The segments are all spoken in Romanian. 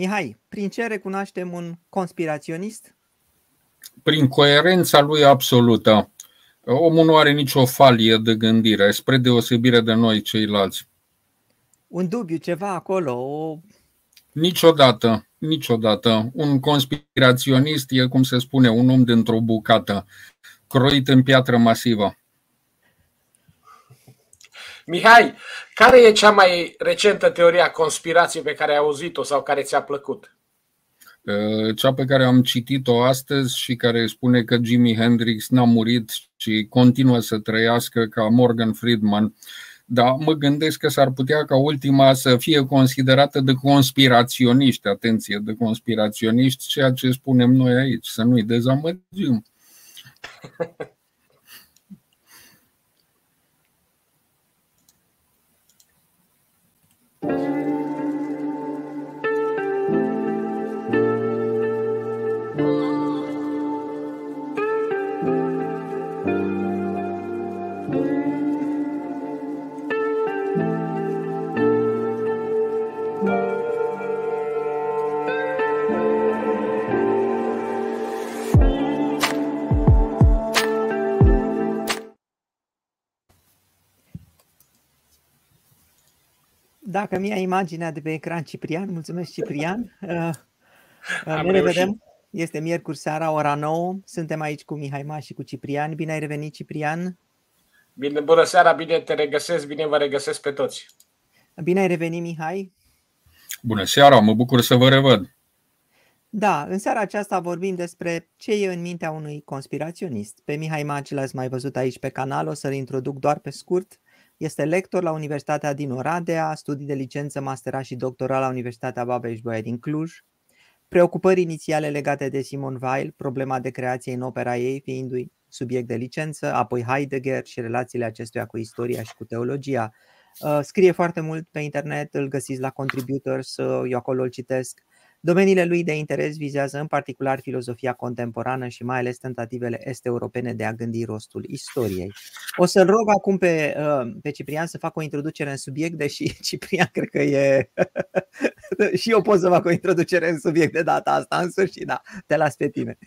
Mihai, prin ce recunoaștem un conspiraționist? Prin coerența lui absolută. Omul nu are nicio falie de gândire, spre deosebire de noi ceilalți. Un dubiu, ceva acolo, o... Niciodată, niciodată. Un conspiraționist e, cum se spune, un om dintr-o bucată, croit în piatră masivă. Mihai, care e cea mai recentă teorie a conspirației pe care ai auzit-o sau care ți-a plăcut? Cea pe care am citit-o astăzi și care spune că Jimi Hendrix n-a murit și continuă să trăiască ca Morgan Friedman. Dar mă gândesc că s-ar putea ca ultima să fie considerată de conspiraționiști, atenție, de conspiraționiști, ceea ce spunem noi aici, să nu-i dezamăgim. Dacă mi-a imaginea de pe ecran Ciprian, mulțumesc Ciprian. Uh, uh, ne revedem. Este miercuri seara, ora 9. Suntem aici cu Mihai Maș și cu Ciprian. Bine ai revenit, Ciprian. Bine, bună seara, bine te regăsesc, bine vă regăsesc pe toți. Bine ai revenit, Mihai. Bună seara, mă bucur să vă revăd. Da, în seara aceasta vorbim despre ce e în mintea unui conspiraționist. Pe Mihai Maci l-ați mai văzut aici pe canal, o să-l introduc doar pe scurt. Este lector la Universitatea din Oradea, studii de licență, masterat și doctorat la Universitatea Babeș-Bolyai din Cluj. Preocupări inițiale legate de Simon Weil, problema de creație în opera ei fiindu-i subiect de licență, apoi Heidegger și relațiile acestuia cu istoria și cu teologia. Uh, scrie foarte mult pe internet, îl găsiți la Contributors, eu acolo îl citesc. Domeniile lui de interes vizează în particular filozofia contemporană și mai ales tentativele est-europene de a gândi rostul istoriei. O să-l rog acum pe, uh, pe Ciprian să facă o introducere în subiect, deși Ciprian cred că e... și eu pot să fac o introducere în subiect de data asta, în sfârșit, da, te las pe tine.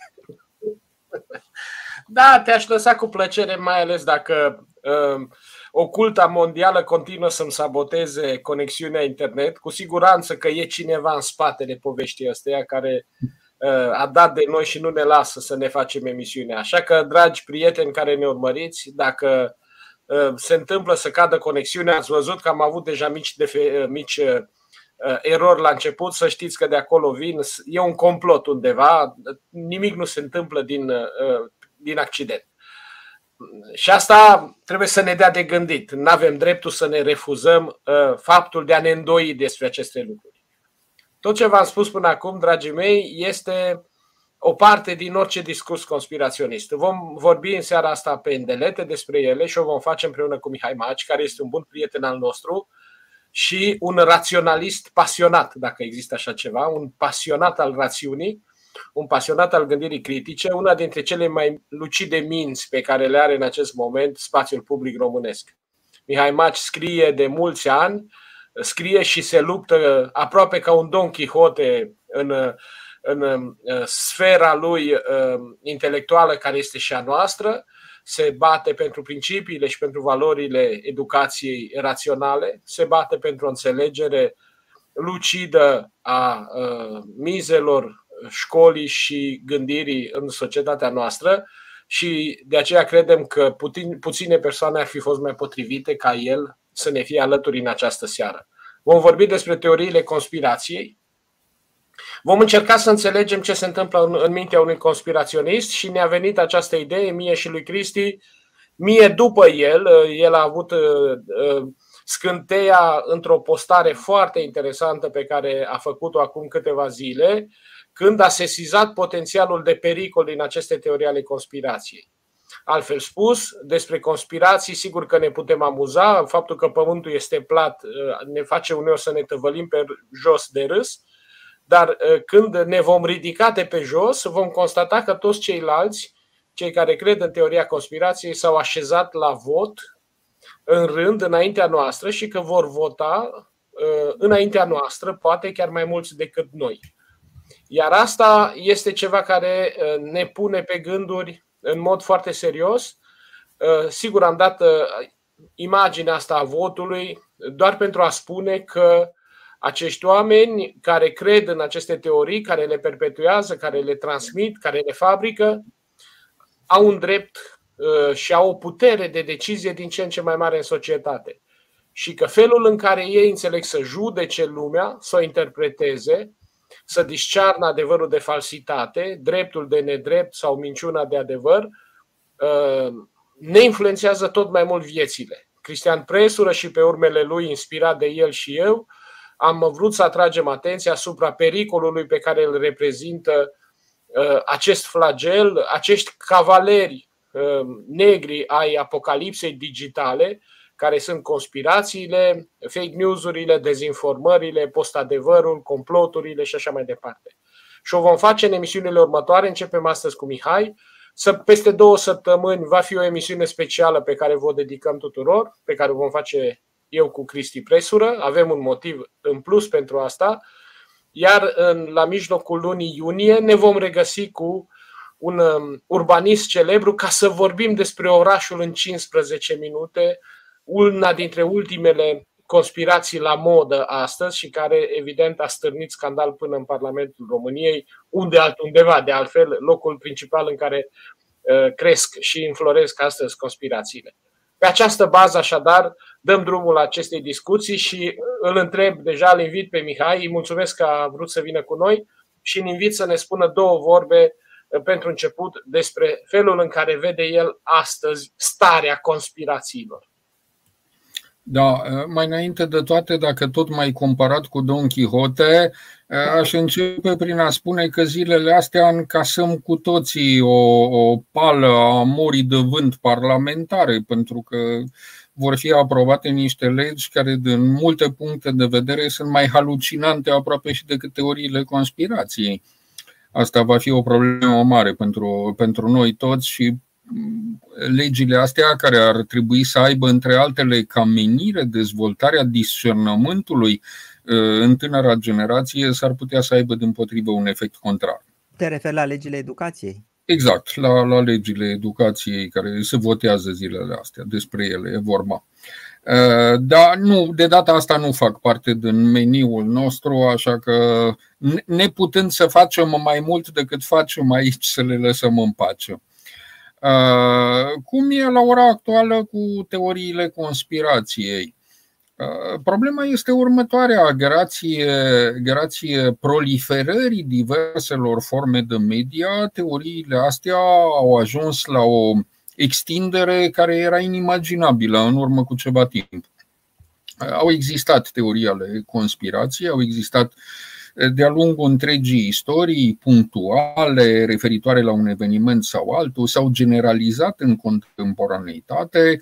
Da, te-aș lăsa cu plăcere, mai ales dacă uh, oculta mondială continuă să-mi saboteze conexiunea internet. Cu siguranță că e cineva în spatele poveștii astea care uh, a dat de noi și nu ne lasă să ne facem emisiunea. Așa că, dragi prieteni care ne urmăriți, dacă uh, se întâmplă să cadă conexiunea, ați văzut că am avut deja mici, defe- uh, mici erori la început, să știți că de acolo vin, e un complot undeva, nimic nu se întâmplă din, din accident. Și asta trebuie să ne dea de gândit. Nu avem dreptul să ne refuzăm uh, faptul de a ne îndoi despre aceste lucruri. Tot ce v-am spus până acum, dragii mei, este o parte din orice discurs conspiraționist. Vom vorbi în seara asta pe îndelete despre ele și o vom face împreună cu Mihai Maci, care este un bun prieten al nostru și un raționalist pasionat, dacă există așa ceva, un pasionat al rațiunii, un pasionat al gândirii critice, una dintre cele mai lucide minți pe care le are în acest moment spațiul public românesc. Mihai Maci scrie de mulți ani, scrie și se luptă aproape ca un Don Quixote în, în sfera lui intelectuală care este și a noastră, se bate pentru principiile și pentru valorile educației raționale, se bate pentru o înțelegere lucidă a mizelor școlii și gândirii în societatea noastră și de aceea credem că puțin, puține persoane ar fi fost mai potrivite ca el să ne fie alături în această seară. Vom vorbi despre teoriile conspirației. Vom încerca să înțelegem ce se întâmplă în, în mintea unui conspiraționist și ne-a venit această idee, mie și lui Cristi, mie după el, el a avut uh, uh, scânteia într-o postare foarte interesantă pe care a făcut-o acum câteva zile, când a sesizat potențialul de pericol din aceste teorii ale conspirației. Altfel spus, despre conspirații, sigur că ne putem amuza, faptul că pământul este plat uh, ne face uneori să ne tăvălim pe jos de râs, dar uh, când ne vom ridica de pe jos, vom constata că toți ceilalți, cei care cred în teoria conspirației, s-au așezat la vot în rând înaintea noastră și că vor vota înaintea noastră, poate chiar mai mulți decât noi. Iar asta este ceva care ne pune pe gânduri în mod foarte serios. Sigur, am dat imaginea asta a votului doar pentru a spune că acești oameni care cred în aceste teorii, care le perpetuează, care le transmit, care le fabrică, au un drept uh, și au o putere de decizie din ce în ce mai mare în societate. Și că felul în care ei înțeleg să judece lumea, să o interpreteze, să discearnă adevărul de falsitate, dreptul de nedrept sau minciuna de adevăr, uh, ne influențează tot mai mult viețile. Cristian Presură și pe urmele lui, inspirat de el și eu, am vrut să atragem atenția asupra pericolului pe care îl reprezintă uh, acest flagel, acești cavaleri uh, negri ai apocalipsei digitale, care sunt conspirațiile, fake news-urile, dezinformările, postadevărul, comploturile și așa mai departe. Și o vom face în emisiunile următoare. Începem astăzi cu Mihai. Să, peste două săptămâni va fi o emisiune specială pe care vă dedicăm tuturor, pe care o vom face eu cu Cristi Presură. Avem un motiv în plus pentru asta. Iar în, la mijlocul lunii iunie ne vom regăsi cu un um, urbanist celebru ca să vorbim despre orașul în 15 minute, una dintre ultimele conspirații la modă astăzi și care evident a stârnit scandal până în Parlamentul României, unde altundeva, de altfel, locul principal în care uh, cresc și înfloresc astăzi conspirațiile. Pe această bază, așadar, dăm drumul acestei discuții și îl întreb, deja îl invit pe Mihai, îi mulțumesc că a vrut să vină cu noi și îl invit să ne spună două vorbe uh, pentru început despre felul în care vede el astăzi starea conspirațiilor. Da, uh, mai înainte de toate, dacă tot mai comparat cu Don Quixote, uh, aș începe prin a spune că zilele astea încasăm cu toții o, o pală a morii de vânt parlamentare, pentru că vor fi aprobate niște legi care, din multe puncte de vedere, sunt mai halucinante aproape și decât teoriile conspirației. Asta va fi o problemă mare pentru, pentru noi toți și mm, legile astea care ar trebui să aibă, între altele, ca menire dezvoltarea discernământului uh, în tânăra generație, s-ar putea să aibă, din potrivă, un efect contrar. Te referi la legile educației? Exact, la, la legile educației care se votează zilele astea, despre ele e vorba. Uh, dar nu, de data asta nu fac parte din meniul nostru, așa că neputând să facem mai mult decât facem aici, să le lăsăm în pace. Uh, cum e la ora actuală cu teoriile conspirației? Uh, problema este următoarea, grație, grație proliferării diverselor forme de media, teoriile astea au ajuns la o extindere care era inimaginabilă în urmă cu ceva timp. Uh, au existat teorii ale conspirației, au existat uh, de-a lungul întregii istorii punctuale referitoare la un eveniment sau altul, s-au generalizat în contemporaneitate,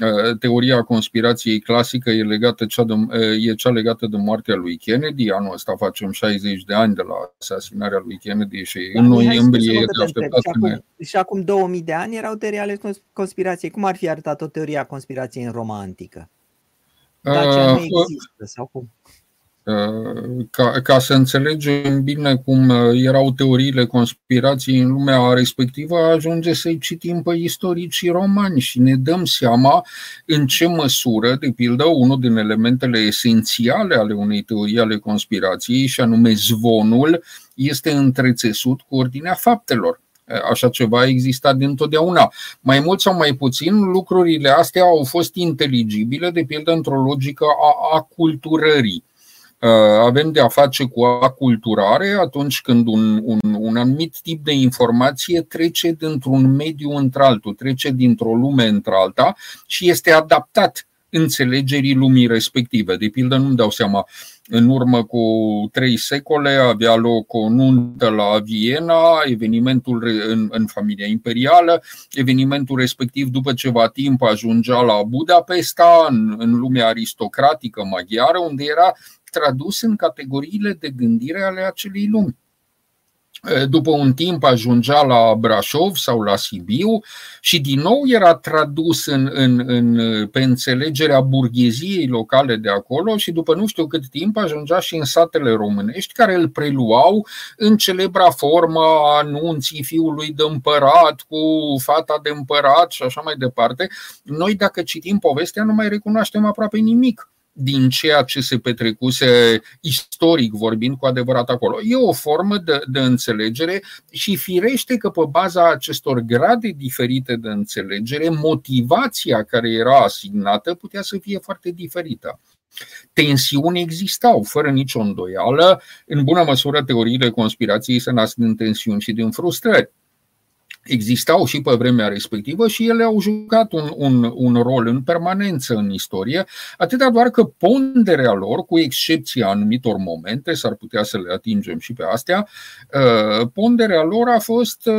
Uh, teoria conspirației clasică e, legată cea de, uh, e cea legată de moartea lui Kennedy. Anul ăsta facem 60 de ani de la asasinarea lui Kennedy și în noiembrie e de așteptat și acum, și acum 2000 de ani erau teorii ale conspirației. Cum ar fi arătat o teoria conspirației în Roma antică? Dacia uh, nu există sau cum? Ca, ca să înțelegem bine cum uh, erau teoriile conspirației în lumea respectivă, ajunge să-i citim pe istoricii romani și ne dăm seama în ce măsură, de pildă, unul din elementele esențiale ale unei teorii ale conspirației, și anume zvonul, este întrețesut cu ordinea faptelor. Așa ceva a existat dintotdeauna. Mai mult sau mai puțin, lucrurile astea au fost inteligibile, de pildă, într-o logică a aculturării Uh, avem de a face cu aculturare atunci când un, un, un anumit tip de informație trece dintr-un mediu într-altul, trece dintr-o lume într-alta și este adaptat înțelegerii lumii respective. De pildă, nu-mi dau seama, în urmă cu trei secole avea loc o nuntă la Viena, evenimentul în, în familia imperială, evenimentul respectiv după ceva timp ajungea la Budapesta, în, în lumea aristocratică maghiară, unde era tradus în categoriile de gândire ale acelei lumi. după un timp ajungea la Brașov sau la Sibiu și din nou era tradus în, în, în, pe înțelegerea burgheziei locale de acolo și după nu știu cât timp ajungea și în satele românești care îl preluau în celebra formă a anunții fiului de împărat cu fata de împărat și așa mai departe. Noi dacă citim povestea nu mai recunoaștem aproape nimic din ceea ce se petrecuse istoric vorbind cu adevărat acolo. E o formă de, de înțelegere și firește că pe baza acestor grade diferite de înțelegere, motivația care era asignată putea să fie foarte diferită. Tensiuni existau, fără nicio îndoială. În bună măsură, teoriile conspirației se nasc din tensiuni și din frustrări existau și pe vremea respectivă și ele au jucat un, un, un rol în permanență în istorie, atâta doar că ponderea lor, cu excepția anumitor momente, s-ar putea să le atingem și pe astea, uh, ponderea lor a fost uh,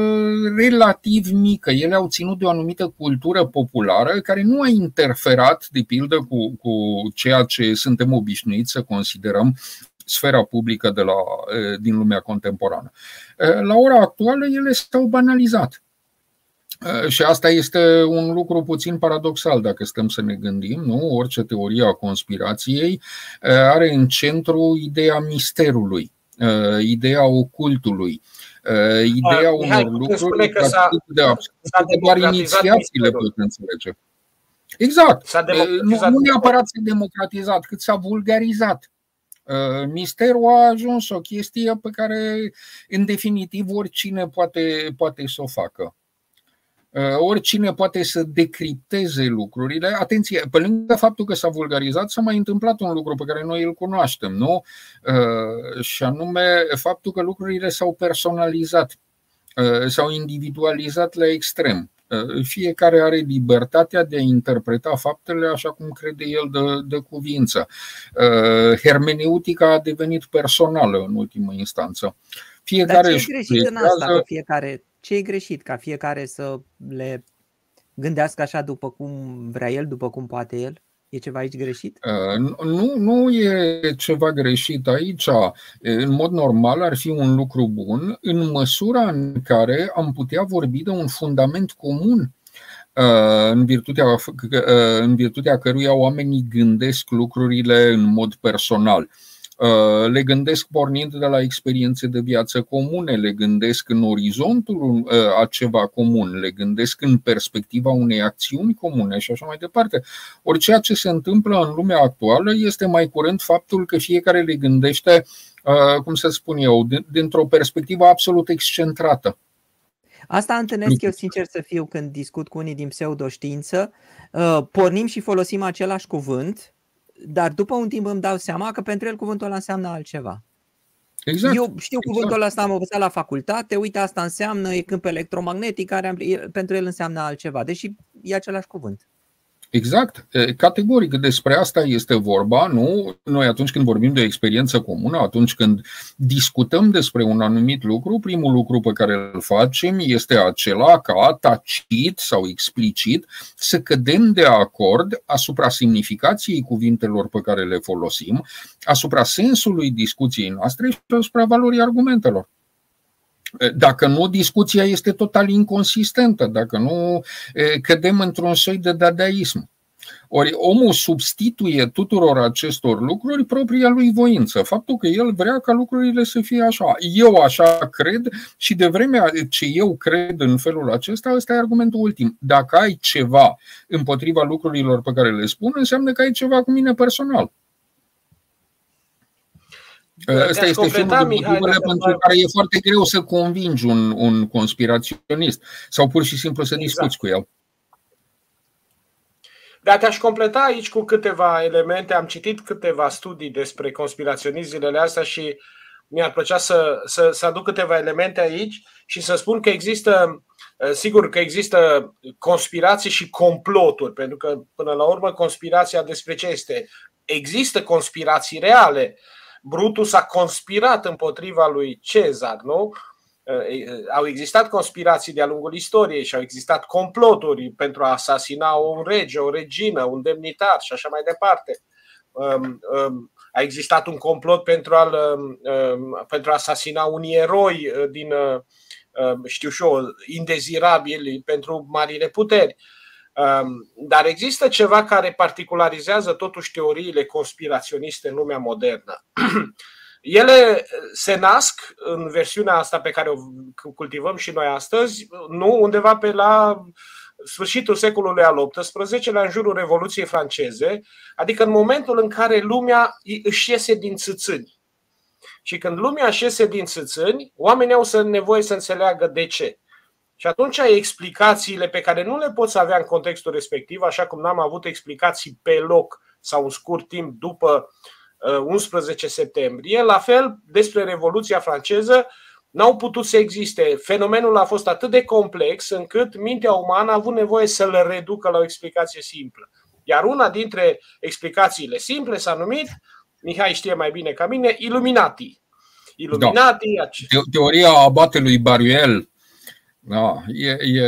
relativ mică. Ele au ținut de o anumită cultură populară care nu a interferat, de pildă, cu, cu ceea ce suntem obișnuiți să considerăm sfera publică de la, din lumea contemporană. La ora actuală ele s-au banalizat. Și asta este un lucru puțin paradoxal dacă stăm să ne gândim. Nu? Orice teorie a conspirației are în centru ideea misterului, ideea ocultului, ideea a, unor lucruri că s-a, de doar inițiațiile pot înțelege. Exact. Nu, nu neapărat s-a democratizat, cât s-a vulgarizat. Uh, misterul a ajuns o chestie pe care, în definitiv, oricine poate, poate să o facă. Uh, oricine poate să decripteze lucrurile. Atenție, pe lângă faptul că s-a vulgarizat, s-a mai întâmplat un lucru pe care noi îl cunoaștem, nu? Uh, și anume faptul că lucrurile s-au personalizat, s-au individualizat la extrem. Uh, fiecare are libertatea de a interpreta faptele așa cum crede el de, de cuvință. Uh, hermeneutica a devenit personală în ultimă instanță. Fiecare Dar ce e greșit în asta? Că fiecare, ce e greșit ca fiecare să le gândească așa după cum vrea el, după cum poate el? E ceva aici greșit? Uh, nu, nu e ceva greșit aici. În mod normal ar fi un lucru bun în măsura în care am putea vorbi de un fundament comun uh, în virtutea, uh, în virtutea căruia oamenii gândesc lucrurile în mod personal. Uh, le gândesc pornind de la experiențe de viață comune, le gândesc în orizontul uh, a ceva comun, le gândesc în perspectiva unei acțiuni comune și așa mai departe. Ori ceea ce se întâmplă în lumea actuală este mai curând faptul că fiecare le gândește, uh, cum să spun eu, dintr-o perspectivă absolut excentrată. Asta întâlnesc eu, sincer să fiu, când discut cu unii din pseudoștiință. Pornim și folosim același cuvânt, dar după un timp îmi dau seama că pentru el cuvântul ăla înseamnă altceva. Exact. Eu știu cuvântul exact. ăsta, am învățat la facultate, uite asta înseamnă, e câmp electromagnetic, care pentru el înseamnă altceva, deși e același cuvânt. Exact. Categoric despre asta este vorba, nu? Noi atunci când vorbim de o experiență comună, atunci când discutăm despre un anumit lucru, primul lucru pe care îl facem este acela ca tacit sau explicit să cădem de acord asupra semnificației cuvintelor pe care le folosim, asupra sensului discuției noastre și asupra valorii argumentelor. Dacă nu, discuția este total inconsistentă, dacă nu, cădem într-un soi de dadaism. Ori omul substituie tuturor acestor lucruri propria lui voință, faptul că el vrea ca lucrurile să fie așa. Eu așa cred și de vremea ce eu cred în felul acesta, ăsta e argumentul ultim. Dacă ai ceva împotriva lucrurilor pe care le spun, înseamnă că ai ceva cu mine personal. Asta este și unul din motivele pentru care e foarte greu să convingi un, un conspiraționist sau pur și simplu să exact. discuți cu el. Dar te-aș completa aici cu câteva elemente. Am citit câteva studii despre conspiraționism zilele astea și mi-ar plăcea să, să, să aduc câteva elemente aici și să spun că există, sigur că există conspirații și comploturi, pentru că până la urmă conspirația despre ce este? Există conspirații reale, Brutus a conspirat împotriva lui Cezar, nu? Au existat conspirații de-a lungul istoriei și au existat comploturi pentru a asasina un rege, o regină, un demnitar și așa mai departe. um, um, a existat un complot pentru, a pentru a asasina unii eroi din, știu și eu, indezirabili pentru marile puteri. Dar există ceva care particularizează totuși teoriile conspiraționiste în lumea modernă. Ele se nasc în versiunea asta pe care o cultivăm și noi astăzi, nu undeva pe la sfârșitul secolului al XVIII-lea, în jurul Revoluției franceze, adică în momentul în care lumea își iese din țâțâni. Și când lumea își iese din țâțâni, oamenii au să nevoie să înțeleagă de ce. Și atunci explicațiile pe care nu le poți avea în contextul respectiv, așa cum n-am avut explicații pe loc sau în scurt timp după 11 uh, septembrie, la fel despre Revoluția franceză, n-au putut să existe. Fenomenul a fost atât de complex încât mintea umană a avut nevoie să-l reducă la o explicație simplă. Iar una dintre explicațiile simple s-a numit, Mihai știe mai bine ca mine, Illuminati. Illuminati. Da. Teoria abatelui Baruel da, e, e,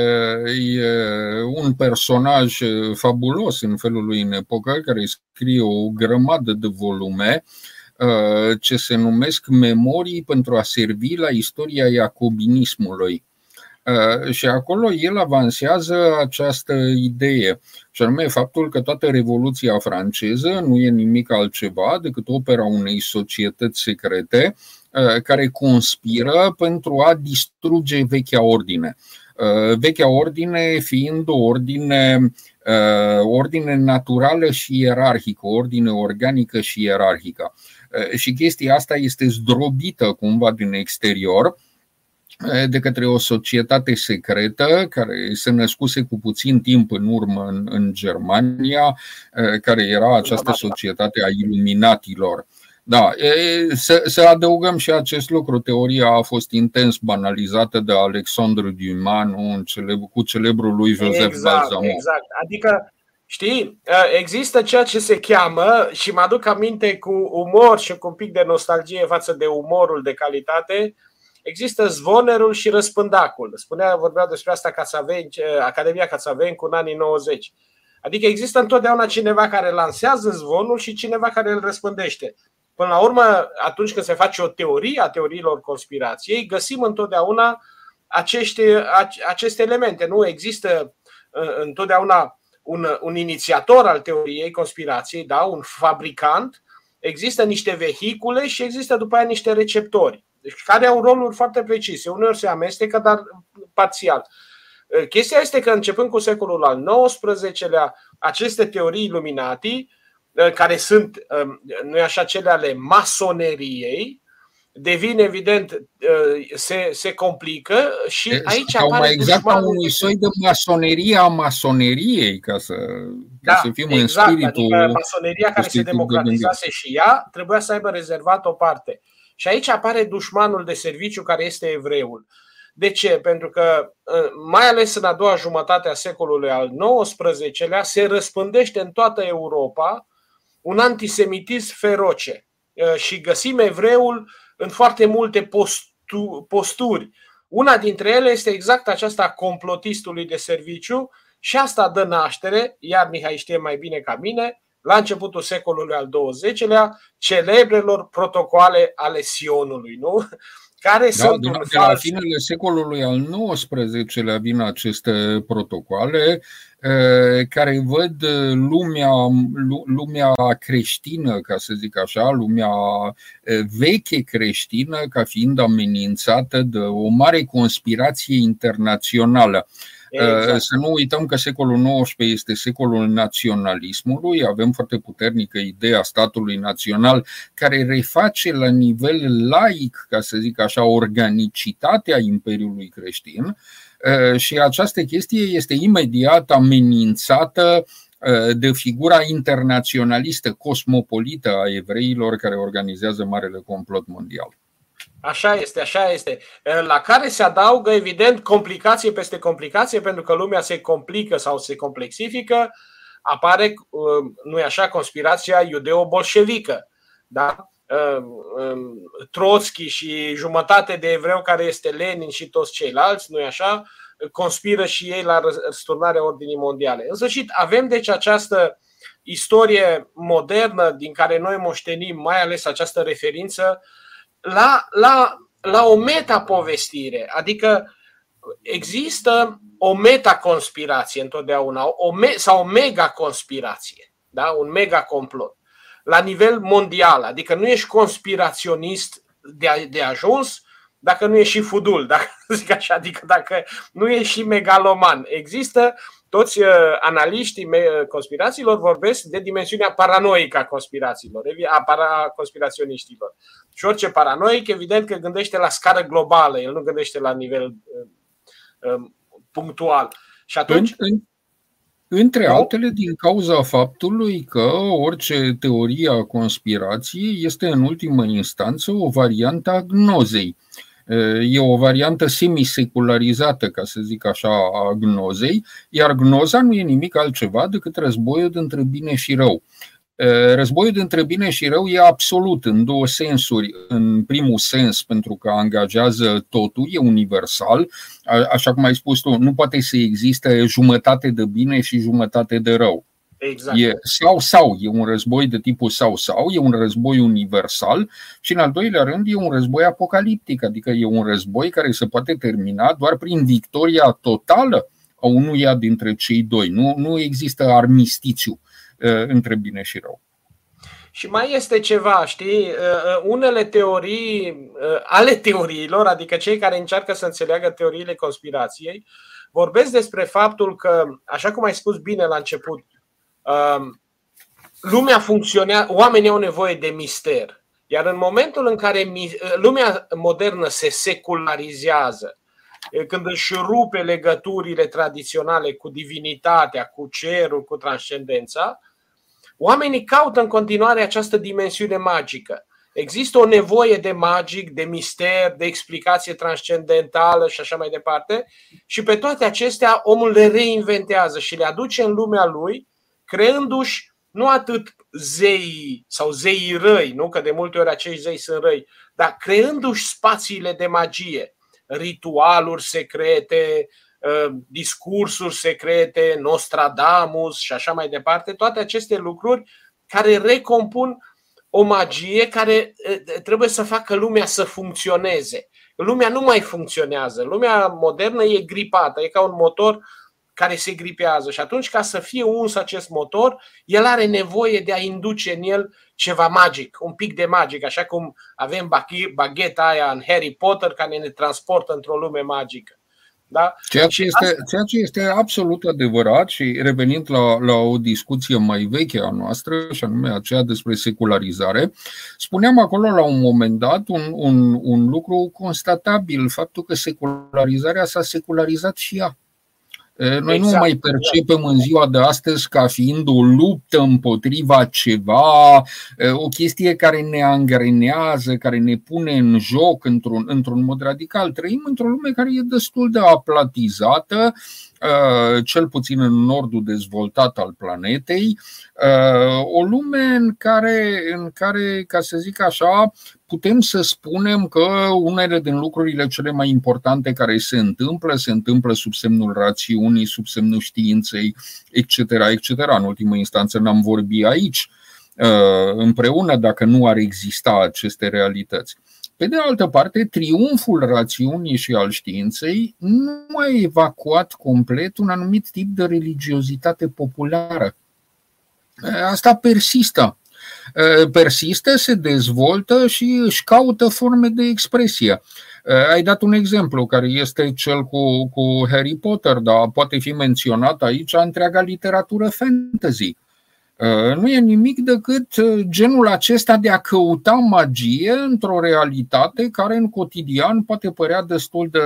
e un personaj fabulos în felul lui în epocă, care scrie o grămadă de volume uh, ce se numesc memorii pentru a servi la istoria iacobinismului. Uh, și acolo el avansează această idee, și anume faptul că toată Revoluția franceză nu e nimic altceva decât opera unei societăți secrete Uh, care conspiră pentru a distruge vechea ordine. Uh, vechea ordine fiind o ordine, uh, ordine naturală și ierarhică, o ordine organică și ierarhică. Și chestia asta este zdrobită cumva din exterior, de către o societate secretă care se născuse cu puțin timp în urmă în, în Germania, care era această societate a iluminatilor. Da, să, să adăugăm și acest lucru. Teoria a fost intens banalizată de Alexandru Dumas nu? cu celebrul lui Joseph exact, Balsamo. Exact. Adică, știi, există ceea ce se cheamă, și mă aduc aminte cu umor și cu un pic de nostalgie față de umorul de calitate, există zvonerul și răspândacul. Spunea, vorbea despre asta Cațaveni, Academia Cațaveni cu în anii 90. Adică există întotdeauna cineva care lansează zvonul și cineva care îl răspândește. Până la urmă, atunci când se face o teorie a teoriilor conspirației, găsim întotdeauna acește, aceste elemente. Nu există uh, întotdeauna un, un inițiator al teoriei conspirației, da? un fabricant, există niște vehicule și există după aia niște receptori, deci care au roluri foarte precise. Uneori se amestecă, dar parțial. Uh, chestia este că începând cu secolul al XIX-lea, aceste teorii iluminati Uh, care sunt, um, nu așa, cele ale masoneriei, devin evident, uh, se, se complică și aici Sau apare mai exact ca unui soi de masonerie a masoneriei, ca să, da, ca să fim exact, în spiritul. Adică masoneria care se democratizase de și ea trebuia să aibă rezervat o parte. Și aici apare dușmanul de serviciu care este evreul. De ce? Pentru că, uh, mai ales în a doua jumătate a secolului al XIX-lea, se răspândește în toată Europa un antisemitism feroce uh, și găsim evreul în foarte multe posturi. Una dintre ele este exact aceasta a complotistului de serviciu și asta dă naștere, iar Mihai știe mai bine ca mine, la începutul secolului al XX-lea, celebrelor protocoale ale Sionului, nu? Care da, sunt de, de la finele secolului al XIX-lea vin aceste protocoale care văd lumea, lumea creștină, ca să zic așa, lumea veche creștină ca fiind amenințată de o mare conspirație internațională. Exact. Să nu uităm că secolul XIX este secolul naționalismului, avem foarte puternică ideea statului național care reface la nivel laic, ca să zic așa, organicitatea Imperiului creștin și această chestie este imediat amenințată de figura internaționalistă, cosmopolită a evreilor care organizează Marele Complot Mondial. Așa este, așa este. La care se adaugă, evident, complicație peste complicație, pentru că lumea se complică sau se complexifică, apare, nu e așa, conspirația iudeo-bolșevică. Da? Trotsky și jumătate de evreu care este Lenin și toți ceilalți, nu e așa, conspiră și ei la răsturnarea ordinii mondiale. În sfârșit, avem deci această istorie modernă din care noi moștenim mai ales această referință la, la, la o metapovestire, adică există o metaconspirație întotdeauna o me- sau o mega conspirație, da? un mega complot la nivel mondial, adică nu ești conspiraționist de, de ajuns dacă nu ești și fudul, dacă zic așa, adică dacă nu ești și megaloman. Există toți uh, analiștii conspirațiilor vorbesc de dimensiunea paranoică a conspirațiilor, a para conspiraționiștilor. Și orice paranoic, evident că gândește la scară globală, el nu gândește la nivel uh, um, punctual. Și atunci. În, în, între altele, din cauza faptului că orice teorie a conspirației este în ultimă instanță o variantă a gnozei. E o variantă semisecularizată, ca să zic așa, a gnozei, iar gnoza nu e nimic altceva decât războiul dintre bine și rău. Războiul dintre bine și rău e absolut în două sensuri. În primul sens, pentru că angajează totul, e universal. Așa cum ai spus tu, nu poate să existe jumătate de bine și jumătate de rău. Exact. E sau sau, e un război de tipul sau sau, e un război universal și în al doilea rând e un război apocaliptic, adică e un război care se poate termina doar prin victoria totală a unuia dintre cei doi. Nu, nu există armistițiu uh, între bine și rău. Și mai este ceva, știi, uh, uh, unele teorii ale teoriilor, adică cei care încearcă să înțeleagă teoriile conspirației, vorbesc despre faptul că, așa cum ai spus bine la început, Um, lumea funcționează, oamenii au nevoie de mister. Iar în momentul în care lumea modernă se secularizează, când își rupe legăturile tradiționale cu divinitatea, cu cerul, cu transcendența, oamenii caută în continuare această dimensiune magică. Există o nevoie de magic, de mister, de explicație transcendentală și așa mai departe. Și pe toate acestea omul le reinventează și le aduce în lumea lui creându-și nu atât zeii sau zeii răi, nu că de multe ori acești zei sunt răi, dar creându-și spațiile de magie, ritualuri secrete, ă, discursuri secrete, Nostradamus și așa mai departe, toate aceste lucruri care recompun o magie care ă, trebuie să facă lumea să funcționeze. Lumea nu mai funcționează. Lumea modernă e gripată, e ca un motor care se gripează și atunci ca să fie uns acest motor, el are nevoie de a induce în el ceva magic, un pic de magic, așa cum avem bagheta aia în Harry Potter care ne transportă într-o lume magică. Da? Ceea, ce este, asta... ceea ce este absolut adevărat și revenind la, la o discuție mai veche a noastră, și anume aceea despre secularizare, spuneam acolo la un moment dat un, un, un lucru constatabil, faptul că secularizarea s-a secularizat și ea. Noi exact. nu mai percepem în ziua de astăzi ca fiind o luptă împotriva ceva, o chestie care ne angrenează, care ne pune în joc într-un, într-un mod radical. Trăim într-o lume care e destul de aplatizată, Uh, cel puțin în nordul dezvoltat al planetei, uh, o lume în care, în care, ca să zic așa, putem să spunem că unele din lucrurile cele mai importante care se întâmplă, se întâmplă sub semnul rațiunii, sub semnul științei, etc. etc. În ultimă instanță n-am vorbit aici uh, împreună dacă nu ar exista aceste realități. Pe de altă parte, triumful rațiunii și al științei nu a evacuat complet un anumit tip de religiozitate populară. Asta persistă. Persistă, se dezvoltă și își caută forme de expresie. Ai dat un exemplu care este cel cu, cu Harry Potter, dar poate fi menționat aici întreaga literatură fantasy. Uh, nu e nimic decât uh, genul acesta de a căuta magie într-o realitate care în cotidian poate părea destul de,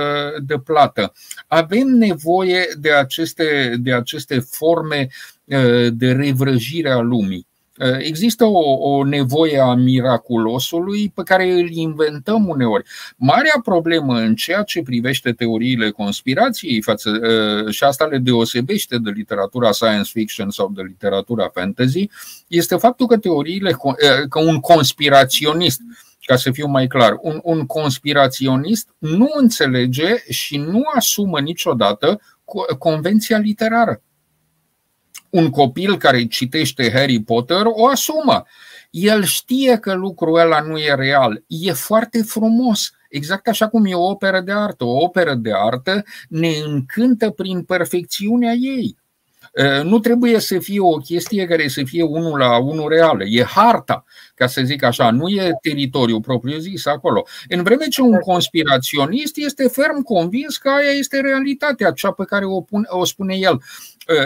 de plată. Avem nevoie de aceste, de aceste forme uh, de revrăjire a lumii. Eh, există o, o nevoie a miraculosului pe care îl inventăm uneori. Marea problemă în ceea ce privește teoriile conspirației față, eh, și asta le deosebește de literatura science fiction sau de literatura fantasy, este faptul că teoriile, eh, că un conspiraționist ca să fiu mai clar, un, un conspiraționist nu înțelege și nu asumă niciodată convenția literară. Un copil care citește Harry Potter o asumă. El știe că lucrul ăla nu e real. E foarte frumos. Exact așa cum e o operă de artă. O operă de artă ne încântă prin perfecțiunea ei. Nu trebuie să fie o chestie care să fie unul la unul reală. E harta, ca să zic așa, nu e teritoriul propriu zis acolo. În vreme ce un conspiraționist este ferm convins că aia este realitatea, cea pe care o, pune, o spune el.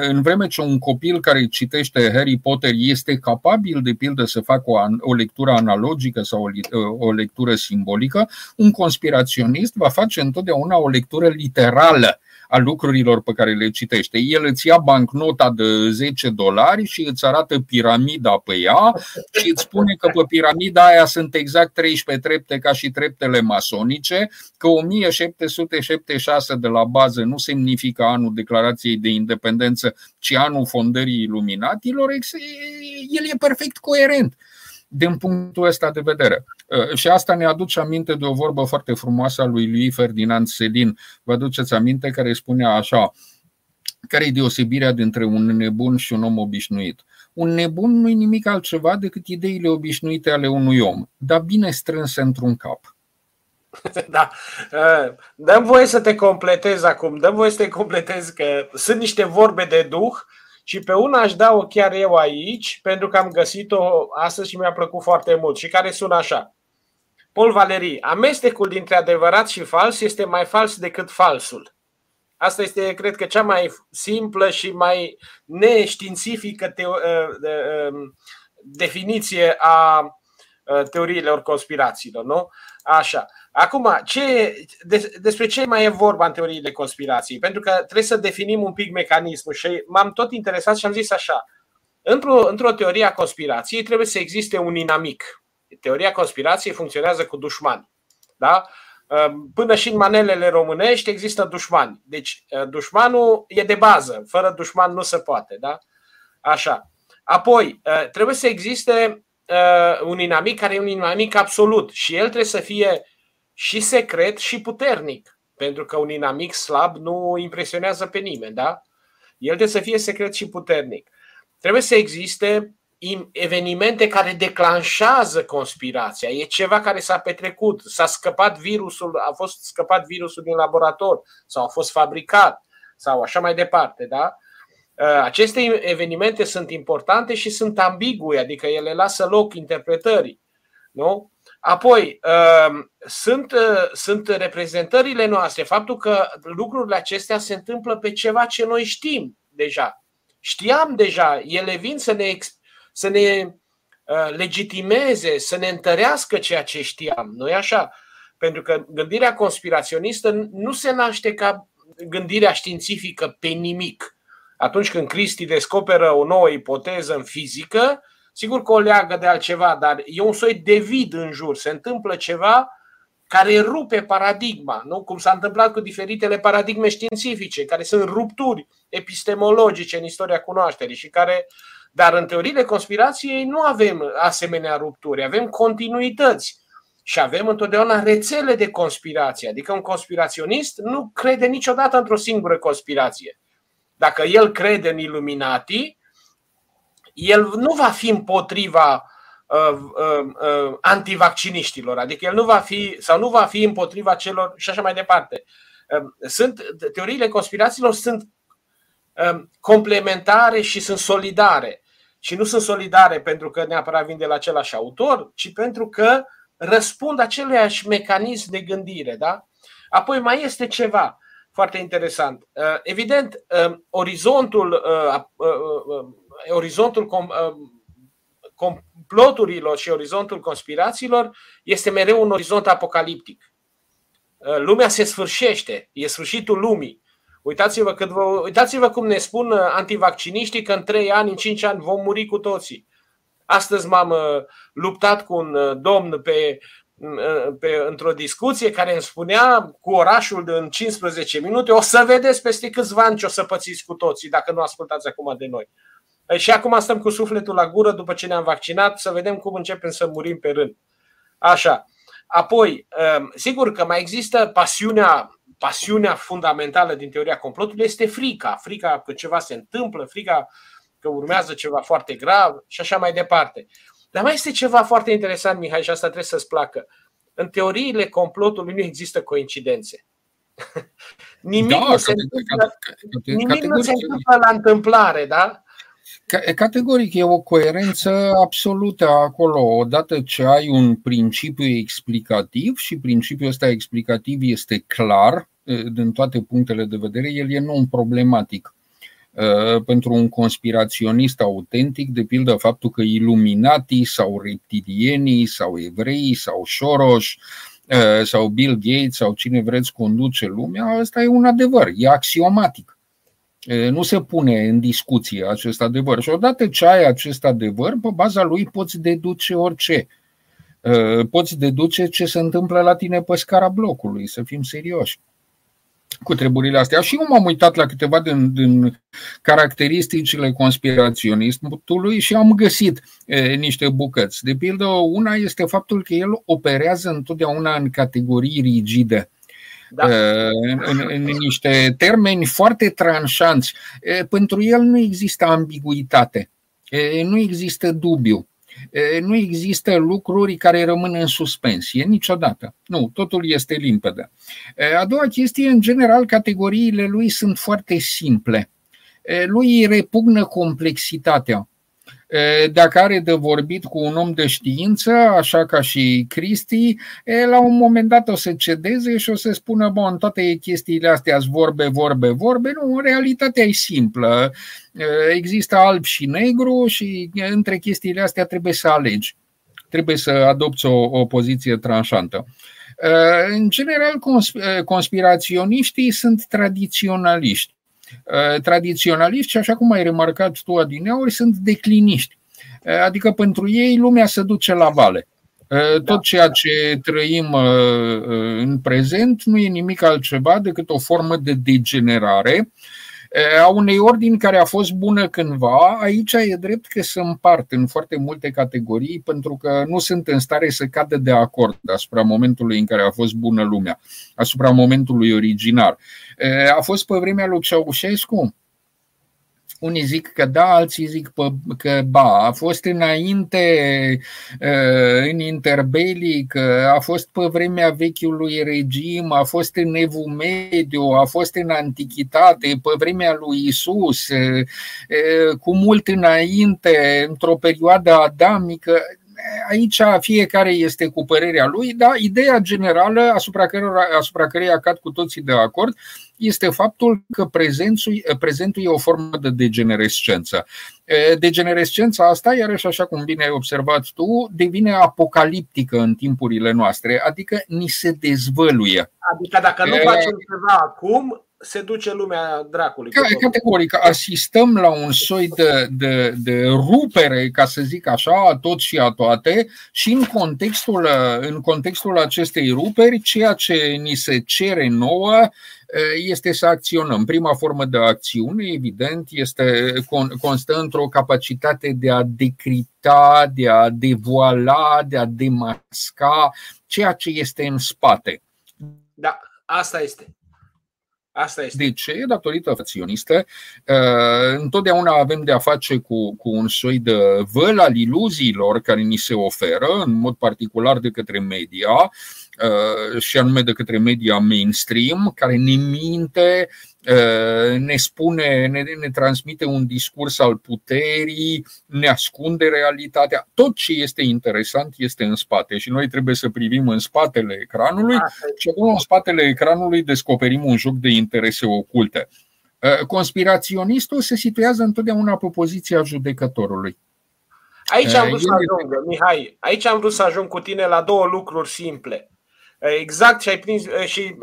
În vreme ce un copil care citește Harry Potter este capabil, de pildă, să facă o, o lectură analogică sau o, o lectură simbolică, un conspiraționist va face întotdeauna o lectură literală a lucrurilor pe care le citește. El îți ia bancnota de 10 dolari și îți arată piramida pe ea și îți spune că pe piramida aia sunt exact 13 trepte ca și treptele masonice, că 1776 de la bază nu semnifică anul declarației de independență, ci anul fondării iluminatilor, el e perfect coerent din punctul ăsta de vedere. Uh, și asta ne aduce aminte de o vorbă foarte frumoasă a lui lui Ferdinand Selin. Vă aduceți aminte care spunea așa, care e deosebirea dintre un nebun și un om obișnuit? Un nebun nu e nimic altceva decât ideile obișnuite ale unui om, dar bine strânse într-un cap. Da. Uh, dăm voie să te completez acum, dăm voie să te completez că sunt niște vorbe de duh și pe una aș da-o chiar eu aici, pentru că am găsit-o astăzi și mi-a plăcut foarte mult și care sună așa. Paul Valerii, amestecul dintre adevărat și fals este mai fals decât falsul. Asta este, cred că, cea mai simplă și mai neștiințifică te- uh, um, definiție a uh, teoriilor conspirațiilor, nu? Așa. Acum, ce, despre ce mai e vorba în teoriile conspirației? Pentru că trebuie să definim un pic mecanismul și m-am tot interesat și am zis așa. Într-o, într-o teorie a conspirației trebuie să existe un inamic. Teoria conspirației funcționează cu dușmani. Da? Până și în manelele românești există dușmani. Deci dușmanul e de bază. Fără dușman nu se poate. Da? Așa. Apoi, trebuie să existe un inamic care e un inamic absolut și el trebuie să fie și secret și puternic. Pentru că un inamic slab nu impresionează pe nimeni, da? El trebuie să fie secret și puternic. Trebuie să existe evenimente care declanșează conspirația. E ceva care s-a petrecut, s-a scăpat virusul, a fost scăpat virusul din laborator sau a fost fabricat sau așa mai departe, da? Aceste evenimente sunt importante și sunt ambigue, adică ele lasă loc interpretării. Nu? Apoi, um, sunt, uh, sunt reprezentările noastre, faptul că lucrurile acestea se întâmplă pe ceva ce noi știm deja. Știam deja, ele vin să ne, să ne uh, legitimeze, să ne întărească ceea ce știam. nu așa? Pentru că gândirea conspiraționistă nu se naște ca gândirea științifică pe nimic. Atunci când Cristi descoperă o nouă ipoteză în fizică, Sigur că o leagă de altceva, dar e un soi de vid în jur. Se întâmplă ceva care rupe paradigma, nu? cum s-a întâmplat cu diferitele paradigme științifice, care sunt rupturi epistemologice în istoria cunoașterii și care, dar în teoriile conspirației nu avem asemenea rupturi, avem continuități și avem întotdeauna rețele de conspirație, adică un conspiraționist nu crede niciodată într-o singură conspirație. Dacă el crede în Illuminati, el nu va fi împotriva uh, uh, uh, antivacciniștilor, adică el nu va fi sau nu va fi împotriva celor și așa mai departe. Uh, sunt teoriile conspirațiilor sunt uh, complementare și sunt solidare. Și nu sunt solidare pentru că neapărat vin de la același autor, ci pentru că răspund aceluiași mecanism de gândire. Da? Apoi mai este ceva foarte interesant. Uh, evident, uh, orizontul orizontul uh, comploturilor și orizontul conspirațiilor este mereu un orizont apocaliptic. Uh, lumea se sfârșește, e sfârșitul lumii. Uitați-vă, cât vă, uitați-vă cum ne spun uh, antivacciniștii că în 3 ani, în 5 ani vom muri cu toții. Astăzi m-am luptat cu un domn pe, pe, într-o discuție care îmi spunea cu orașul în 15 minute o să vedeți peste câțiva ani ce o să pățiți cu toții dacă nu ascultați acum de noi. Și acum stăm cu sufletul la gură după ce ne-am vaccinat să vedem cum începem să murim pe rând. Așa. Apoi, um, sigur că mai există pasiunea, pasiunea fundamentală din teoria complotului este frica. Frica că ceva se întâmplă, frica că urmează ceva foarte grav și așa mai departe. Dar mai este ceva foarte interesant, Mihai, și asta trebuie să-ți placă. În teoriile complotului nu există coincidențe. nimic da, nu, se, întâmplă, nimic nu se întâmplă la întâmplare, da? Categoric, e o coerență absolută acolo. Odată ce ai un principiu explicativ și principiul ăsta explicativ este clar din toate punctele de vedere, el e non-problematic. Pentru un conspiraționist autentic, de pildă faptul că iluminatii sau reptilienii sau evrei sau Soros sau Bill Gates sau cine vreți conduce lumea, asta e un adevăr, e axiomatic nu se pune în discuție acest adevăr. Și odată ce ai acest adevăr, pe baza lui poți deduce orice. Poți deduce ce se întâmplă la tine pe scara blocului, să fim serioși cu treburile astea. Și eu m-am uitat la câteva din, din caracteristicile conspiraționistului și am găsit e, niște bucăți. De pildă, una este faptul că el operează întotdeauna în categorii rigide da. în, în, în niște termeni foarte tranșanți. Pentru el nu există ambiguitate, nu există dubiu, nu există lucruri care rămân în suspensie niciodată. Nu, totul este limpede. A doua chestie, în general, categoriile lui sunt foarte simple. Lui îi repugnă complexitatea dacă are de vorbit cu un om de știință, așa ca și Cristi, la un moment dat o să cedeze și o să spună, bun, toate chestiile astea sunt vorbe, vorbe, vorbe. Nu, realitatea e simplă. Există alb și negru și între chestiile astea trebuie să alegi. Trebuie să adopți o, o poziție tranșantă. În general, conspiraționiștii sunt tradiționaliști. Uh, tradiționaliști și, așa cum ai remarcat tu, adineauri, sunt decliniști. Uh, adică pentru ei lumea se duce la vale. Uh, tot da. ceea ce trăim în prezent nu e nimic altceva decât o formă de degenerare a unei ordini care a fost bună cândva, aici e drept că se împart în foarte multe categorii pentru că nu sunt în stare să cadă de acord asupra momentului în care a fost bună lumea, asupra momentului originar. A fost pe vremea lui Ceaușescu? Unii zic că da, alții zic că ba. A fost înainte, în interbelic, a fost pe vremea vechiului regim, a fost în evul mediu, a fost în antichitate, pe vremea lui Isus, cu mult înainte, într-o perioadă adamică aici fiecare este cu părerea lui, dar ideea generală asupra, cărora, asupra căreia cad cu toții de acord este faptul că prezentul, prezentul e o formă de degenerescență. Degenerescența asta, iarăși așa cum bine ai observat tu, devine apocaliptică în timpurile noastre, adică ni se dezvăluie. Adică dacă nu facem ceva acum, se duce lumea dracului. Categoric, asistăm la un soi de, de, de rupere, ca să zic așa, a tot și a toate și în contextul, în contextul acestei ruperi, ceea ce ni se cere nouă este să acționăm. Prima formă de acțiune, evident, este, constă într-o capacitate de a decripta, de a devoala, de a demasca ceea ce este în spate. Da, asta este. Asta este. De ce? Datorită facționistă. Uh, întotdeauna avem de a face cu, cu un soi de văl al iluziilor care ni se oferă, în mod particular de către media, uh, și anume de către media mainstream, care ne minte, uh, ne spune, ne, ne transmite un discurs al puterii, ne ascunde realitatea. Tot ce este interesant este în spate și noi trebuie să privim în spatele ecranului și acolo în spatele ecranului descoperim un joc de interese oculte. Conspiraționistul se situează întotdeauna pe poziția judecătorului. Aici am vrut să ajung, Mihai, aici am vrut să ajung cu tine la două lucruri simple. Exact și ai prins și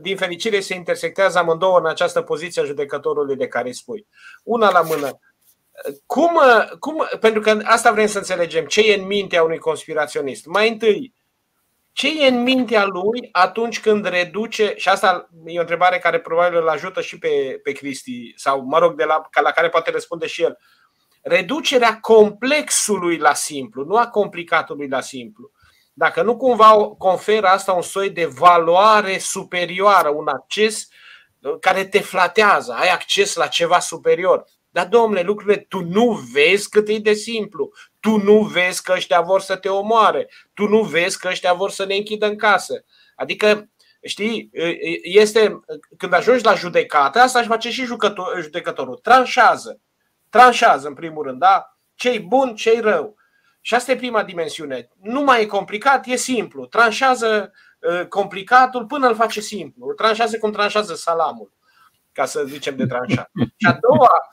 din fericire se intersectează amândouă în această poziție a judecătorului de care spui. Una la mână. Cum, cum, pentru că asta vrem să înțelegem, ce e în mintea unui conspiraționist. Mai întâi, ce e în mintea lui atunci când reduce, și asta e o întrebare care probabil îl ajută și pe, pe Cristi, sau mă rog, de la, la care poate răspunde și el, reducerea complexului la simplu, nu a complicatului la simplu dacă nu cumva conferă asta un soi de valoare superioară, un acces uh, care te flatează, ai acces la ceva superior. Dar, domnule, lucrurile, tu nu vezi cât e de simplu. Tu nu vezi că ăștia vor să te omoare. Tu nu vezi că ăștia vor să ne închidă în casă. Adică, știi, este, când ajungi la judecată, asta își face și judecătorul. Tranșează. Tranșează, în primul rând, da? Ce-i bun, ce-i rău. Și asta e prima dimensiune. Nu mai e complicat, e simplu. Tranșează uh, complicatul până îl face simplu. Îl tranșează cum tranșează salamul, ca să zicem de tranșat. Și a doua,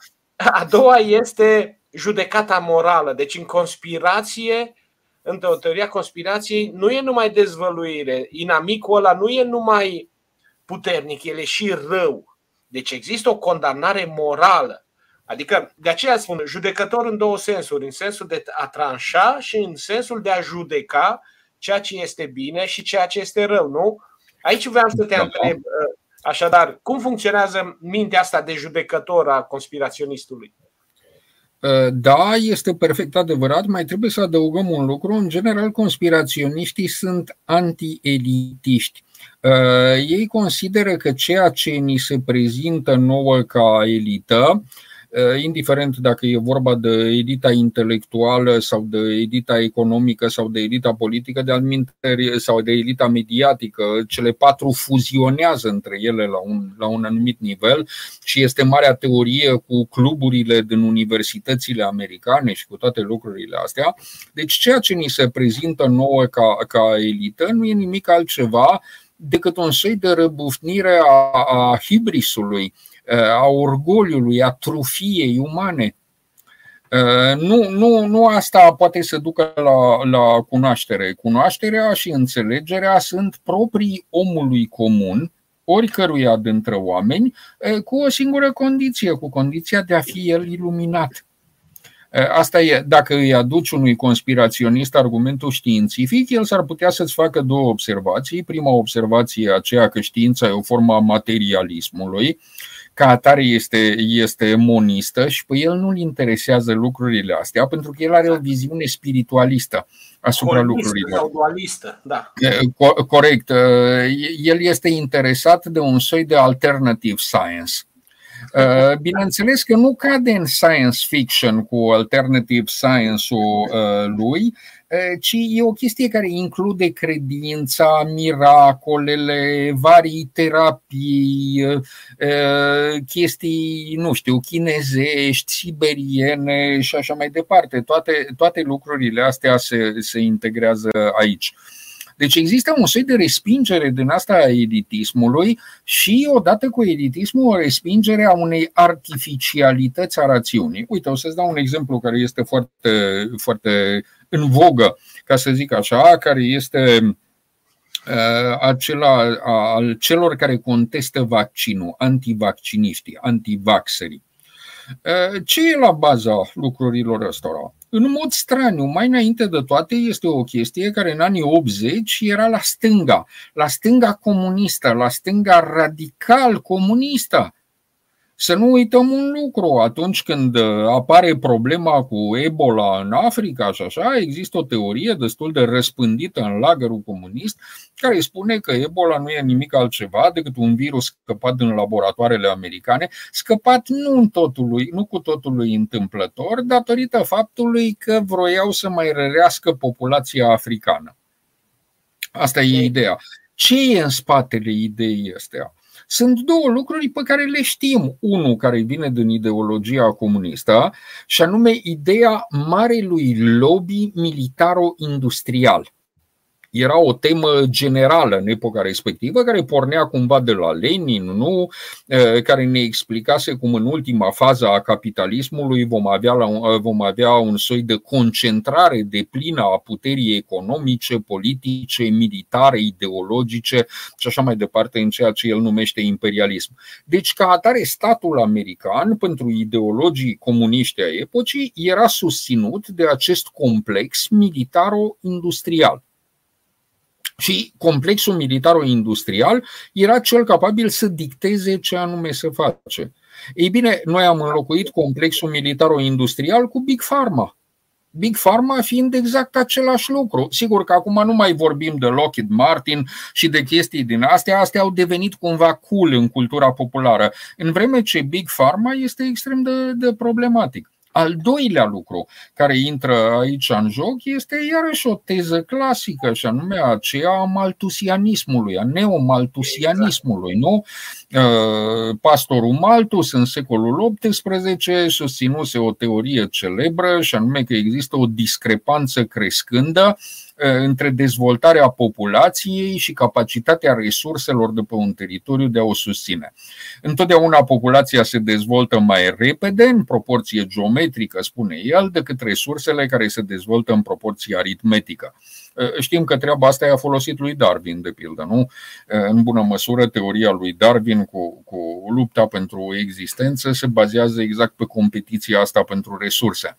a doua este judecata morală. Deci în conspirație, în teoria conspirației, nu e numai dezvăluire. Inamicul ăla nu e numai puternic, el e și rău. Deci există o condamnare morală. Adică, de aceea spun, judecător în două sensuri, în sensul de a tranșa și în sensul de a judeca ceea ce este bine și ceea ce este rău, nu? Aici vreau să te da. întreb, uh, așadar, cum funcționează mintea asta de judecător a conspiraționistului? Uh, da, este perfect adevărat. Mai trebuie să adăugăm un lucru. În general, conspiraționiștii sunt anti-elitiști. Uh, ei consideră că ceea ce ni se prezintă nouă ca elită Eh, indiferent dacă e vorba de edita intelectuală sau de edita economică sau de edita politică, de alminteri sau de edita mediatică, cele patru fuzionează între ele la un, la un anumit nivel și este marea teorie cu cluburile din universitățile americane și cu toate lucrurile astea. Deci ceea ce ni se prezintă nouă ca, ca elită nu e nimic altceva decât un soi de răbufnire a, a hibrisului a orgoliului, a trufiei umane. Nu, nu, nu asta poate să ducă la, la cunoaștere. Cunoașterea și înțelegerea sunt proprii omului comun, oricăruia dintre oameni, cu o singură condiție, cu condiția de a fi el iluminat. Asta e, dacă îi aduci unui conspiraționist argumentul științific, el s-ar putea să-ți facă două observații. Prima observație e aceea că știința e o formă a materialismului ca atare este, este monistă și pe el nu-l interesează lucrurile astea pentru că el are o viziune spiritualistă asupra Holistă lucrurilor. Sau dualistă, da. Corect. El este interesat de un soi de alternative science. Bineînțeles că nu cade în science fiction cu alternative science-ul lui, ci e o chestie care include credința, miracolele, varii terapii, chestii, nu știu, chinezești, siberiene și așa mai departe. Toate, toate lucrurile astea se, se integrează aici. Deci există un soi de respingere din asta a editismului și odată cu editismul o respingere a unei artificialități a rațiunii. Uite, o să-ți dau un exemplu care este foarte, foarte în vogă, ca să zic așa, care este uh, acela al celor care contestă vaccinul, antivacciniștii, antivaxerii. Uh, ce e la baza lucrurilor ăstora? În mod straniu, mai înainte de toate, este o chestie care în anii 80 era la stânga, la stânga comunistă, la stânga radical comunistă. Să nu uităm un lucru, atunci când uh, apare problema cu Ebola în Africa și așa, există o teorie destul de răspândită în lagărul comunist care spune că Ebola nu e nimic altceva decât un virus scăpat din laboratoarele americane, scăpat nu, totului, nu cu totului întâmplător, datorită faptului că vroiau să mai rărească populația africană. Asta e ideea. Ce e în spatele ideii astea? Sunt două lucruri pe care le știm. Unul care vine din ideologia comunistă și anume ideea marelui lobby militaro-industrial era o temă generală în epoca respectivă, care pornea cumva de la Lenin, nu? care ne explicase cum în ultima fază a capitalismului vom avea, la un, vom avea un soi de concentrare de plină a puterii economice, politice, militare, ideologice și așa mai departe în ceea ce el numește imperialism. Deci, ca atare, statul american, pentru ideologii comuniști a epocii, era susținut de acest complex militaro-industrial. Și complexul militaro-industrial era cel capabil să dicteze ce anume se face. Ei bine, noi am înlocuit complexul militaro-industrial cu Big Pharma. Big Pharma fiind exact același lucru. Sigur că acum nu mai vorbim de Lockheed Martin și de chestii din astea, astea au devenit cumva cool în cultura populară, în vreme ce Big Pharma este extrem de, de problematic. Al doilea lucru care intră aici în joc este iarăși o teză clasică, și anume aceea a maltusianismului, a neomaltusianismului. Nu? Uh, pastorul Maltus în secolul XVIII susținuse o teorie celebră, și anume că există o discrepanță crescândă între dezvoltarea populației și capacitatea resurselor de pe un teritoriu de a o susține. Întotdeauna populația se dezvoltă mai repede, în proporție geometrică, spune el, decât resursele care se dezvoltă în proporție aritmetică. Știm că treaba asta i-a folosit lui Darwin, de pildă, nu? În bună măsură, teoria lui Darwin cu, cu lupta pentru existență se bazează exact pe competiția asta pentru resurse.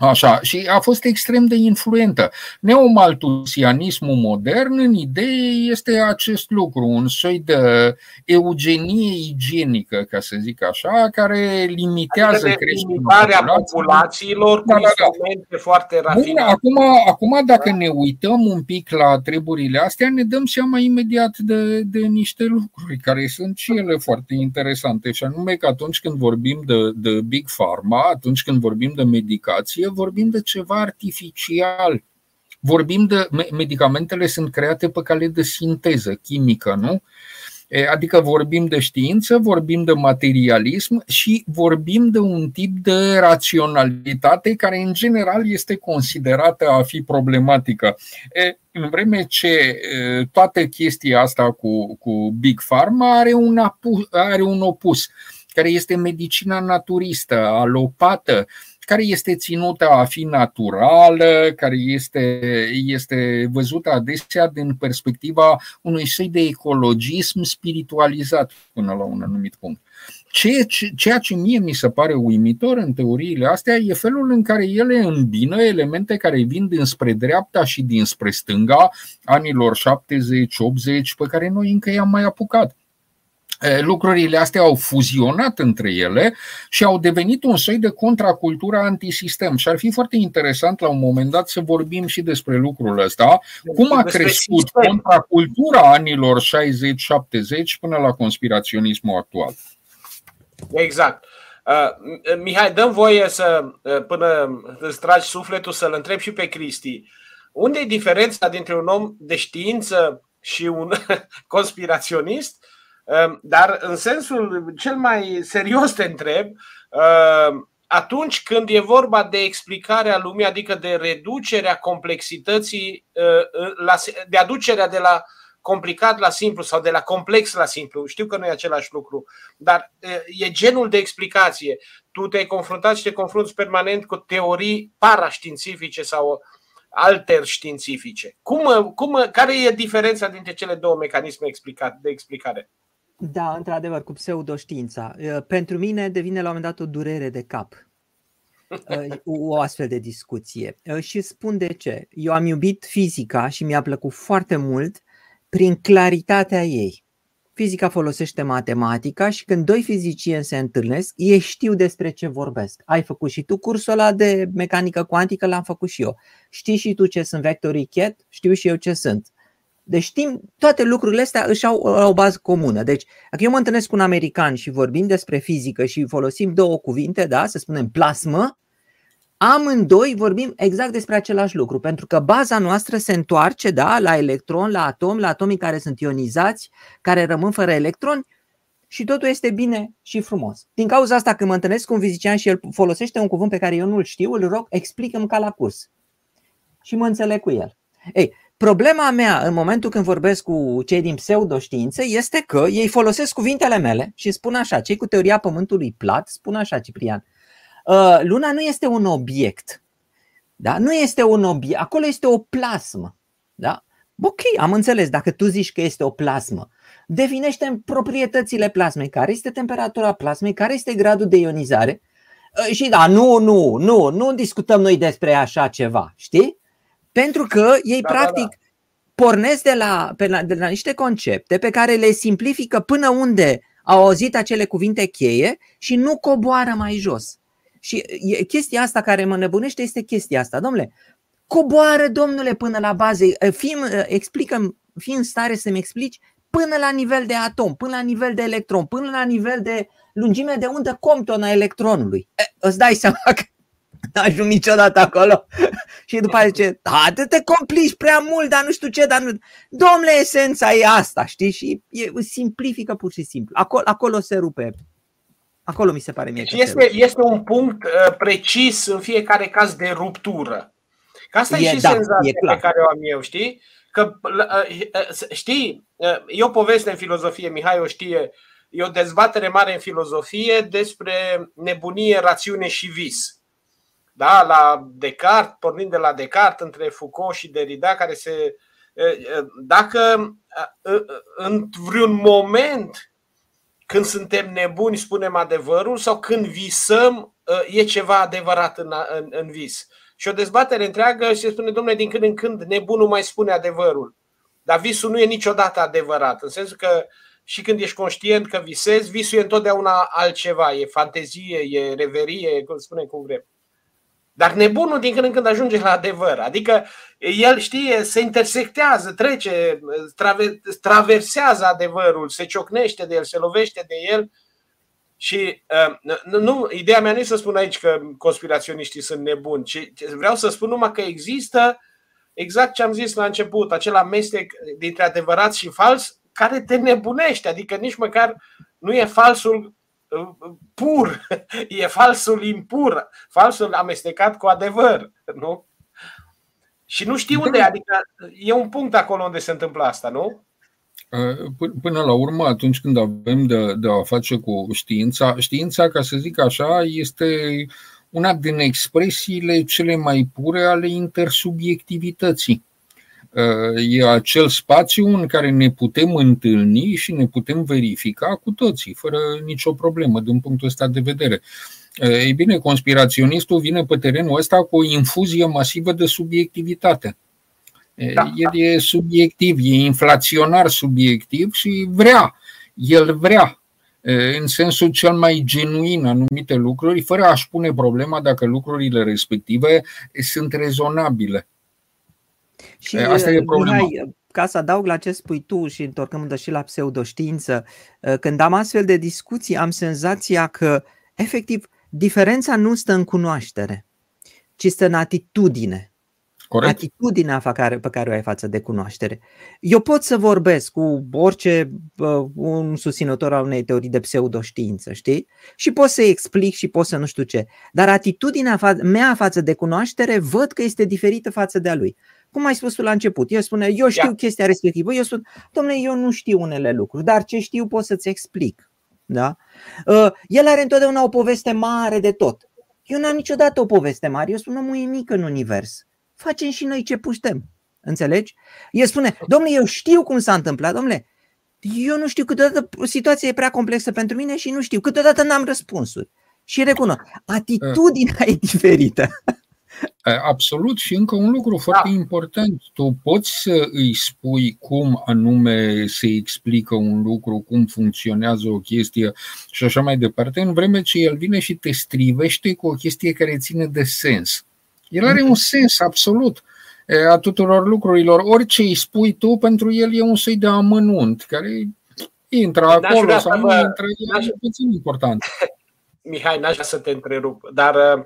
Așa, și a fost extrem de influentă. Neomaltusianismul modern, în idee, este acest lucru, un soi de eugenie igienică, ca să zic așa, care limitează adică creșterea populațiilor cu da, da, da. foarte rafinate. Bun, acum, acum, dacă ne uităm un pic la treburile astea, ne dăm seama imediat de, de niște lucruri care sunt și ele foarte interesante, și anume că atunci când vorbim de, de Big Pharma, atunci când vorbim de medicație, vorbim de ceva artificial. Vorbim de medicamentele sunt create pe cale de sinteză chimică, nu? Adică vorbim de știință, vorbim de materialism și vorbim de un tip de raționalitate care în general este considerată a fi problematică. În vreme ce toată chestia asta cu, cu Big Pharma are un, apus, are un opus, care este medicina naturistă, alopată, care este ținută a fi naturală, care este, este văzută adesea din perspectiva unui soi de ecologism spiritualizat până la un anumit punct. Ceea ce mie mi se pare uimitor în teoriile astea e felul în care ele îmbină elemente care vin dinspre dreapta și dinspre stânga anilor 70-80 pe care noi încă i-am mai apucat lucrurile astea au fuzionat între ele și au devenit un soi de contracultură antisistem. Și ar fi foarte interesant la un moment dat să vorbim și despre lucrul ăsta, cum a crescut sistem. contracultura anilor 60-70 până la conspiraționismul actual. Exact. Uh, Mihai, dăm voie să, uh, până îți tragi sufletul, să-l întreb și pe Cristi. Unde e diferența dintre un om de știință și un conspiraționist? Ehm, dar în sensul cel mai serios te întreb, ehm, atunci când e vorba de explicarea lumii, adică de reducerea complexității, de aducerea de la complicat la simplu sau de la complex la simplu, știu că nu e același lucru, dar e genul de explicație. Tu te-ai confruntat și te confrunți permanent cu teorii paraștiințifice sau alter științifice. Cum, cum, care e diferența dintre cele două mecanisme de explicare? Da, într-adevăr, cu pseudoștiința. Pentru mine devine la un moment dat o durere de cap o astfel de discuție. Și spun de ce. Eu am iubit fizica și mi-a plăcut foarte mult prin claritatea ei. Fizica folosește matematica și când doi fizicieni se întâlnesc, ei știu despre ce vorbesc. Ai făcut și tu cursul ăla de mecanică cuantică, l-am făcut și eu. Știi și tu ce sunt vectorii Ket? Știu și eu ce sunt. Deci știm, toate lucrurile astea își au, au o bază comună. Deci, dacă eu mă întâlnesc cu un american și vorbim despre fizică și folosim două cuvinte, da, să spunem plasmă, amândoi vorbim exact despre același lucru, pentru că baza noastră se întoarce da, la electron, la atom, la atomii care sunt ionizați, care rămân fără electroni și totul este bine și frumos. Din cauza asta, când mă întâlnesc cu un fizician și el folosește un cuvânt pe care eu nu-l știu, îl rog, explică-mi ca la curs. Și mă înțeleg cu el. Ei, Problema mea în momentul când vorbesc cu cei din pseudoștiințe este că ei folosesc cuvintele mele și spun așa, cei cu teoria pământului plat spun așa, Ciprian, ă, luna nu este un obiect, da? nu este un obiect, acolo este o plasmă. Da? Ok, am înțeles, dacă tu zici că este o plasmă, definește proprietățile plasmei, care este temperatura plasmei, care este gradul de ionizare ă, și da, nu, nu, nu, nu discutăm noi despre așa ceva, știi? Pentru că ei da, practic da, da. pornesc de la, pe la, de la niște concepte pe care le simplifică până unde au auzit acele cuvinte cheie și nu coboară mai jos. Și chestia asta care mă nebunește este chestia asta. Domnule, coboară, domnule, până la bază, fim, explică fii în stare să-mi explici până la nivel de atom, până la nivel de electron, până la nivel de lungime de undă Compton a electronului. E, îți dai seama că n-ajung niciodată acolo. Și după aceea zice, da, te complici prea mult, dar nu știu ce, dar nu... Domnule, esența e asta, știi? Și e, simplifică pur și simplu. Acolo, acolo se rupe. Acolo mi se pare mie. Deci este, este un punct uh, precis în fiecare caz de ruptură. Că asta e, e și da, senzația e pe care o am eu, știi? Că, uh, uh, știi, uh, e o poveste în filozofie, Mihai o știe, e o dezbatere mare în filozofie despre nebunie, rațiune și vis da, la Descartes, pornind de la Descartes, între Foucault și Derrida, care se. Dacă în vreun moment când suntem nebuni spunem adevărul sau când visăm e ceva adevărat în, în, în vis. Și o dezbatere întreagă și se spune, domnule, din când în când nebunul mai spune adevărul. Dar visul nu e niciodată adevărat, în sensul că și când ești conștient că visezi, visul e întotdeauna altceva, e fantezie, e reverie, cum spunem cum vrem. Dar nebunul din când în când ajunge la adevăr. Adică el știe, se intersectează, trece, traversează adevărul, se ciocnește de el, se lovește de el. Și uh, nu, ideea mea nu e să spun aici că conspiraționiștii sunt nebuni, ci vreau să spun numai că există exact ce am zis la început, acel amestec dintre adevărat și fals care te nebunește, adică nici măcar nu e falsul pur, e falsul impur, falsul amestecat cu adevăr, nu? Și nu știu unde, adică e un punct acolo unde se întâmplă asta, nu? Până la urmă, atunci când avem de, de a face cu știința, știința, ca să zic așa, este una din expresiile cele mai pure ale intersubiectivității. E acel spațiu în care ne putem întâlni și ne putem verifica cu toții, fără nicio problemă din punctul ăsta de vedere. Ei bine, conspiraționistul vine pe terenul ăsta cu o infuzie masivă de subiectivitate. Da. El e subiectiv, e inflaționar subiectiv și vrea. El vrea în sensul cel mai genuin anumite lucruri, fără a-și pune problema dacă lucrurile respective sunt rezonabile. Și, Asta e problema. Mihai, ca să adaug la ce spui tu și întorcându și la pseudoștiință, când am astfel de discuții, am senzația că, efectiv, diferența nu stă în cunoaștere, ci stă în atitudine. Corect. Atitudinea pe care, pe care o ai față de cunoaștere. Eu pot să vorbesc cu orice uh, un susținător al unei teorii de pseudoștiință, știi? Și pot să explic și pot să nu știu ce. Dar atitudinea fa- mea față de cunoaștere văd că este diferită față de a lui. Cum ai spus tu la început, el spune, eu știu Ia. chestia respectivă, eu spun, domnule, eu nu știu unele lucruri, dar ce știu pot să-ți explic. Da? Uh, el are întotdeauna o poveste mare de tot. Eu n-am niciodată o poveste mare, eu spun, omul e mic în univers. Facem și noi ce puștem. Înțelegi? El spune, domnule, eu știu cum s-a întâmplat, domnule, eu nu știu, câteodată situația e prea complexă pentru mine și nu știu, câteodată n-am răspunsuri. Și recunosc, atitudinea e diferită. Absolut și încă un lucru foarte da. important. Tu poți să îi spui cum anume se explică un lucru, cum funcționează o chestie și așa mai departe, în vreme ce el vine și te strivește cu o chestie care ține de sens. El are un sens absolut a tuturor lucrurilor. Orice îi spui tu, pentru el e un soi de amănunt care intră acolo sau nu intră, e puțin important. Mihai, n-aș vrea să te întrerup, dar uh,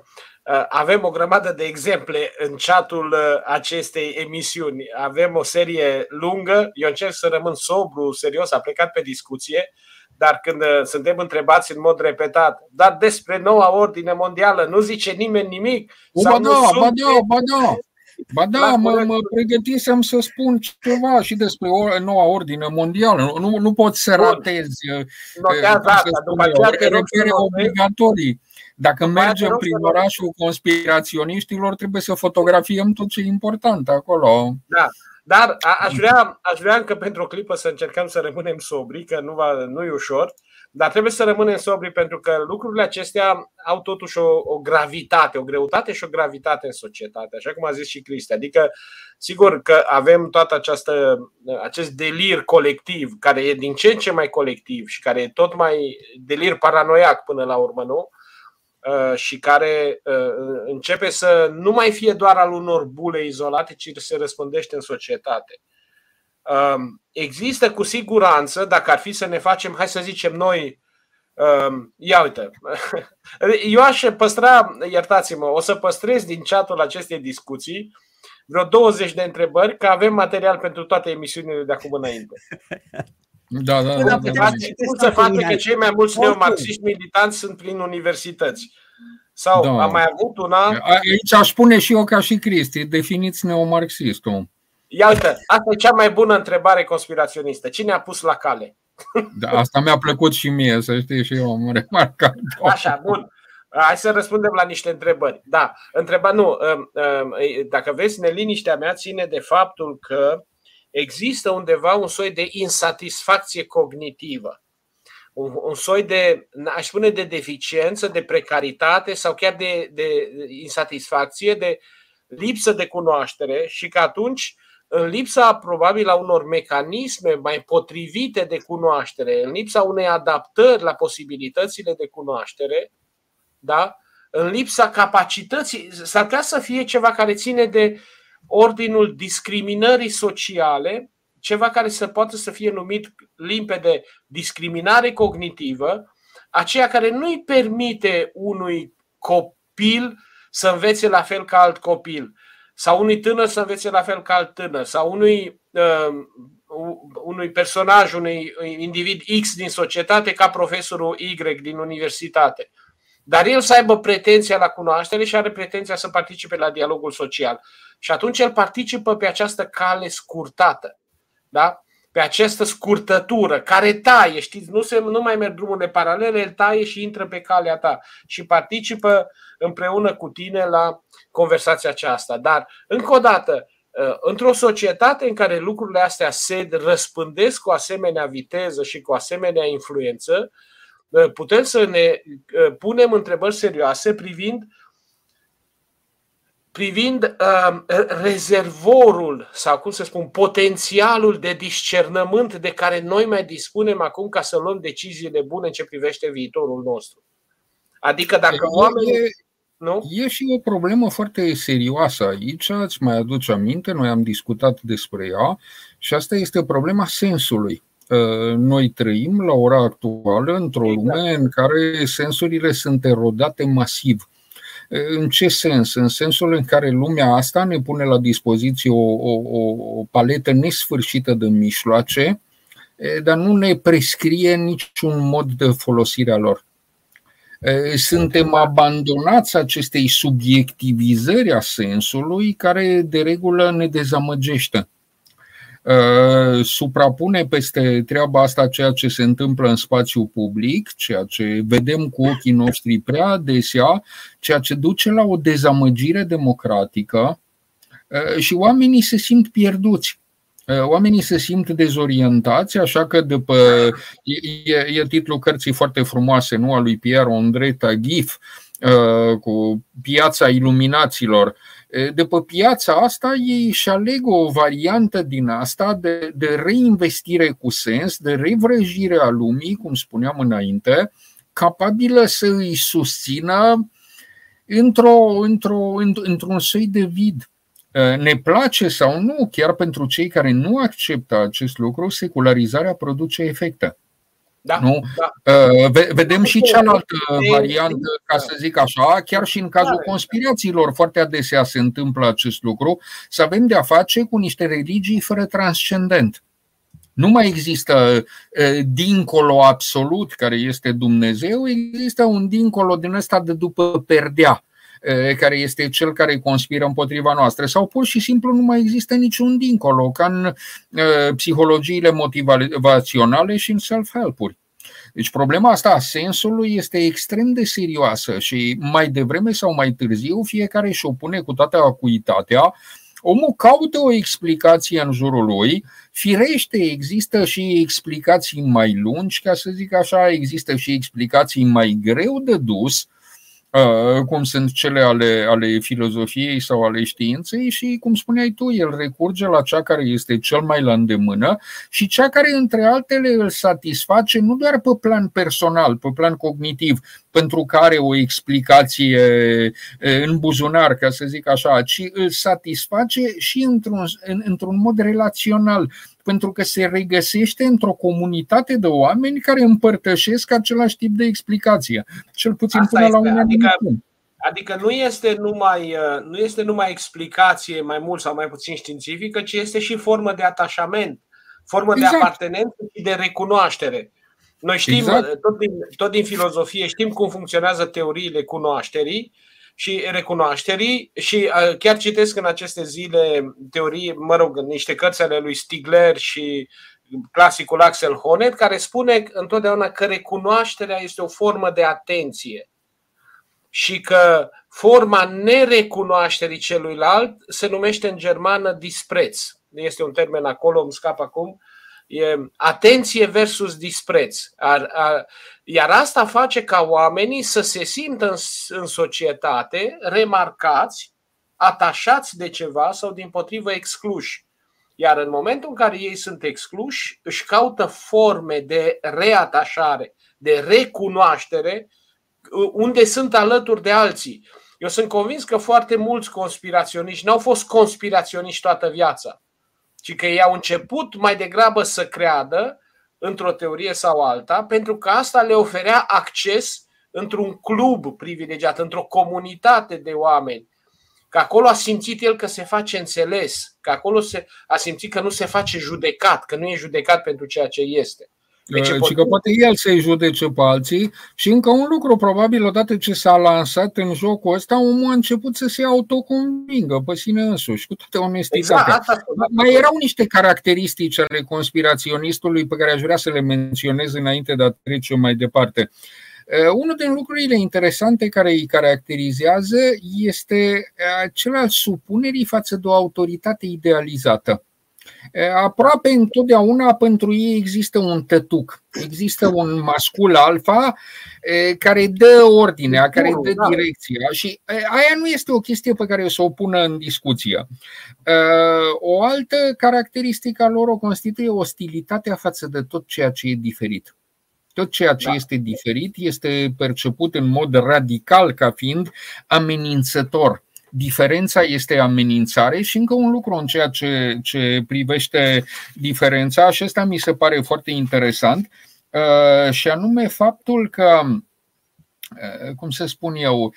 Uh, avem o grămadă de exemple în chatul uh, acestei emisiuni. Avem o serie lungă, eu încerc să rămân sobru, serios, a plecat pe discuție, dar când uh, suntem întrebați în mod repetat, dar despre noua ordine mondială nu zice nimeni nimic? Ba da, ba da, ba da. Ba da, mă, mă pregătisem să spun ceva și despre o noua ordine mondială. Nu, nu pot să ratezi. Notează asta, după aceea te rog obligatorii. Dacă mergem prin orașul conspiraționiștilor, trebuie să fotografiem tot ce e important acolo. Da, dar aș vrea, aș vrea încă pentru o clipă să încercăm să rămânem sobri, că nu, va, nu e ușor, dar trebuie să rămânem sobri pentru că lucrurile acestea au totuși o, o gravitate, o greutate și o gravitate în societate, așa cum a zis și Cristi. Adică, sigur că avem toată această, acest delir colectiv, care e din ce în ce mai colectiv și care e tot mai delir paranoiac până la urmă, nu? uh, și care începe să nu mai fie doar al unor bule izolate, ci se răspândește în societate. Um, există cu siguranță, dacă ar fi să ne facem, hai să zicem noi, um, ia uite, eu aș păstra, iertați-mă, o să păstrez din chatul acestei discuții vreo 20 de întrebări, că avem material pentru toate emisiunile de acum înainte. Da, da, da. da, da, Cum să facă că cei mai mulți neomarxiști militanți sunt prin universități? Sau da. am mai avut una... Aici aș spune și eu ca și Cristi, definiți neomarxistul. Ia uite, asta e cea mai bună întrebare conspiraționistă. Cine a pus la cale? Da, asta mi-a plăcut și mie, să știi, și eu am remarcat. Așa, bun. Hai să răspundem la niște întrebări. Da, întreba, nu, um, um, dacă vezi, neliniștea mea ține de faptul că există undeva un soi de insatisfacție cognitivă. Un, un soi de, aș spune, de deficiență, de precaritate sau chiar de, de insatisfacție, de lipsă de cunoaștere și că atunci în lipsa probabil a unor mecanisme mai potrivite de cunoaștere, în lipsa unei adaptări la posibilitățile de cunoaștere, da? în lipsa capacității, s-ar putea să fie ceva care ține de ordinul discriminării sociale, ceva care să poată să fie numit limpede discriminare cognitivă, aceea care nu îi permite unui copil să învețe la fel ca alt copil, sau unui tânăr să învețe la fel ca alt tânăr, sau unui, uh, unui personaj, unui individ X din societate ca profesorul Y din universitate. Dar el să aibă pretenția la cunoaștere și are pretenția să participe la dialogul social. Și atunci el participă pe această cale scurtată. Da? Pe această scurtătură care taie, știți, nu, se, nu mai merg drumurile paralele, el taie și intră pe calea ta și participă împreună cu tine la conversația aceasta. Dar, încă o dată, uh, într-o societate în care lucrurile astea se răspândesc cu asemenea viteză și cu asemenea influență, uh, putem să ne uh, punem întrebări serioase privind privind uh, rezervorul sau, cum să spun, potențialul de discernământ de care noi mai dispunem acum ca să luăm deciziile bune în ce privește viitorul nostru. Adică dacă oamenii nu? E și o problemă foarte serioasă aici, îți mai aduce aminte, noi am discutat despre ea și asta este problema sensului. Ă, noi trăim la ora actuală într-o exact. lume în care sensurile sunt erodate masiv. Ă, în ce sens? În sensul în care lumea asta ne pune la dispoziție o, o, o paletă nesfârșită de mișloace, dar nu ne prescrie niciun mod de folosire a lor. Suntem abandonați acestei subiectivizări a sensului care de regulă ne dezamăgește. Suprapune peste treaba asta ceea ce se întâmplă în spațiu public, ceea ce vedem cu ochii noștri prea adesea, ceea ce duce la o dezamăgire democratică și oamenii se simt pierduți. Eh, oamenii se simt dezorientați, așa că după, e, e titlul cărții foarte frumoase, nu a lui Pierre André Tagif, eh, cu piața iluminaților. Eh, după piața asta, ei își aleg o variantă din asta de, de reinvestire cu sens, de revrăjire a lumii, cum spuneam înainte, capabilă să îi susțină într-o, într-o, într-un soi de vid Eh, ne place sau nu, chiar pentru cei care nu acceptă acest lucru, secularizarea produce efecte. Da, nu? Da. Eh, vedem și cealaltă variantă, ca să zic așa, chiar și în cazul conspirațiilor, foarte adesea se întâmplă acest lucru, să avem de-a face cu niște religii fără transcendent. Nu mai există eh, dincolo absolut care este Dumnezeu, există un dincolo din ăsta de după perdea care este cel care conspiră împotriva noastră, sau pur și simplu nu mai există niciun dincolo, ca în psihologiile motivaționale și în self-help-uri. Deci problema asta a sensului este extrem de serioasă și mai devreme sau mai târziu fiecare își opune cu toată acuitatea Omul caută o explicație în jurul lui. Firește, există și explicații mai lungi, ca să zic așa, există și explicații mai greu de dus, cum sunt cele ale, ale filozofiei sau ale științei și, cum spuneai tu, el recurge la cea care este cel mai la îndemână și cea care, între altele, îl satisface nu doar pe plan personal, pe plan cognitiv, pentru care o explicație în buzunar, ca să zic așa, ci îl satisface și într-un, într-un mod relațional, pentru că se regăsește într-o comunitate de oameni care împărtășesc același tip de explicație, cel puțin Asta până este, la un adică, adică nu este, numai, nu este numai explicație mai mult sau mai puțin științifică, ci este și formă de atașament, formă exact. de apartenență și de recunoaștere. Noi știm, exact. tot, din, tot din filozofie, știm cum funcționează teoriile cunoașterii și recunoașterii și chiar citesc în aceste zile teorii, mă rog, niște cărți ale lui Stigler și clasicul Axel Honneth, care spune întotdeauna că recunoașterea este o formă de atenție și că forma nerecunoașterii celuilalt se numește în germană dispreț. Este un termen acolo, îmi scap acum, E atenție versus dispreț. Iar asta face ca oamenii să se simtă în, în societate remarcați, atașați de ceva sau din potrivă excluși. Iar în momentul în care ei sunt excluși, își caută forme de reatașare, de recunoaștere, unde sunt alături de alții. Eu sunt convins că foarte mulți conspiraționiști n-au fost conspiraționiști toată viața ci că ei au început mai degrabă să creadă într-o teorie sau alta, pentru că asta le oferea acces într-un club privilegiat, într-o comunitate de oameni. Că acolo a simțit el că se face înțeles, că acolo se, a simțit că nu se face judecat, că nu e judecat pentru ceea ce este. Deci, și că poate el să-i judece pe alții și încă un lucru, probabil odată ce s-a lansat în jocul ăsta, omul a început să se autoconvingă pe sine însuși, cu toată onestitatea. Exact, Mai erau niște caracteristici ale conspiraționistului pe care aș vrea să le menționez înainte de a trece mai departe. Unul din lucrurile interesante care îi caracterizează este acela al supunerii față de o autoritate idealizată. Aproape întotdeauna pentru ei există un tătuc, există un mascul alfa care dă ordinea, care dă da. direcția și aia nu este o chestie pe care o să o pună în discuție. O altă caracteristică a lor o constituie ostilitatea față de tot ceea ce e diferit. Tot ceea ce da. este diferit este perceput în mod radical ca fiind amenințător diferența este amenințare și încă un lucru în ceea ce, ce privește diferența, și ăsta mi se pare foarte interesant, uh, și anume faptul că uh, cum să spun eu, uh,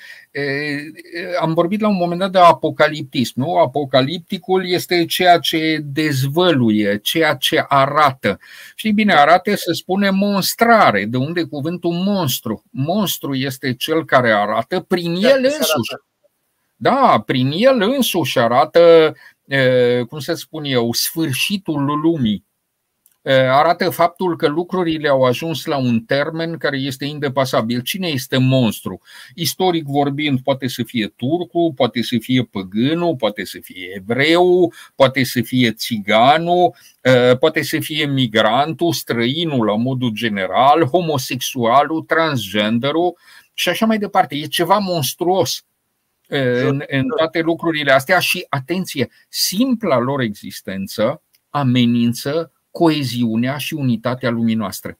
am vorbit la un moment dat de apocaliptism, nu? Apocalipticul este ceea ce dezvăluie, ceea ce arată. Și bine, arată să spune monstrare, de unde cuvântul monstru. Monstru este cel care arată prin el însuși. Da, prin el însuși arată, cum să spun eu, sfârșitul lumii. Arată faptul că lucrurile au ajuns la un termen care este indepasabil. Cine este monstru? Istoric vorbind, poate să fie turcu, poate să fie păgânul, poate să fie evreu, poate să fie țiganul, poate să fie migrantul, străinul la modul general, homosexualul, transgenderul și așa mai departe. E ceva monstruos în, în toate lucrurile astea și, atenție, simpla lor existență amenință coeziunea și unitatea lumii noastre.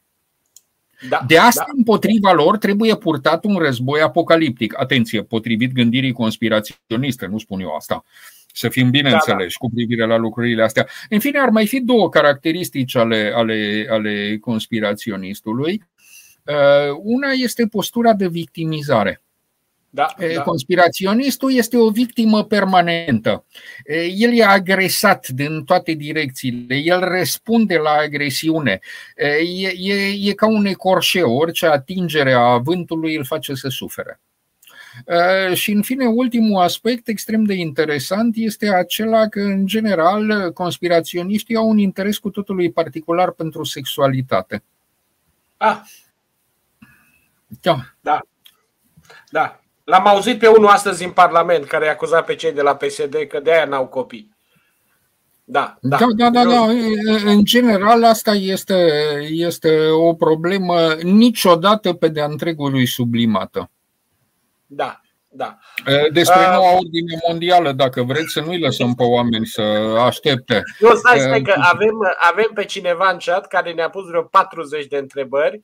Da, de asta, da. împotriva lor, trebuie purtat un război apocaliptic. Atenție, potrivit gândirii conspiraționiste, nu spun eu asta. Să fim bine da, da. cu privire la lucrurile astea. În fine, ar mai fi două caracteristici ale, ale, ale conspiraționistului. Uh, una este postura de victimizare. Da, da. Conspiraționistul este o victimă permanentă. El e agresat din toate direcțiile, el răspunde la agresiune. E, e, e ca un ecorșeu, orice atingere a vântului îl face să sufere. Și, în fine, ultimul aspect extrem de interesant este acela că, în general, conspiraționiștii au un interes cu totul particular pentru sexualitate. Ah. Da. Da. Da. L-am auzit pe unul astăzi în Parlament care i-a acuzat pe cei de la PSD că de aia n-au copii. Da, da, da, da, da, da. În general, asta este, este o problemă niciodată pe de-a întregului sublimată. Da, da. Despre uh, noua ordine mondială, dacă vreți să nu-i lăsăm pe oameni să aștepte. Nu, stai, stai că avem, avem pe cineva în chat care ne-a pus vreo 40 de întrebări.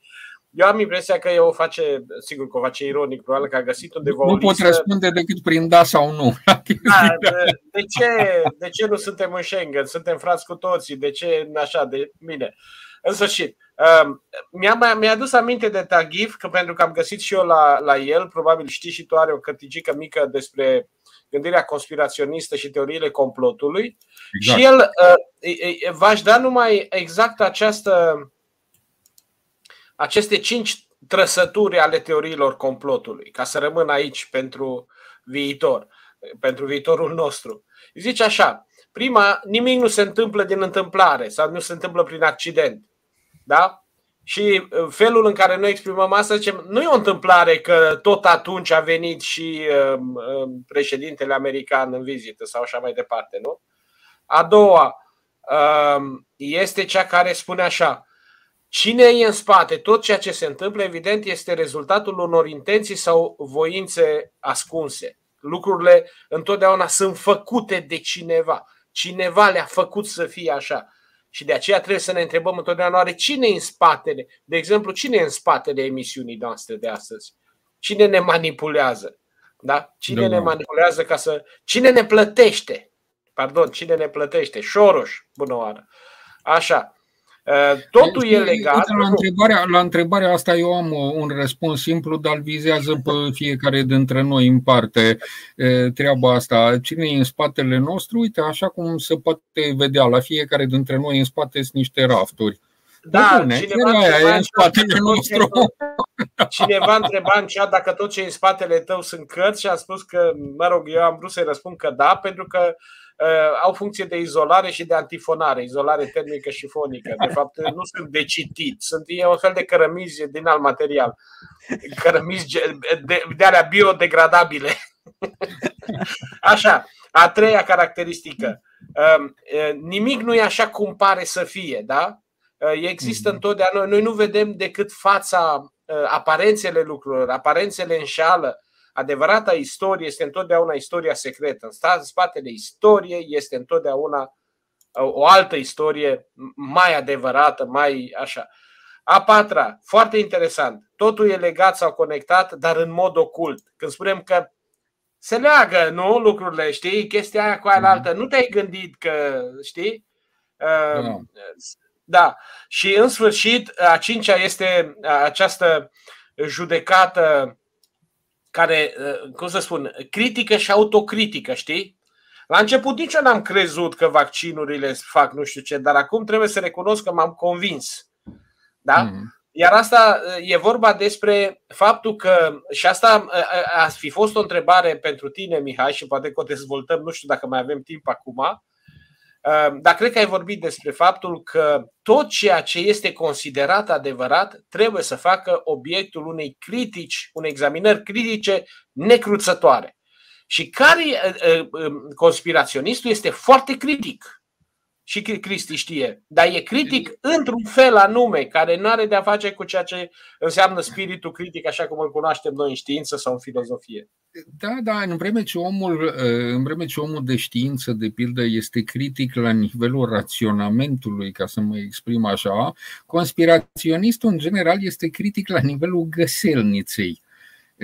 Eu am impresia că el o face, sigur că o face ironic, probabil că a găsit undeva Nu pot răspunde decât prin da sau nu. Da, de, de, ce, de ce nu suntem în Schengen? Suntem frați cu toții? De ce așa? De mine. În sfârșit, um, mi-a, mi-a adus aminte de Tagif, că pentru că am găsit și eu la, la el, probabil știi și tu, are o cărticică mică despre gândirea conspiraționistă și teoriile complotului. Exact. Și el uh, v-aș da numai exact această, aceste cinci trăsături ale teoriilor complotului, ca să rămân aici pentru viitor, pentru viitorul nostru. Zice așa, prima, nimic nu se întâmplă din întâmplare sau nu se întâmplă prin accident. Da? Și uh, felul în care noi exprimăm asta, zicem, nu e o întâmplare că tot atunci a venit și uh, uh, președintele american în vizită sau așa mai departe, nu? A doua uh, este cea care spune așa, cine e în spate? Tot ceea ce se întâmplă, evident, este rezultatul unor intenții sau voințe ascunse. Lucrurile întotdeauna sunt făcute de cineva. Cineva le-a făcut să fie așa. Și de aceea trebuie să ne întrebăm întotdeauna oare cine e în spatele, de exemplu, cine e în spatele emisiunii noastre de astăzi? Cine ne manipulează? Da? Cine da, ne manipulează ca să. Cine ne plătește? Pardon, cine ne plătește? Șoroș, bună oară. Așa. Uh, totul e legat. La întrebarea, la întrebarea asta eu am uh, un răspuns simplu, dar vizează pe fiecare dintre noi în parte uh, treaba asta. Cine e în spatele nostru? Uite, așa cum se poate vedea, la fiecare dintre noi în spate sunt niște rafturi. Da, bune, cineva aia e în spatele nostru. Cineva întreba în chat dacă tot ce e în spatele tău sunt cărți și a spus că, mă rog, eu am vrut să-i răspund că da, pentru că uh, au funcție de izolare și de antifonare, izolare termică și fonică. De fapt, nu sunt de citit, sunt e un fel de cărămizi din alt material. Cărămizi de, de alea biodegradabile. Așa, a treia caracteristică. Uh, uh, nimic nu e așa cum pare să fie, da? Uh, există mm-hmm. întotdeauna, noi nu vedem decât fața, uh, aparențele lucrurilor, aparențele înșală. Adevărata istorie este întotdeauna istoria secretă. În spatele istoriei este întotdeauna uh, o altă istorie mai adevărată, mai așa. A patra, foarte interesant, totul e legat sau conectat, dar în mod ocult. Când spunem că se leagă, nu, lucrurile, știi, chestia aia cu aia altă, mhm. nu te-ai gândit că, știi, no. Da. Și în sfârșit, a cincea este această judecată care, cum să spun, critică și autocritică, știi? La început nici eu n-am crezut că vaccinurile fac nu știu ce, dar acum trebuie să recunosc că m-am convins. Da? Mm. Iar asta e vorba despre faptul că, și asta a fi fost o întrebare pentru tine, Mihai, și poate că o dezvoltăm, nu știu dacă mai avem timp acum, Ehm, dar cred că ai vorbit despre faptul că tot ceea ce este considerat adevărat trebuie să facă obiectul unei critici, unei examinări critice necruțătoare. Și care conspiraționistul este foarte critic și Cristi știe, dar e critic într-un fel anume, care nu are de-a face cu ceea ce înseamnă spiritul critic, așa cum îl cunoaștem noi în știință sau în filozofie. Da, da, în vreme ce omul, în vreme ce omul de știință, de pildă, este critic la nivelul raționamentului, ca să mă exprim așa, conspiraționistul, în general, este critic la nivelul găselniței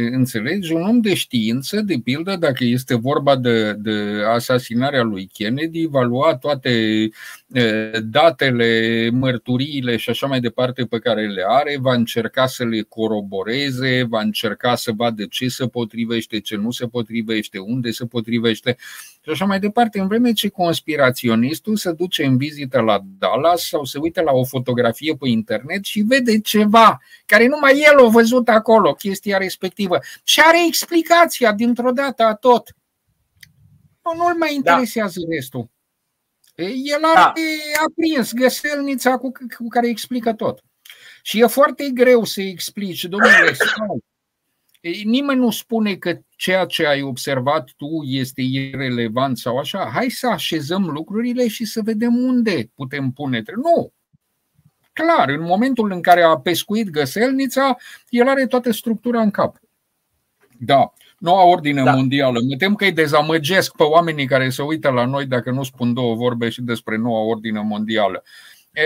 Înțelegi? Un om de știință, de pildă, dacă este vorba de, de asasinarea lui Kennedy, va lua toate datele, mărturiile și așa mai departe pe care le are, va încerca să le coroboreze, va încerca să vadă ce se potrivește, ce nu se potrivește, unde se potrivește și așa mai departe. În vreme ce conspiraționistul se duce în vizită la Dallas sau se uită la o fotografie pe internet și vede ceva care numai el a văzut acolo, chestia respectivă, și are explicația dintr-o dată a tot. Nu-l mai da. interesează da. restul. El da. are da. aprins găselnița cu, cu care explică tot. Și e foarte greu să explici, domnule, stai. Nimeni nu spune că ceea ce ai observat tu este irrelevant sau așa. Hai să așezăm lucrurile și să vedem unde putem pune. Nu. Clar, în momentul în care a pescuit găselnița, el are toată structura în cap. Da. Noua ordine da. mondială. Mă tem că îi dezamăgesc pe oamenii care se uită la noi dacă nu spun două vorbe și despre noua ordine mondială. E,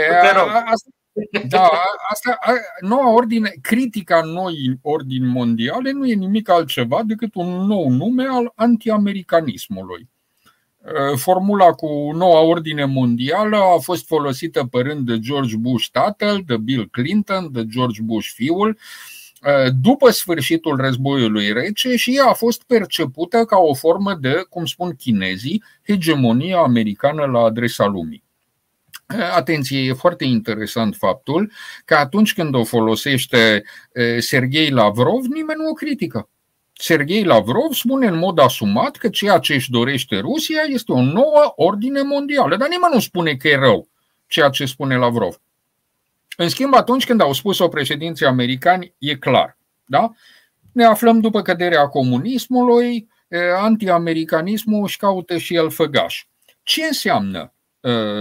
asta, da, asta, noua ordine, critica noi ordini mondiale nu e nimic altceva decât un nou nume al antiamericanismului. Formula cu noua ordine mondială a fost folosită pe rând de George Bush tatăl, de Bill Clinton, de George Bush fiul, după sfârșitul războiului rece și ea a fost percepută ca o formă de, cum spun chinezii, hegemonie americană la adresa lumii. Atenție, e foarte interesant faptul că atunci când o folosește Sergei Lavrov, nimeni nu o critică. Sergei Lavrov spune în mod asumat că ceea ce își dorește Rusia este o nouă ordine mondială, dar nimeni nu spune că e rău ceea ce spune Lavrov. În schimb, atunci când au spus-o președinții americani, e clar. Da? Ne aflăm după căderea comunismului, antiamericanismul își caută și el făgaș. Ce înseamnă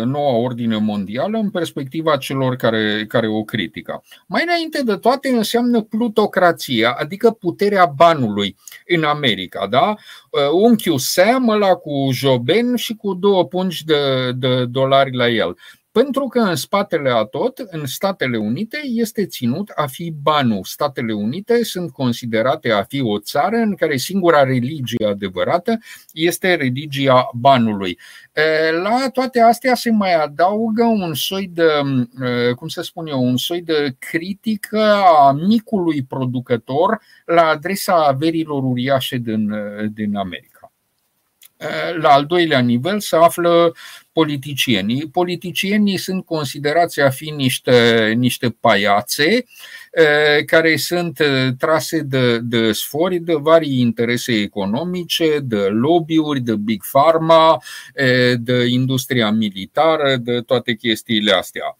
noua ordine mondială în perspectiva celor care, care o critică. Mai înainte de toate înseamnă plutocrația, adică puterea banului în America. Da? Unchiul Sam ăla cu Joben și cu două pungi de, de dolari la el. Pentru că în spatele a tot, în Statele Unite, este ținut a fi banul. Statele Unite sunt considerate a fi o țară în care singura religie adevărată este religia banului. La toate astea se mai adaugă un soi de, cum să spun eu, un soi de critică a micului producător la adresa averilor uriașe din, din America. La al doilea nivel se află politicienii. Politicienii sunt considerați a fi niște, niște paiațe care sunt trase de, de sfori de varii interese economice, de lobby-uri, de big pharma, de industria militară, de toate chestiile astea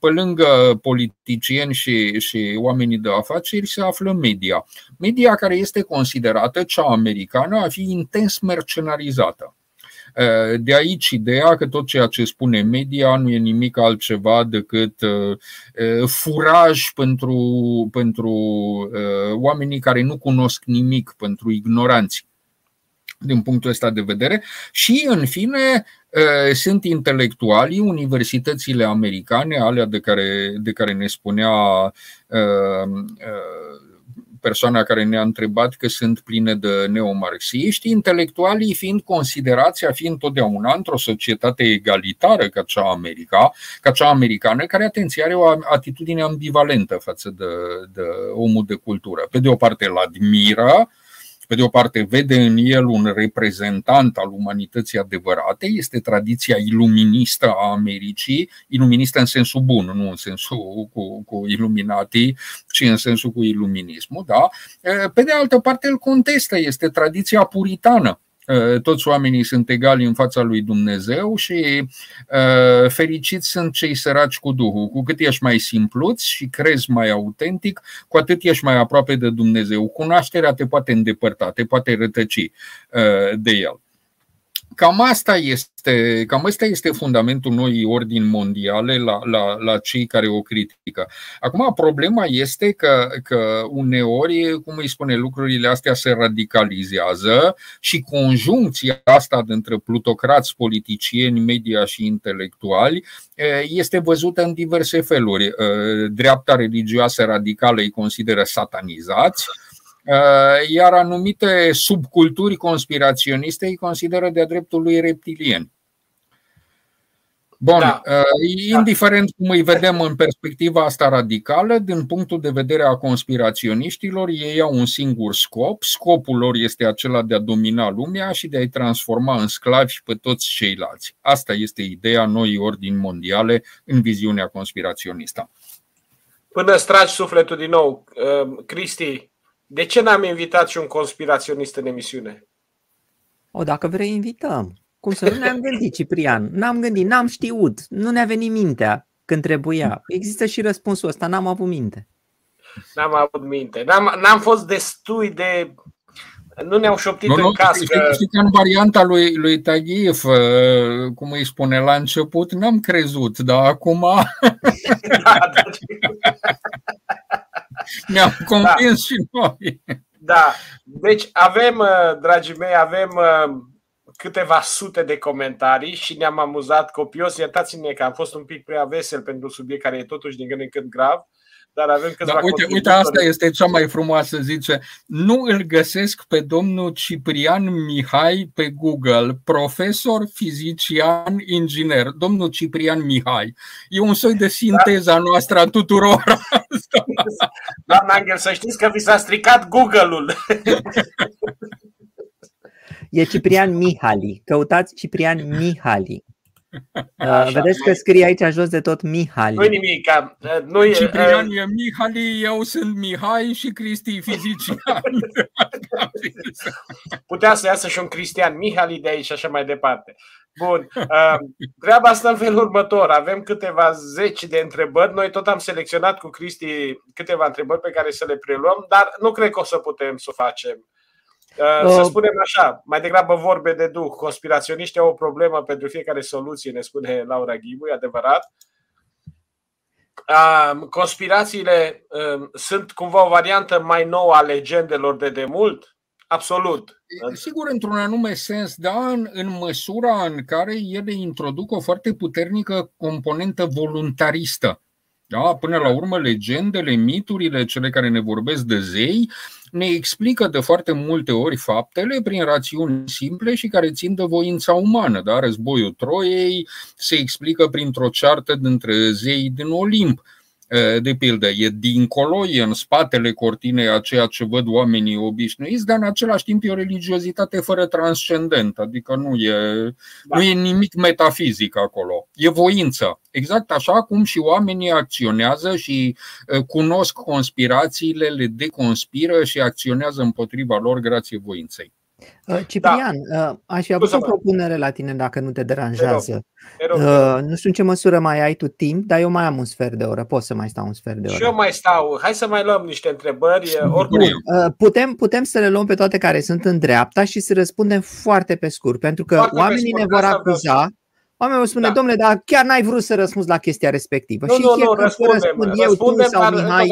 pe lângă politicieni și, și oamenii de afaceri se află media. Media care este considerată, cea americană, a fi intens mercenarizată. De aici ideea că tot ceea ce spune media nu e nimic altceva decât furaj pentru, pentru oamenii care nu cunosc nimic, pentru ignoranți din punctul ăsta de vedere și, în fine, sunt intelectualii, universitățile americane, alea de care, de care ne spunea persoana care ne-a întrebat că sunt pline de neomarxiști, intelectualii fiind considerați a fi întotdeauna într-o societate egalitară ca cea, America, ca cea americană, care, atenție, are o atitudine ambivalentă față de, de omul de cultură. Pe de o parte îl admiră, pe de o parte, vede în el un reprezentant al umanității adevărate, este tradiția iluministă a Americii, iluministă în sensul bun, nu în sensul cu, cu iluminatii, ci în sensul cu iluminismul. Da? Pe de altă parte, îl contestă, este tradiția puritană Uh, toți oamenii sunt egali în fața lui Dumnezeu și uh, fericiți sunt cei săraci cu Duhul. Cu cât ești mai simpluț și crezi mai autentic, cu atât ești mai aproape de Dumnezeu. Cunoașterea te poate îndepărta, te poate rătăci uh, de el. Cam asta este, cam asta este fundamentul noii ordini mondiale la, la, la cei care o critică. Acum, problema este că, că uneori, cum îi spune, lucrurile astea se radicalizează și conjuncția asta dintre plutocrați, politicieni, media și intelectuali este văzută în diverse feluri. Dreapta religioasă radicală îi consideră satanizați, Uh, iar anumite subculturi conspiraționiste îi consideră de-a dreptul lui reptilieni. Bun, da. Uh, indiferent cum îi vedem în perspectiva asta radicală, din punctul de vedere a conspiraționiștilor, ei au un singur scop. Scopul lor este acela de a domina lumea și de a-i transforma în sclavi pe toți ceilalți. Asta este ideea noii ordini mondiale în viziunea conspiraționistă. Până stragi sufletul din nou, uh, Cristi, de ce n-am invitat și un conspiraționist în emisiune? O, dacă vrei, invităm. Cum să nu ne-am gândit, Ciprian? N-am gândit, n-am știut, nu ne-a venit mintea când trebuia. Există și răspunsul ăsta, n-am avut minte. N-am avut minte. N-am, n-am fost destui de nu ne-au șoptit nu, în cască. Știi, știi că în varianta lui, lui Taghiev, uh, cum îi spune la început, n-am crezut, dar acum da, da. ne-am convins da. și noi. Da, deci avem, uh, dragii mei, avem uh, câteva sute de comentarii și ne-am amuzat copios. Iertați-ne că am fost un pic prea vesel pentru un subiect care e totuși din când în când grav dar avem câțiva da, uite, uite, asta este cea mai frumoasă, zice. Nu îl găsesc pe domnul Ciprian Mihai pe Google, profesor, fizician, inginer. Domnul Ciprian Mihai. E un soi de sinteza da? noastră a tuturor. Doamna Angel, să știți că vi s-a stricat Google-ul. E Ciprian Mihali. Căutați Ciprian Mihali. Așa, Vedeți că scrie aici jos de tot Mihali. Nu nimic. Nu e, Ciprian e Mihali, eu sunt Mihai și Cristi fizician. Putea să iasă și un Cristian Mihali de aici și așa mai departe. Bun. Treaba asta în felul următor. Avem câteva zeci de întrebări. Noi tot am selecționat cu Cristi câteva întrebări pe care să le preluăm, dar nu cred că o să putem să o facem Uh, să uh, spunem așa, mai degrabă vorbe de duh. Conspiraționiștii au o problemă pentru fiecare soluție, ne spune Laura Ghibu, e adevărat. Uh, conspirațiile sunt cumva o variantă mai nouă a legendelor de demult? Absolut. Sigur, într-un anume sens, da, în, în măsura în care ele introduc o foarte puternică componentă voluntaristă. Da? Până la urmă, legendele, miturile, cele care ne vorbesc de zei, ne explică de foarte multe ori faptele prin rațiuni simple și care țin de voința umană. Da? Războiul Troiei se explică printr-o ceartă dintre zei din Olimp de pildă, e dincolo, e în spatele cortinei a ceea ce văd oamenii obișnuiți, dar în același timp e o religiozitate fără transcendent, adică nu e, da. nu e nimic metafizic acolo, e voință. Exact așa cum și oamenii acționează și cunosc conspirațiile, le deconspiră și acționează împotriva lor grație voinței. Uh, Ciprian, da. Uh, aș fi avut o propunere la tine dacă nu te deranjează. Te rog, te rog. Uh, nu știu în ce măsură mai ai tu timp, dar eu mai am un sfert de oră. Pot să mai stau un sfert de oră. Și eu mai stau. Hai să mai luăm niște întrebări. Oricum. Putem, putem să le luăm pe toate care sunt în dreapta și să răspundem foarte pe scurt, pentru că foarte oamenii scurt, ne vor acuza. Oamenii vor spune, da. domnule, dar chiar n-ai vrut să răspunzi la chestia respectivă. Nu, și nu, nu, răspundem, răspund eu, răspundem, tu sau Mihai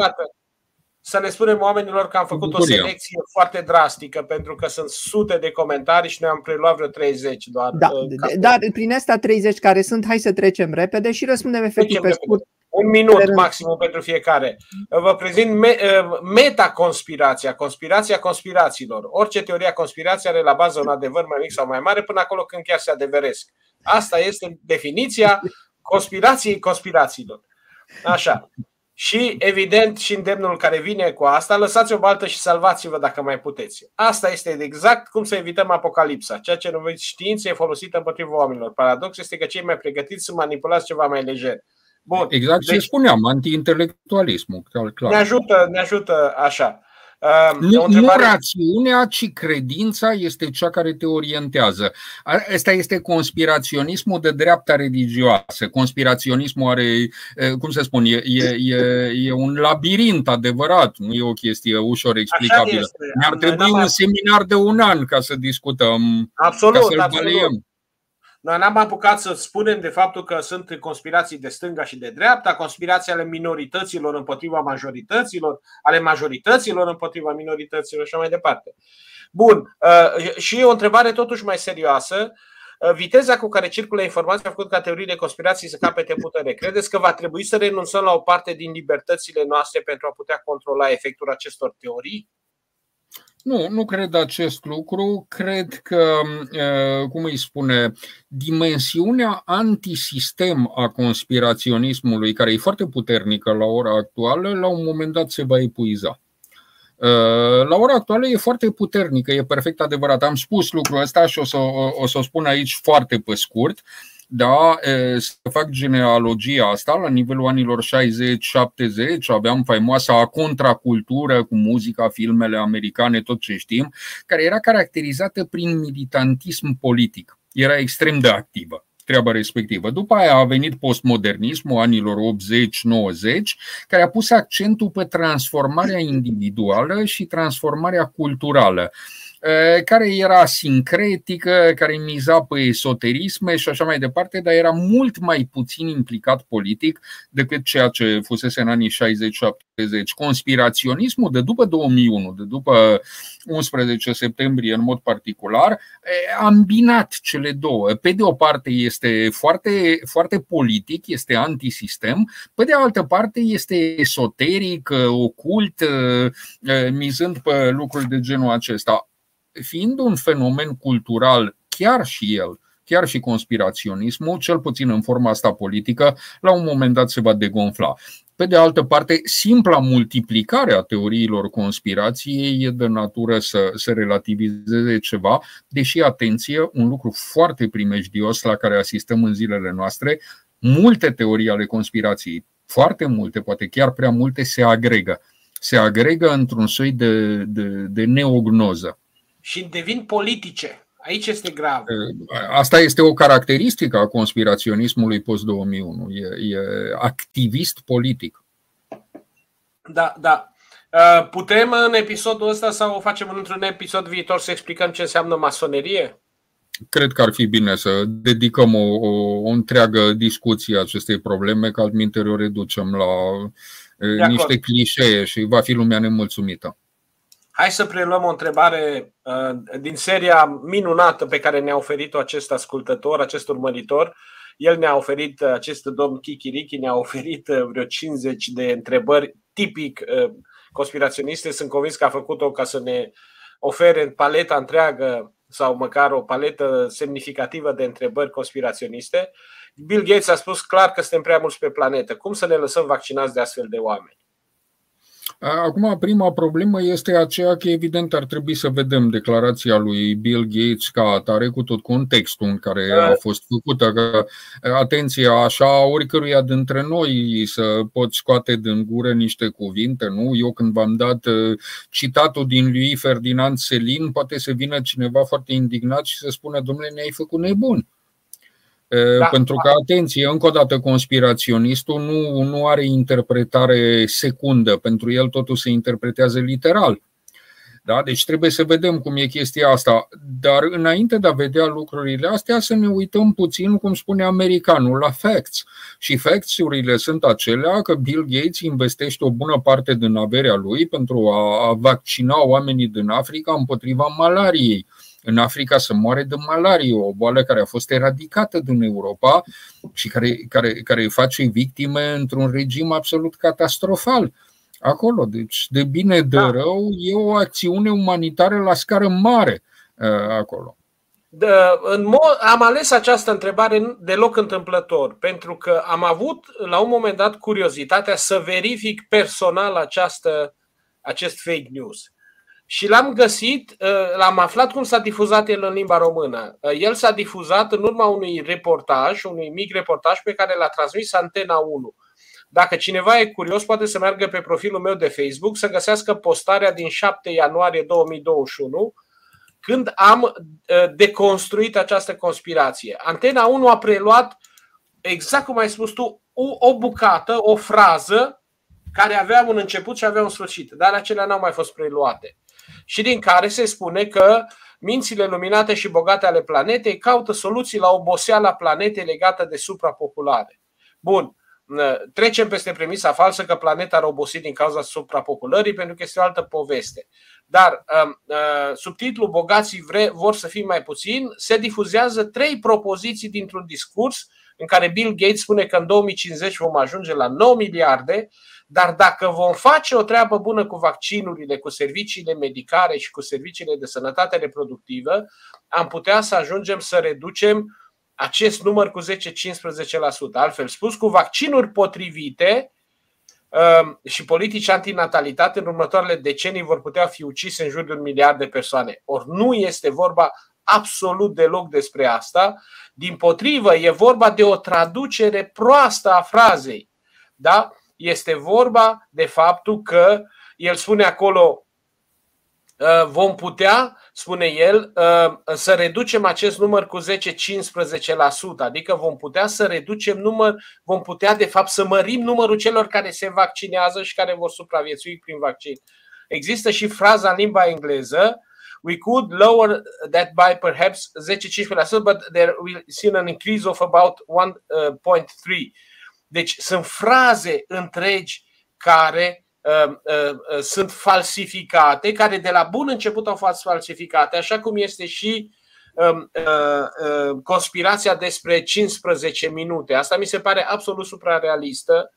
să le spunem oamenilor că am făcut o selecție foarte drastică pentru că sunt sute de comentarii și noi am preluat vreo 30 doar. Da, uh, dar prin astea 30 care sunt, hai să trecem repede și răspundem efectiv trecem pe scurt. Un minut maxim pentru fiecare. Vă prezint me- uh, metaconspirația, conspirația conspirațiilor. Orice teoria conspirației are la bază un adevăr mai mic sau mai mare până acolo când chiar se adeveresc. Asta este definiția conspirației conspirațiilor. Așa. Și, evident, și îndemnul care vine cu asta, lăsați o baltă și salvați-vă dacă mai puteți. Asta este exact cum să evităm apocalipsa. Ceea ce numiți știință e folosită împotriva oamenilor. Paradox este că cei mai pregătiți sunt manipulați ceva mai lejer. Bun. Exact deci, ce spuneam, anti-intelectualismul. Clar. Ne ajută, ne ajută așa. Nu, întrebare... nu rațiunea, ci credința este cea care te orientează. Asta este conspiraționismul de dreapta religioasă. Conspiraționismul are, cum să spun, e, e, e, e un labirint adevărat, nu e o chestie ușor explicabilă. Ne-ar trebui un seminar de un an ca să discutăm, absolut, ca să-l absolut. Noi n-am apucat să spunem de faptul că sunt conspirații de stânga și de dreapta, conspirații ale minorităților împotriva majorităților, ale majorităților împotriva minorităților și așa mai departe. Bun. Uh, și o întrebare totuși mai serioasă. Uh, viteza cu care circulă informația a făcut ca teoriile conspirației să capete putere. Credeți că va trebui să renunțăm la o parte din libertățile noastre pentru a putea controla efectul acestor teorii? Nu, nu cred acest lucru. Cred că, cum îi spune, dimensiunea antisistem a conspiraționismului, care e foarte puternică la ora actuală, la un moment dat se va epuiza. La ora actuală e foarte puternică, e perfect adevărat. Am spus lucrul ăsta și o să o, să o spun aici foarte pe scurt da, să fac genealogia asta, la nivelul anilor 60-70 aveam faimoasa contracultură cu muzica, filmele americane, tot ce știm, care era caracterizată prin militantism politic. Era extrem de activă treaba respectivă. După aia a venit postmodernismul anilor 80-90, care a pus accentul pe transformarea individuală și transformarea culturală care era sincretică, care miza pe esoterisme și așa mai departe, dar era mult mai puțin implicat politic decât ceea ce fusese în anii 60-70. Conspiraționismul de după 2001, de după 11 septembrie în mod particular, a îmbinat cele două. Pe de o parte este foarte, foarte politic, este antisistem, pe de altă parte este esoteric, ocult, mizând pe lucruri de genul acesta fiind un fenomen cultural, chiar și el, chiar și conspiraționismul, cel puțin în forma asta politică, la un moment dat se va degonfla. Pe de altă parte, simpla multiplicare a teoriilor conspirației e de natură să se relativizeze ceva, deși, atenție, un lucru foarte primejdios la care asistăm în zilele noastre, multe teorii ale conspirației, foarte multe, poate chiar prea multe, se agregă. Se agregă într-un soi de, de, de neognoză și devin politice. Aici este grav. Asta este o caracteristică a conspiraționismului post-2001. E, e activist politic. Da, da. Putem în episodul ăsta sau o facem într-un episod viitor să explicăm ce înseamnă masonerie? Cred că ar fi bine să dedicăm o, o, o întreagă discuție acestei probleme, că altminte o reducem la niște clișee și va fi lumea nemulțumită. Hai să preluăm o întrebare uh, din seria minunată pe care ne-a oferit-o acest ascultător, acest urmăritor. El ne-a oferit, uh, acest domn Kikiriki ne-a oferit uh, vreo 50 de întrebări tipic conspiraționiste. Sunt convins că a făcut-o ca să ne ofere paleta întreagă sau măcar o paletă semnificativă de întrebări conspiraționiste. Bill Gates a spus clar că suntem prea mulți pe planetă. Cum să ne lăsăm vaccinați de astfel de oameni? Acum, prima problemă este aceea că, evident, ar trebui să vedem declarația lui Bill Gates ca atare cu tot contextul în care a da. fost făcută. Că, atenție, așa, oricăruia dintre noi să pot scoate din gură niște cuvinte, nu? Eu când v-am dat citatul din lui Ferdinand Selin, poate să vină cineva foarte indignat și să spună, domnule, ne-ai făcut nebun. Da. Pentru că, atenție, încă o dată, conspiraționistul nu, nu are interpretare secundă. Pentru el totul se interpretează literal. Da? Deci trebuie să vedem cum e chestia asta. Dar înainte de a vedea lucrurile astea, să ne uităm puțin, cum spune americanul, la facts. Și facts-urile sunt acelea că Bill Gates investește o bună parte din averea lui pentru a vaccina oamenii din Africa împotriva malariei în Africa să moare de malarie, o boală care a fost eradicată din Europa și care, care, care face victime într-un regim absolut catastrofal acolo. Deci, de bine, de da. rău, e o acțiune umanitară la scară mare uh, acolo. De, în mod, am ales această întrebare deloc întâmplător, pentru că am avut la un moment dat curiozitatea să verific personal această, acest fake news și l-am găsit, uh, l-am aflat cum s-a difuzat el în limba română. Uh, el s-a difuzat în urma unui reportaj, unui mic reportaj pe care l-a transmis Antena 1. Dacă cineva e curios, poate să meargă pe profilul meu de Facebook să găsească postarea din 7 ianuarie 2021, când am uh, deconstruit această conspirație. Antena 1 a preluat, exact cum ai spus tu, o, o bucată, o frază care avea un început și avea un sfârșit, dar acelea n-au mai fost preluate și din care se spune că mințile luminate și bogate ale planetei caută soluții la oboseala planetei legată de suprapopulare. Bun, trecem peste premisa falsă că planeta ar obosi din cauza suprapopulării, pentru că este o altă poveste. Dar um, uh, subtitlul Bogații vre, vor să fie mai puțin se difuzează trei propoziții dintr-un discurs în care Bill Gates spune că în 2050 vom ajunge la 9 miliarde dar dacă vom face o treabă bună cu vaccinurile, cu serviciile medicare și cu serviciile de sănătate reproductivă, am putea să ajungem să reducem acest număr cu 10-15%. Altfel spus, cu vaccinuri potrivite um, și politici antinatalitate, în următoarele decenii vor putea fi ucise în jur de un miliard de persoane. Ori nu este vorba absolut deloc despre asta. Din potrivă, e vorba de o traducere proastă a frazei. Da? Este vorba de faptul că el spune acolo uh, vom putea, spune el, uh, să reducem acest număr cu 10-15%, adică vom putea să reducem număr, vom putea de fapt să mărim numărul celor care se vaccinează și care vor supraviețui prin vaccin. Există și fraza în limba engleză, we could lower that by perhaps 10-15%, but there will see an increase of about 1.3. Deci sunt fraze întregi care uh, uh, uh, sunt falsificate, care de la bun început au fost falsificate, așa cum este și um, uh, uh, conspirația despre 15 minute. Asta mi se pare absolut suprarealistă.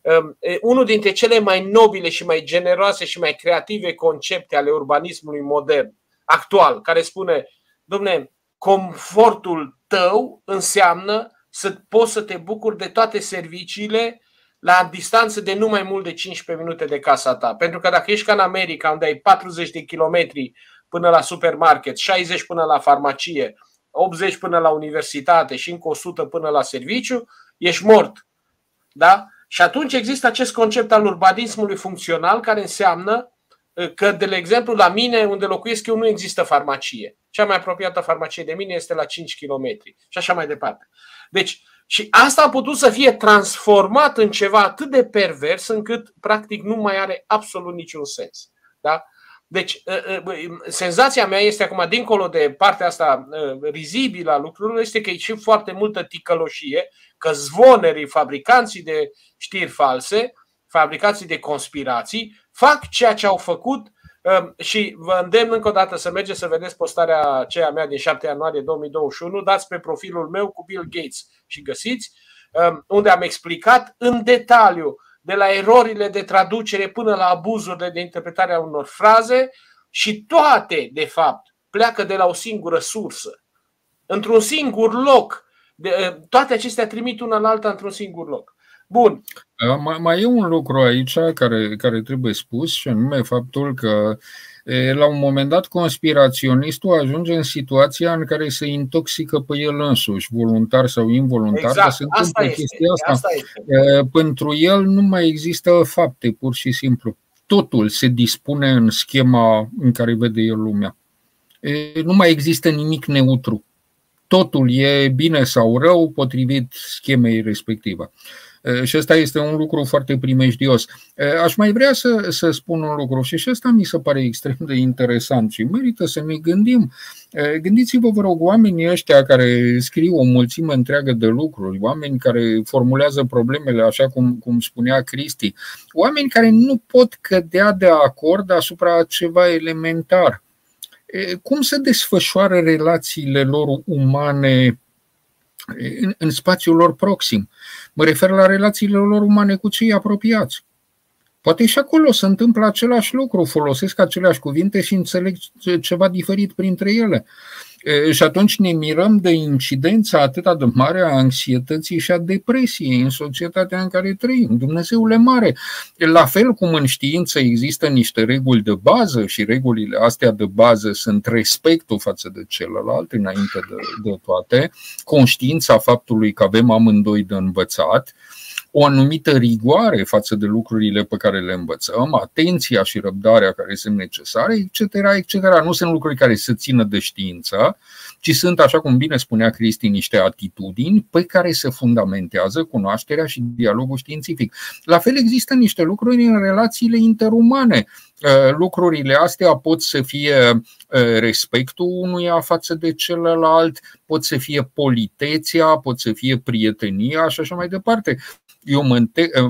Um, unul dintre cele mai nobile și mai generoase și mai creative concepte ale urbanismului modern actual, care spune, domne, confortul tău înseamnă să poți să te bucuri de toate serviciile la distanță de nu mai mult de 15 minute de casa ta. Pentru că dacă ești ca în America, unde ai 40 de kilometri până la supermarket, 60 până la farmacie, 80 până la universitate și încă 100 până la serviciu, ești mort. Da? Și atunci există acest concept al urbanismului funcțional care înseamnă uh, că, de exemplu, la mine, unde locuiesc eu, nu există farmacie. Cea mai apropiată farmacie de mine este la 5 km și așa mai departe. Deci, și asta a putut să fie transformat în ceva atât de pervers încât, practic, nu mai are absolut niciun sens. Da? Deci, ă, ă, senzația mea este acum, dincolo de partea asta ă, rizibilă a lucrurilor, este că e și foarte multă ticăloșie, că zvonerii, fabricanții de știri false, fabricații de conspirații, fac ceea ce au făcut și vă îndemn încă o dată să mergeți să vedeți postarea aceea mea din 7 ianuarie 2021, dați pe profilul meu cu Bill Gates și găsiți, unde am explicat în detaliu de la erorile de traducere până la abuzurile de interpretare a unor fraze și toate, de fapt, pleacă de la o singură sursă, într-un singur loc. De, toate acestea trimit una la alta într-un singur loc. Bun. Mai, mai e un lucru aici care, care trebuie spus și anume faptul că la un moment dat conspiraționistul ajunge în situația în care se intoxică pe el însuși, voluntar sau involuntar. Exact. Se întâmplă asta chestia este. asta. asta este. Pentru el nu mai există fapte, pur și simplu. Totul se dispune în schema în care vede el lumea. Nu mai există nimic neutru. Totul e bine sau rău potrivit schemei respective. Și ăsta este un lucru foarte primejdios. Aș mai vrea să, să spun un lucru și și ăsta mi se pare extrem de interesant și merită să ne gândim. Gândiți-vă, vă rog, oamenii ăștia care scriu o mulțime întreagă de lucruri, oameni care formulează problemele așa cum, cum spunea Cristi, oameni care nu pot cădea de acord asupra ceva elementar. Cum se desfășoară relațiile lor umane în, în spațiul lor proxim. Mă refer la relațiile lor umane cu cei apropiați. Poate și acolo se întâmplă același lucru, folosesc aceleași cuvinte și înțeleg ceva diferit printre ele. Și atunci ne mirăm de incidența atât de mare a anxietății și a depresiei în societatea în care trăim. Dumnezeule mare! La fel cum în știință există niște reguli de bază și regulile astea de bază sunt respectul față de celălalt înainte de, de toate, conștiința faptului că avem amândoi de învățat, o anumită rigoare față de lucrurile pe care le învățăm, atenția și răbdarea care sunt necesare, etc., etc. Nu sunt lucruri care să țină de știință, ci sunt, așa cum bine spunea Cristi, niște atitudini pe care se fundamentează cunoașterea și dialogul științific. La fel există niște lucruri în relațiile interumane. Uh, lucrurile astea pot să fie uh, respectul unuia față de celălalt, pot să fie politețea, pot să fie prietenia și așa mai departe eu mă,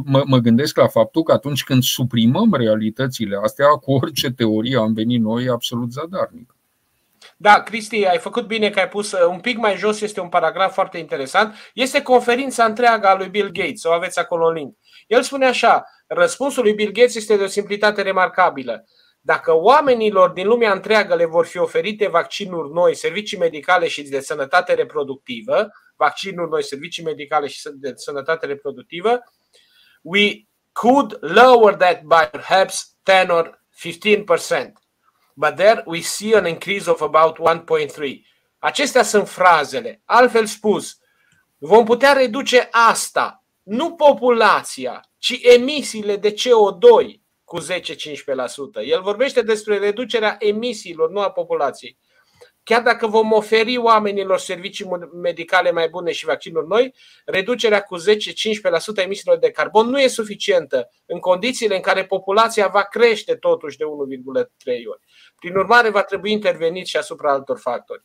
mă, mă gândesc la faptul că atunci când suprimăm realitățile astea, cu orice teorie am venit noi, e absolut zadarnic. Da, Cristi, ai făcut bine că ai pus uh, un pic mai jos, este un paragraf foarte interesant. Este conferința întreagă a lui Bill Gates, o aveți acolo în link. El spune așa, răspunsul lui Bill Gates este de o simplitate remarcabilă. Dacă oamenilor din lumea întreagă le vor fi oferite vaccinuri noi, servicii medicale și de sănătate reproductivă, vaccinuri noi, servicii medicale și de sănătate reproductivă, we could lower that by perhaps 10 or 15%. But there we see an increase of about 1.3. Acestea sunt frazele. Altfel spus, vom putea reduce asta, nu populația, ci emisiile de CO2 cu 10-15%. El vorbește despre reducerea emisiilor, nu a populației. Chiar dacă vom oferi oamenilor servicii medicale mai bune și vaccinuri noi, reducerea cu 10-15% emisiilor de carbon nu e suficientă în condițiile în care populația va crește totuși de 1,3 ori. Prin urmare, va trebui intervenit și asupra altor factori.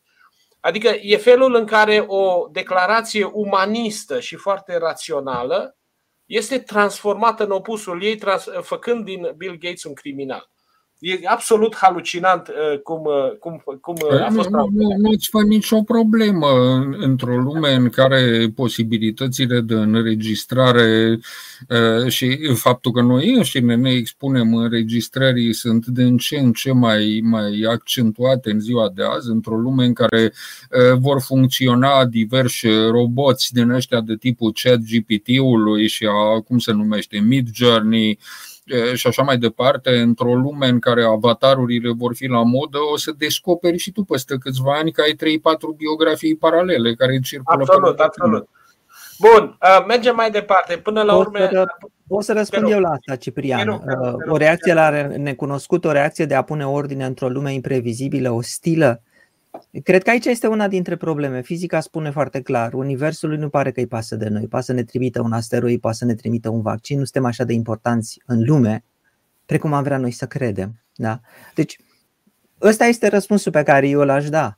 Adică e felul în care o declarație umanistă și foarte rațională este transformată în opusul ei, făcând din Bill Gates un criminal. E absolut halucinant uh, cum, uh, cum, cum uh, păi a fost. Nu, nu, nu îți fă nicio problemă într-o lume în care posibilitățile de înregistrare și faptul că noi înșine ne expunem înregistrării sunt de în ce în ce mai, mai accentuate în ziua de azi, într-o lume în care vor funcționa diversi roboți din ăștia de tipul chat GPT-ului și a, cum se numește, Mid Journey, și așa mai departe, într-o lume în care avatarurile vor fi la modă, o să descoperi și tu peste câțiva ani că ai 3-4 biografii paralele care circulă. Absolut, absolut. Bun, mergem mai departe. Până la urmă. O să răspund eu la asta, Ciprian. O reacție la necunoscut, o reacție de a pune ordine într-o lume imprevizibilă, ostilă, Cred că aici este una dintre probleme. Fizica spune foarte clar, Universul nu pare că îi pasă de noi, poate să ne trimită un asteroid, poate să ne trimită un vaccin, nu suntem așa de importanți în lume, precum am vrea noi să credem. Da? Deci, ăsta este răspunsul pe care eu l-aș da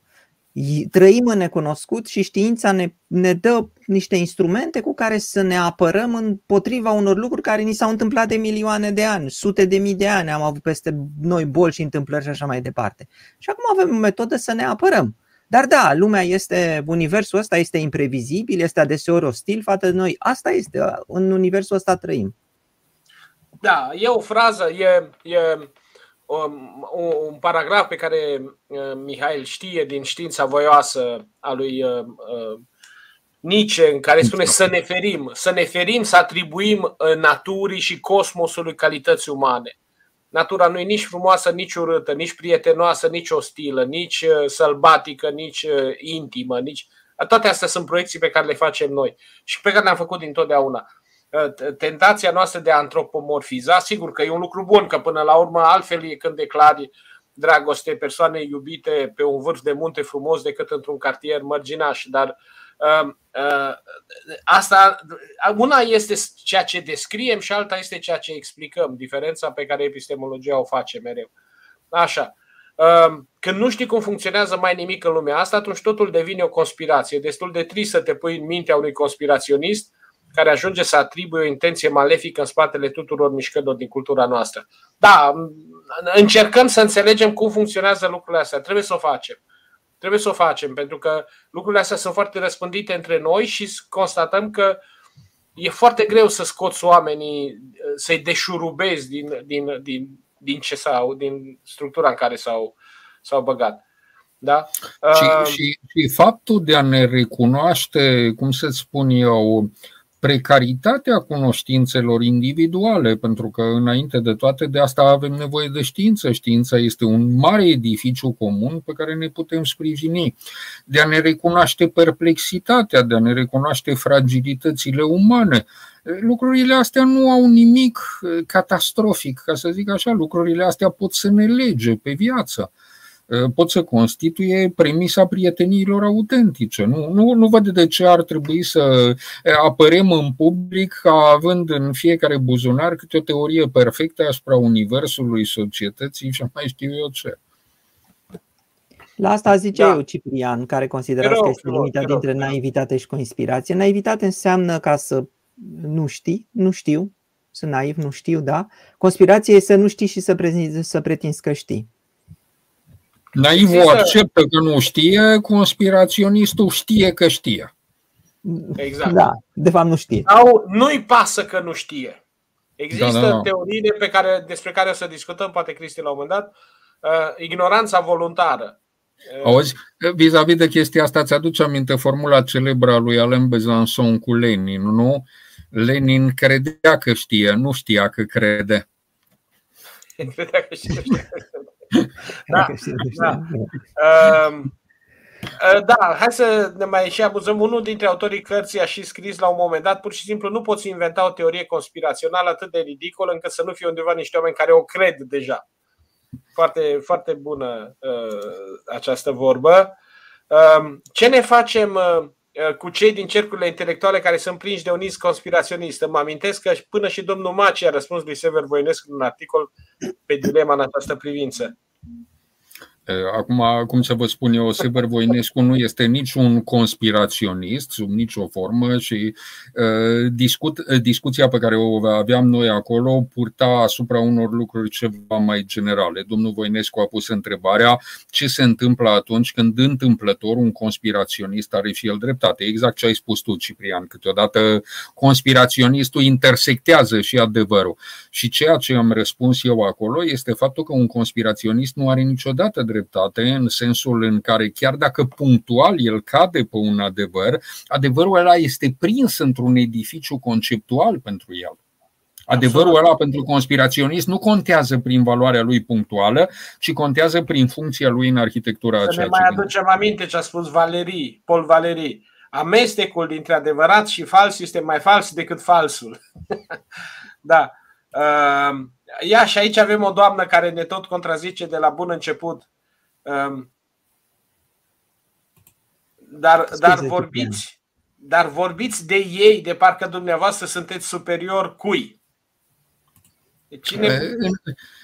trăim în necunoscut și știința ne, ne dă niște instrumente cu care să ne apărăm împotriva unor lucruri care ni s-au întâmplat de milioane de ani, sute de mii de ani am avut peste noi boli și întâmplări și așa mai departe. Și acum avem o metodă să ne apărăm. Dar da, lumea este, universul ăsta este imprevizibil, este adeseori ostil față de noi. Asta este, în universul ăsta trăim. Da, e o frază, e, e Um, un paragraf pe care uh, Mihail știe din știința voioasă a lui uh, uh, Nietzsche, în care spune să ne ferim, să ne ferim, să atribuim naturii și cosmosului calități umane. Natura nu e nici frumoasă, nici urâtă, nici prietenoasă, nici ostilă, nici sălbatică, nici intimă, nici... Toate astea sunt proiecții pe care le facem noi și pe care le-am făcut dintotdeauna. Uh, tentația noastră de a antropomorfiza, sigur că e un lucru bun, că până la urmă altfel e când declari dragoste persoane iubite pe un vârf de munte frumos decât într-un cartier mărginaș, dar uh, uh, asta, una este ceea ce descriem și alta este ceea ce explicăm, diferența pe care epistemologia o face mereu. Așa. Uh, când nu știi cum funcționează mai nimic în lumea asta, atunci totul devine o conspirație. Destul de trist să te pui în mintea unui conspiraționist care ajunge să atribuie o intenție malefică în spatele tuturor mișcărilor din cultura noastră. Da, încercăm să înțelegem cum funcționează lucrurile astea. Trebuie să o facem. Trebuie să o facem, pentru că lucrurile astea sunt foarte răspândite între noi și constatăm că e foarte greu să scoți oamenii, să-i deșurubezi din, din, din, din ce sau din structura în care s-au, s-au băgat. Da? Și, uh, și, și faptul de a ne recunoaște, cum să spun eu, precaritatea cunoștințelor individuale, pentru că înainte de toate de asta avem nevoie de știință. Știința este un mare edificiu comun pe care ne putem sprijini, de a ne recunoaște perplexitatea, de a ne recunoaște fragilitățile umane. Lucrurile astea nu au nimic catastrofic, ca să zic așa, lucrurile astea pot să ne lege pe viață. Uh, pot să constituie premisa prieteniilor autentice. Nu, nu, nu văd de ce ar trebui să uh, apărem în public ca având în fiecare buzunar câte o teorie perfectă asupra universului, societății și mai știu eu ce. La asta zice da. eu, Ciprian, care considerați că este limita dintre naivitate și conspirație. Naivitate înseamnă ca să nu știi, nu știu, sunt naiv, nu știu, da? Conspirație este să nu știi și să, pretinzi, să pretinzi că știi. Naivul acceptă că nu știe, conspiraționistul știe că știe. Exact. Da, de fapt nu știe. Sau nu-i pasă că nu știe. Există da, da, da. teorii pe care, despre care o să discutăm, poate Cristi la un moment dat, uh, ignoranța voluntară. Uh, Auzi, vis-a-vis de chestia asta, ți-aduce aminte formula celebră a lui Alain Besançon cu Lenin, nu? Lenin credea că știe, nu știa că crede. credea că știe. Da, da. Uh, da, hai să ne mai și abuzăm. Unul dintre autorii cărții a și scris la un moment dat, pur și simplu nu poți inventa o teorie conspirațională atât de ridicolă încât să nu fie undeva niște oameni care o cred deja. Foarte, foarte bună uh, această vorbă. Uh, ce ne facem uh, uh, cu cei din cercurile intelectuale care sunt prinși de un iz conspiraționist? Mă amintesc că până și domnul Maci a răspuns lui Sever Voinescu în un articol pe dilema în această privință. Acum, cum să vă spun eu, Sever Voinescu nu este niciun conspiraționist sub nicio formă și uh, discut, discuția pe care o aveam noi acolo purta asupra unor lucruri ceva mai generale. Domnul Voinescu a pus întrebarea ce se întâmplă atunci când întâmplător un conspiraționist are și el dreptate. Exact ce ai spus tu, Ciprian. Câteodată conspiraționistul intersectează și adevărul. Și ceea ce am răspuns eu acolo este faptul că un conspiraționist nu are niciodată dreptate dreptate, în sensul în care chiar dacă punctual el cade pe un adevăr, adevărul ăla este prins într-un edificiu conceptual pentru el. Adevărul ăla pentru conspiraționist nu contează prin valoarea lui punctuală, ci contează prin funcția lui în arhitectura Să ne mai aducem aminte ce a spus Valerii, Paul Valerii. Amestecul dintre adevărat și fals este mai fals decât falsul. da. Ehm, ia și aici avem o doamnă care ne tot contrazice de la bun început. Um, dar, dar vorbiți, dar vorbiți de ei, de parcă dumneavoastră sunteți superior cui? Cine... În,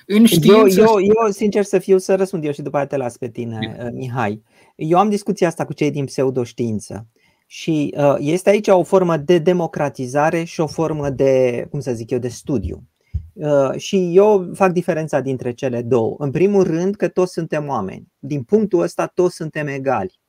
în știință... eu, eu, eu, sincer să fiu, să răspund eu și după aceea te las pe tine, uh, Mihai. Eu am discuția asta cu cei din pseudoștiință și uh, este aici o formă de democratizare și o formă de, cum să zic eu, de studiu. Uh, și eu fac diferența dintre cele două. În primul rând că toți suntem oameni. Din punctul ăsta toți suntem egali.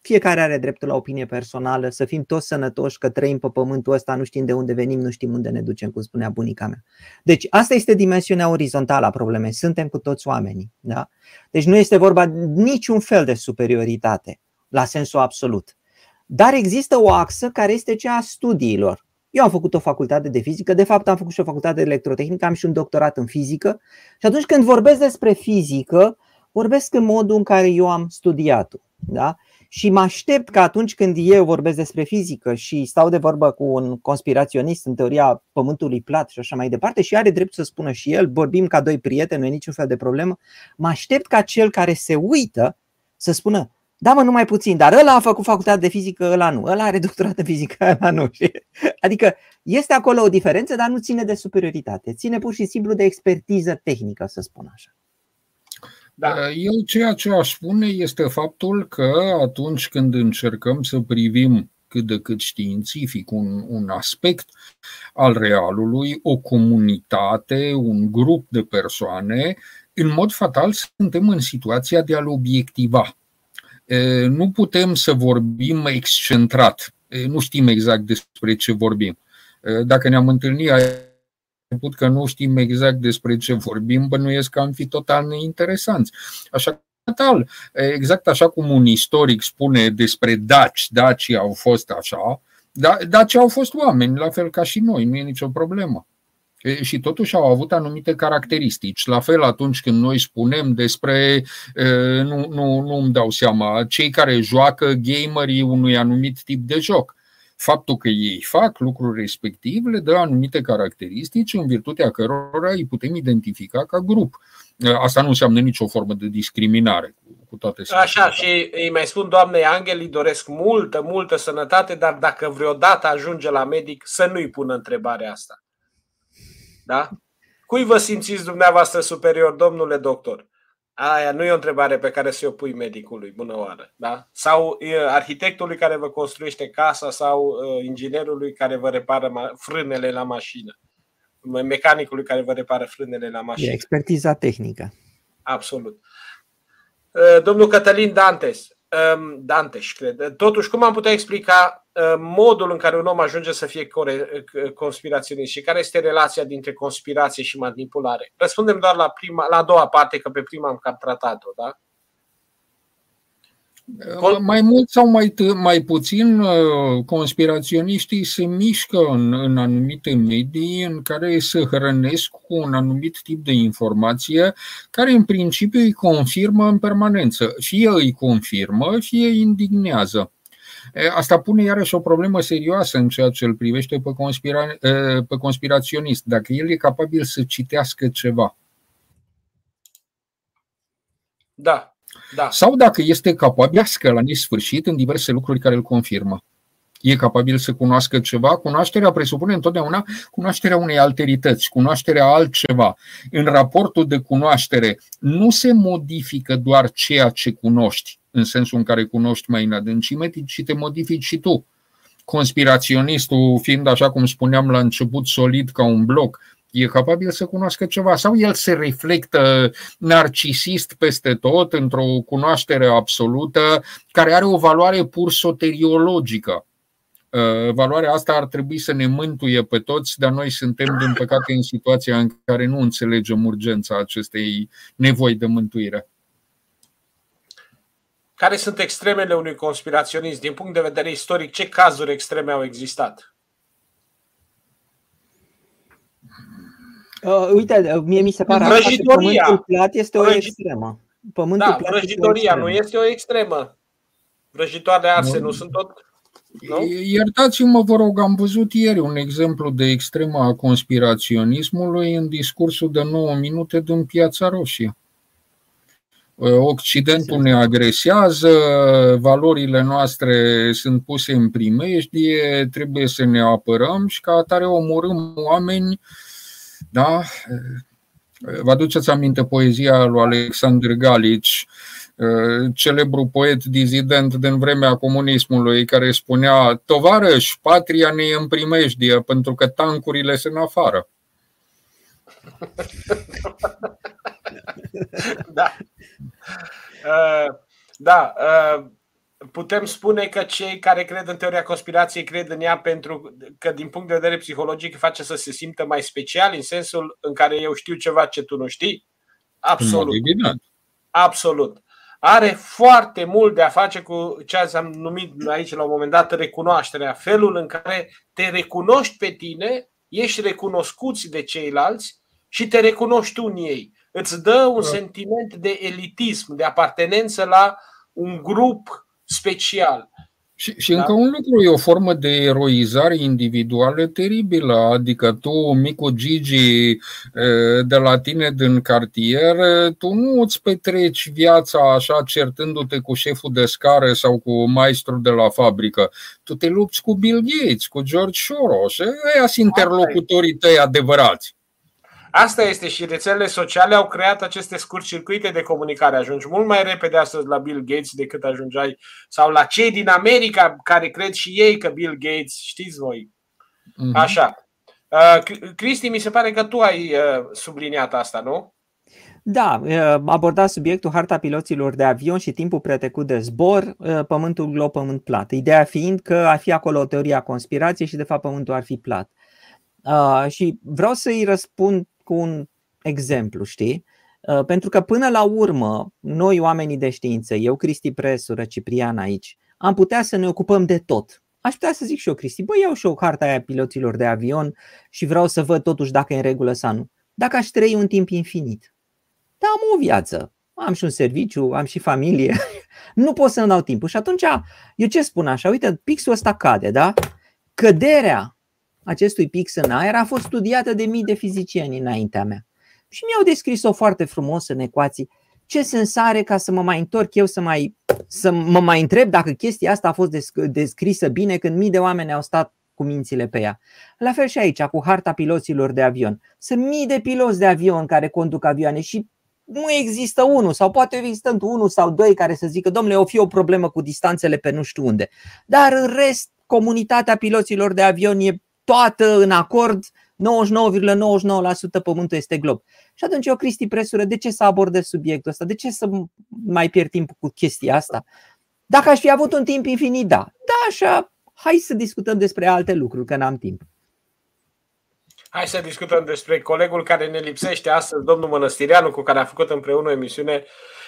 Fiecare are dreptul la opinie personală, să fim toți sănătoși, că trăim pe pământul ăsta, nu știm de unde venim, nu știm unde ne ducem, cum spunea bunica mea. Deci asta este dimensiunea orizontală a problemei. Suntem cu toți oamenii. Da? Deci nu este vorba niciun fel de superioritate la sensul absolut. Dar există o axă care este cea a studiilor. Eu am făcut o facultate de fizică, de fapt am făcut și o facultate de electrotehnică, am și un doctorat în fizică și atunci când vorbesc despre fizică, vorbesc în modul în care eu am studiat-o. Da? Și mă aștept că atunci când eu vorbesc despre fizică și stau de vorbă cu un conspiraționist în teoria pământului plat și așa mai departe și are drept să spună și el, vorbim ca doi prieteni, nu e niciun fel de problemă, mă aștept ca cel care se uită să spună, da, mă, numai puțin, dar ăla a făcut facultate de fizică, ăla nu. Ăla are doctorat în fizică, ăla nu. Adică este acolo o diferență, dar nu ține de superioritate. Ține pur și simplu de expertiză tehnică, să spun așa. Da. Eu ceea ce aș spune este faptul că atunci când încercăm să privim cât de cât științific un, un aspect al realului, o comunitate, un grup de persoane, în mod fatal suntem în situația de a-l obiectiva nu putem să vorbim excentrat. Nu știm exact despre ce vorbim. Dacă ne-am întâlnit ai spus că nu știm exact despre ce vorbim, bănuiesc că am fi total neinteresanți. Așa total, exact așa cum un istoric spune despre daci, dacii au fost așa, da, dacii au fost oameni, la fel ca și noi, nu e nicio problemă și totuși au avut anumite caracteristici. La fel atunci când noi spunem despre, nu, nu, nu îmi dau seama, cei care joacă gamerii unui anumit tip de joc. Faptul că ei fac lucrul respectiv le dă anumite caracteristici în virtutea cărora îi putem identifica ca grup. Asta nu înseamnă nicio formă de discriminare. Cu toate Așa, și îi mai spun doamnei Angel, îi doresc multă, multă sănătate, dar dacă vreodată ajunge la medic, să nu-i pună întrebarea asta. Da? Cui vă simțiți dumneavoastră superior, domnule doctor? Aia nu e o întrebare pe care să o pui medicului, bună oară. Da? Sau arhitectului care vă construiește casa sau uh, inginerului care vă repară frânele la mașină. Mecanicului care vă repară frânele la mașină. E expertiza tehnică. Absolut. Domnul Cătălin Dantes, Dantes, cred. Totuși, cum am putea explica Uh, modul în care un om ajunge să fie uh, conspiraționist și care este relația dintre conspirație și manipulare. Răspundem doar la, prima, la a doua parte, că pe prima am cam tratat-o, da? Uh, mai mult sau mai, mai puțin, conspiraționiștii se mișcă în, în anumite medii în care se hrănesc cu un anumit tip de informație care în principiu îi confirmă în permanență. Fie îi confirmă, fie îi indignează. Asta pune iarăși o problemă serioasă în ceea ce îl privește pe, conspira- pe conspiraționist. Dacă el e capabil să citească ceva. Da. Da. Sau dacă este capabil să la nesfârșit în diverse lucruri care îl confirmă. E capabil să cunoască ceva, cunoașterea presupune întotdeauna cunoașterea unei alterități, cunoașterea altceva. În raportul de cunoaștere nu se modifică doar ceea ce cunoști, în sensul în care cunoști mai în adâncime, ci te modifici și tu. Conspiraționistul, fiind, așa cum spuneam la început, solid ca un bloc, e capabil să cunoască ceva sau el se reflectă narcisist peste tot într-o cunoaștere absolută care are o valoare pur soteriologică. Uh, valoarea asta ar trebui să ne mântuie pe toți, dar noi suntem, din păcate, în situația în care nu înțelegem urgența acestei nevoi de mântuire. Care sunt extremele unui conspiraționist? Din punct de vedere istoric, ce cazuri extreme au existat? Uh, uite, mie mi se pare că pământul plat este o extremă. Pământul da, plat vrăjitoria nu este o extremă. Vrăjitoare arse nu, nu sunt tot nu? Iertați-mă, vă rog, am văzut ieri un exemplu de extremă a conspiraționismului în discursul de 9 minute din Piața Roșie. Occidentul ne agresează, valorile noastre sunt puse în primejdie, trebuie să ne apărăm și ca atare omorâm oameni da? Vă aduceți aminte poezia lui Alexander Galici, celebru poet dizident din vremea comunismului, care spunea Tovarăș, patria ne e în primejdie pentru că tancurile sunt afară. da. Uh, da. Uh, putem spune că cei care cred în teoria conspirației cred în ea pentru că din punct de vedere psihologic face să se simtă mai special în sensul în care eu știu ceva ce tu nu știi? Absolut. Absolut. Are foarte mult de a face cu ce am numit aici la un moment dat recunoașterea, felul în care te recunoști pe tine, ești recunoscuți de ceilalți și te recunoști tu în ei. Îți dă un da. sentiment de elitism, de apartenență la un grup special. Și, și da? încă un lucru, e o formă de eroizare individuală teribilă, adică tu, micu Gigi de la tine din cartier, tu nu îți petreci viața așa certându-te cu șeful de scară sau cu maestru de la fabrică. Tu te lupți cu Bill Gates, cu George Soros, ăia sunt interlocutorii tăi adevărați. Asta este și rețelele sociale au creat aceste scurt circuite de comunicare. Ajungi mult mai repede astăzi la Bill Gates decât ajungeai sau la cei din America care cred și ei că Bill Gates, știți voi. Mm-hmm. Așa. Uh, Cristi, mi se pare că tu ai uh, subliniat asta, nu? Da, uh, aborda subiectul harta piloților de avion și timpul pretecut de zbor, pământul glob, pământ plat. Ideea fiind că ar fi acolo o teorie a conspirației și de fapt pământul ar fi plat. Uh, și vreau să-i răspund cu un exemplu, știi? Uh, pentru că până la urmă, noi oamenii de știință, eu, Cristi Presură, Ciprian aici, am putea să ne ocupăm de tot. Aș putea să zic și eu, Cristi, băi, iau și eu harta aia piloților de avion și vreau să văd totuși dacă e în regulă sau nu. Dacă aș trăi un timp infinit. Da, am o viață, am și un serviciu, am și familie, nu pot să-mi dau timpul. Și atunci, eu ce spun așa, uite, pixul ăsta cade, da? Căderea acestui pix în aer a fost studiată de mii de fizicieni înaintea mea. Și mi-au descris-o foarte frumos în ecuații. Ce sens are ca să mă mai întorc eu să, mai, să mă mai întreb dacă chestia asta a fost descrisă bine când mii de oameni au stat cu mințile pe ea. La fel și aici, cu harta piloților de avion. Sunt mii de piloți de avion care conduc avioane și nu există unul sau poate există unul sau doi care să zică domnule, o fi o problemă cu distanțele pe nu știu unde. Dar în rest, comunitatea piloților de avion e toată în acord, 99,99% pământul este glob. Și atunci eu, Cristi Presură, de ce să abordez subiectul ăsta? De ce să mai pierd timp cu chestia asta? Dacă aș fi avut un timp infinit, da. Da, așa, hai să discutăm despre alte lucruri, că n-am timp. Hai să discutăm despre colegul care ne lipsește astăzi, domnul Mănăstireanu, cu care a făcut împreună o emisiune.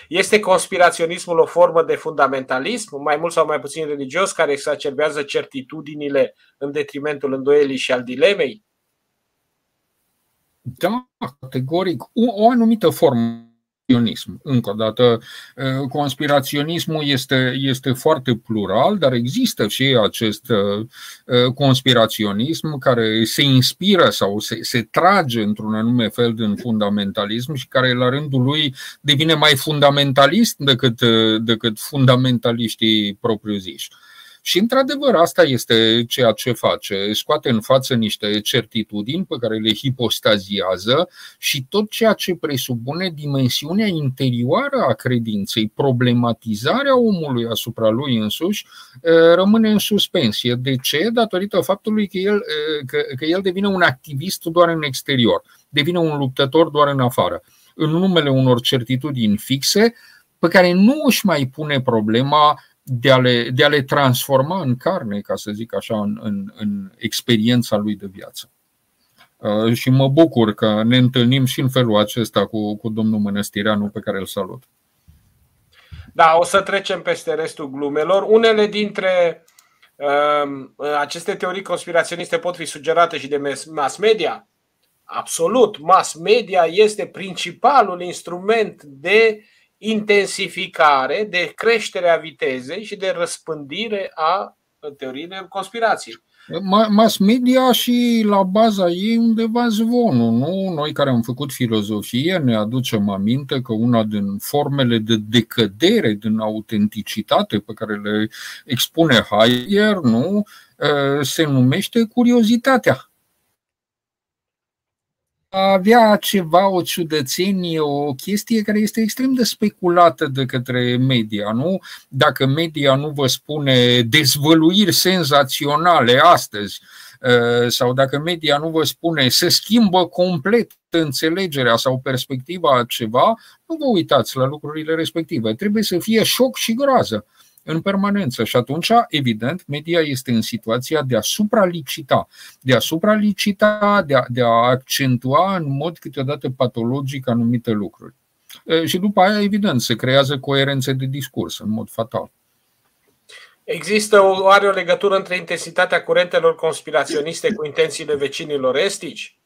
Este conspiraționismul o formă de fundamentalism, mai mult sau mai puțin religios, care exacerbează certitudinile în detrimentul îndoielii și al dilemei? Da, categoric. O, o anumită formă conspiraționism. Încă o dată, uh, conspiraționismul este, este foarte plural, dar există și acest uh, uh, conspiraționism care se inspiră sau se, se trage într-un anume fel din fundamentalism și care la rândul lui devine mai fundamentalist decât, decât fundamentaliștii propriu-ziși. Și, într-adevăr, asta este ceea ce face. Scoate în față niște certitudini pe care le hipostaziază și tot ceea ce presupune dimensiunea interioară a credinței, problematizarea omului asupra lui însuși, rămâne în suspensie. De ce? Datorită faptului că el, că, că el devine un activist doar în exterior, devine un luptător doar în afară. În numele unor certitudini fixe, pe care nu își mai pune problema de a, le, de a le transforma în carne, ca să zic așa, în, în, în experiența lui de viață. Uh, și mă bucur că ne întâlnim și în felul acesta cu, cu domnul Mănăstireanu, pe care îl salut. Da, o să trecem peste restul glumelor. Unele dintre uh, aceste teorii conspiraționiste pot fi sugerate și de mass media. Absolut, mass media este principalul instrument de intensificare, de creștere a vitezei și de răspândire a teoriilor conspirației. Mass media și la baza ei undeva zvonul, nu? Noi care am făcut filozofie ne aducem aminte că una din formele de decădere din autenticitate pe care le expune Heidegger, nu? Se numește curiozitatea avea ceva, o ciudățenie, o chestie care este extrem de speculată de către media, nu? Dacă media nu vă spune dezvăluiri senzaționale astăzi, ă, sau dacă media nu vă spune se schimbă complet înțelegerea sau perspectiva a ceva, nu vă uitați la lucrurile respective. Trebuie să fie șoc și groază în permanență și atunci, evident, media este în situația de a supralicita, de a supralicita, de a, de a accentua în mod câteodată patologic anumite lucruri. Și după aia, evident, se creează coerențe de discurs în mod fatal. Există o, are o legătură între intensitatea curentelor conspiraționiste cu intențiile vecinilor estici?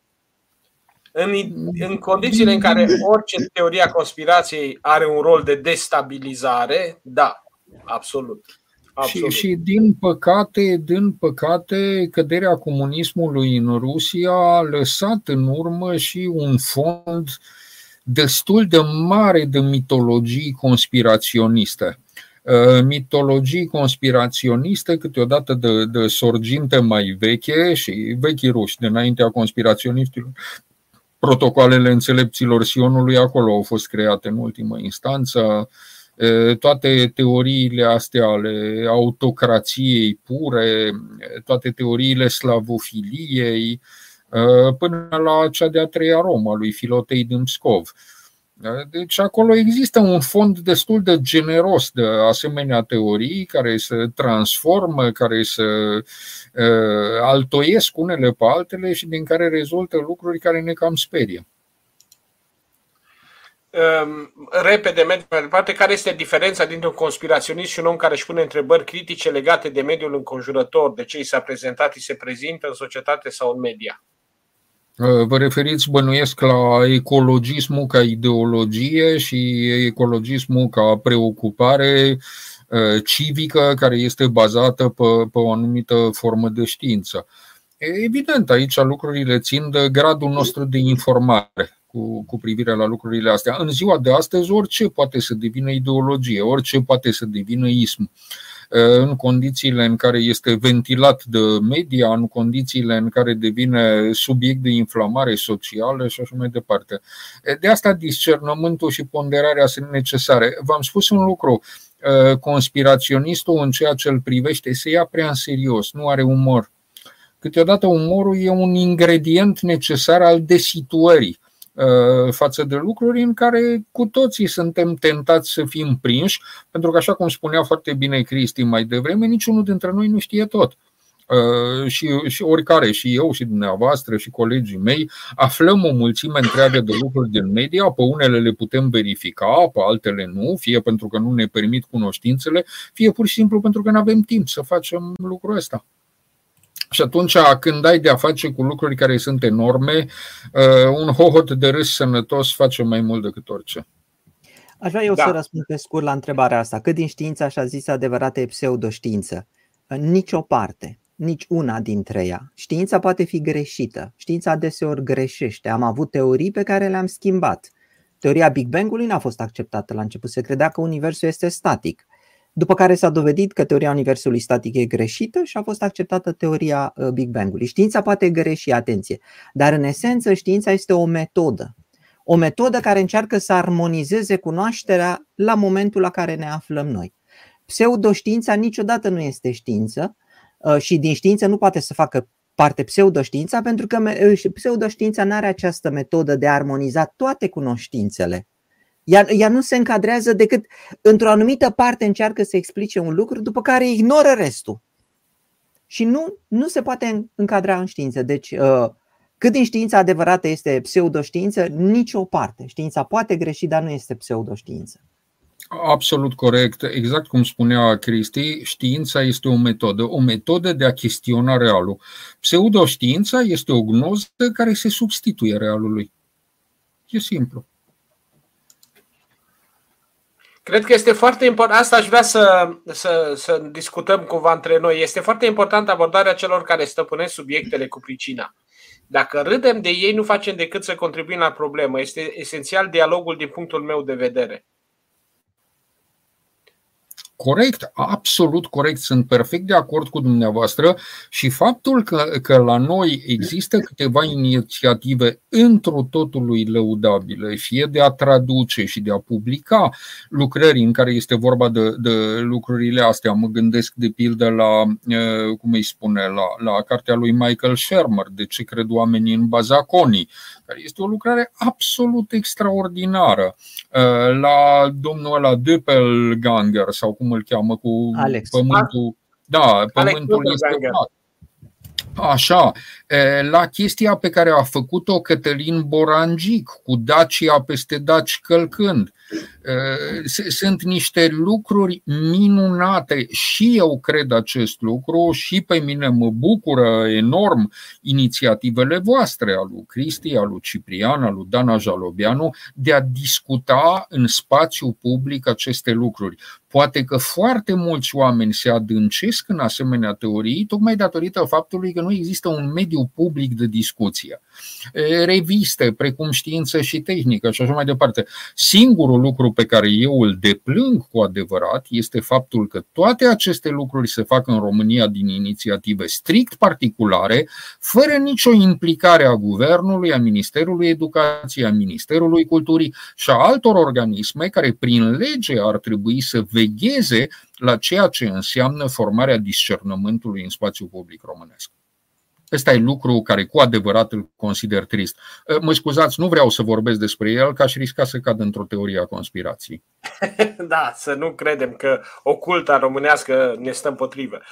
În, în condițiile în care orice teoria conspirației are un rol de destabilizare, da, Absolut. Absolut. Și, și din păcate, din păcate, căderea comunismului în Rusia a lăsat în urmă și un fond destul de mare de mitologii conspiraționiste. Uh, mitologii conspiraționiste, câteodată de, de sorginte mai veche și vechi ruși, dinaintea conspiraționistilor. Protocoalele înțelepților Sionului acolo au fost create în ultimă instanță toate teoriile astea ale autocrației pure, toate teoriile slavofiliei, până la cea de-a treia Roma lui Filotei din Pskov. Deci acolo există un fond destul de generos de asemenea teorii care se transformă, care se altoiesc unele pe altele și din care rezultă lucruri care ne cam sperie. Ehm, repede merg mai departe, care este diferența dintre un conspiraționist și un om care își pune întrebări critice legate de mediul înconjurător, de ce i s-a prezentat, îi se prezintă în societate sau în media? Vă referiți, bănuiesc, la ecologismul ca ideologie și ecologismul ca preocupare eh, civică care este bazată pe, pe o anumită formă de știință. Evident, aici lucrurile țin de gradul nostru de informare cu, cu privire la lucrurile astea. În ziua de astăzi, orice poate să devină ideologie, orice poate să devină ism în condițiile în care este ventilat de media, în condițiile în care devine subiect de inflamare socială și așa mai departe. De asta discernământul și ponderarea sunt necesare. V-am spus un lucru, conspiraționistul în ceea ce îl privește se ia prea în serios, nu are umor. Câteodată umorul e un ingredient necesar al desituării. Uh, față de lucruri în care cu toții suntem tentați să fim prinși, pentru că, așa cum spunea foarte bine Cristi mai devreme, niciunul dintre noi nu știe tot. Uh, și, și oricare, și eu, și dumneavoastră, și colegii mei, aflăm o mulțime întreagă de lucruri din media, pe unele le putem verifica, pe altele nu, fie pentru că nu ne permit cunoștințele, fie pur și simplu pentru că nu avem timp să facem lucrul ăsta. Și atunci, când ai de-a face cu lucruri care sunt enorme, uh, un hohot de râs sănătos face mai mult decât orice. Aș vrea eu da. să răspund pe scurt la întrebarea asta. Cât din știința așa zis adevărată e pseudoștiință? În nicio parte, nici una dintre ea. Știința poate fi greșită. Știința adeseori greșește. Am avut teorii pe care le-am schimbat. Teoria Big Bang-ului n-a fost acceptată la început. Se credea că universul este static. După care s-a dovedit că teoria universului static e greșită și a fost acceptată teoria uh, Big Bang-ului. Știința poate greși, atenție, dar în esență știința este o metodă. O metodă care încearcă să armonizeze cunoașterea la momentul la care ne aflăm noi. Pseudoștiința niciodată nu este știință uh, și din știință nu poate să facă parte pseudoștiința pentru că uh, pseudoștiința nu are această metodă de a armoniza toate cunoștințele ea, ea nu se încadrează decât într-o anumită parte încearcă să explice un lucru, după care ignoră restul. Și nu, nu se poate încadra în știință. Deci, uh, cât din știința adevărată este pseudoștiință, nicio parte. Știința poate greși, dar nu este pseudoștiință. Absolut corect. Exact cum spunea Cristi, știința este o metodă, o metodă de a chestiona realul. Pseudoștiința este o gnoză care se substituie realului. E simplu. Cred că este foarte important, asta aș vrea să, să, să discutăm cumva între noi. Este foarte important abordarea celor care stăpânesc subiectele cu pricina. Dacă râdem de ei, nu facem decât să contribuim la problemă. Este esențial dialogul din punctul meu de vedere. Corect, absolut corect, sunt perfect de acord cu dumneavoastră și faptul că, că la noi există câteva inițiative într-o totului lăudabile, fie de a traduce și de a publica lucrări în care este vorba de, de lucrurile astea. Mă gândesc de pildă la, cum îi spune, la, la cartea lui Michael Shermer, De ce cred oamenii în bazaconii, care este o lucrare absolut extraordinară. La domnul ăla Doppelganger sau cum cum îl cheamă, cu Alex. pământul. Da, pământul Alex este plat. Așa, la chestia pe care a făcut-o Cătălin Borangic cu Dacia peste Daci călcând. Sunt niște lucruri minunate și eu cred acest lucru și pe mine mă bucură enorm inițiativele voastre, al lui Cristi, al lui Ciprian, al lui Dana Jalobianu, de a discuta în spațiu public aceste lucruri. Poate că foarte mulți oameni se adâncesc în asemenea teorii tocmai datorită faptului că nu există un mediu public de discuție. Reviste, precum știință și tehnică și așa mai departe. Singurul lucru pe care eu îl deplâng cu adevărat este faptul că toate aceste lucruri se fac în România din inițiative strict particulare, fără nicio implicare a Guvernului, a Ministerului Educației, a Ministerului Culturii și a altor organisme care prin lege ar trebui să vegheze la ceea ce înseamnă formarea discernământului în spațiul public românesc. Ăsta e lucru care cu adevărat îl consider trist. Mă scuzați, nu vreau să vorbesc despre el, ca și risca să cad într-o teorie a conspirației. Da, să nu credem că oculta românească ne stă împotrivă.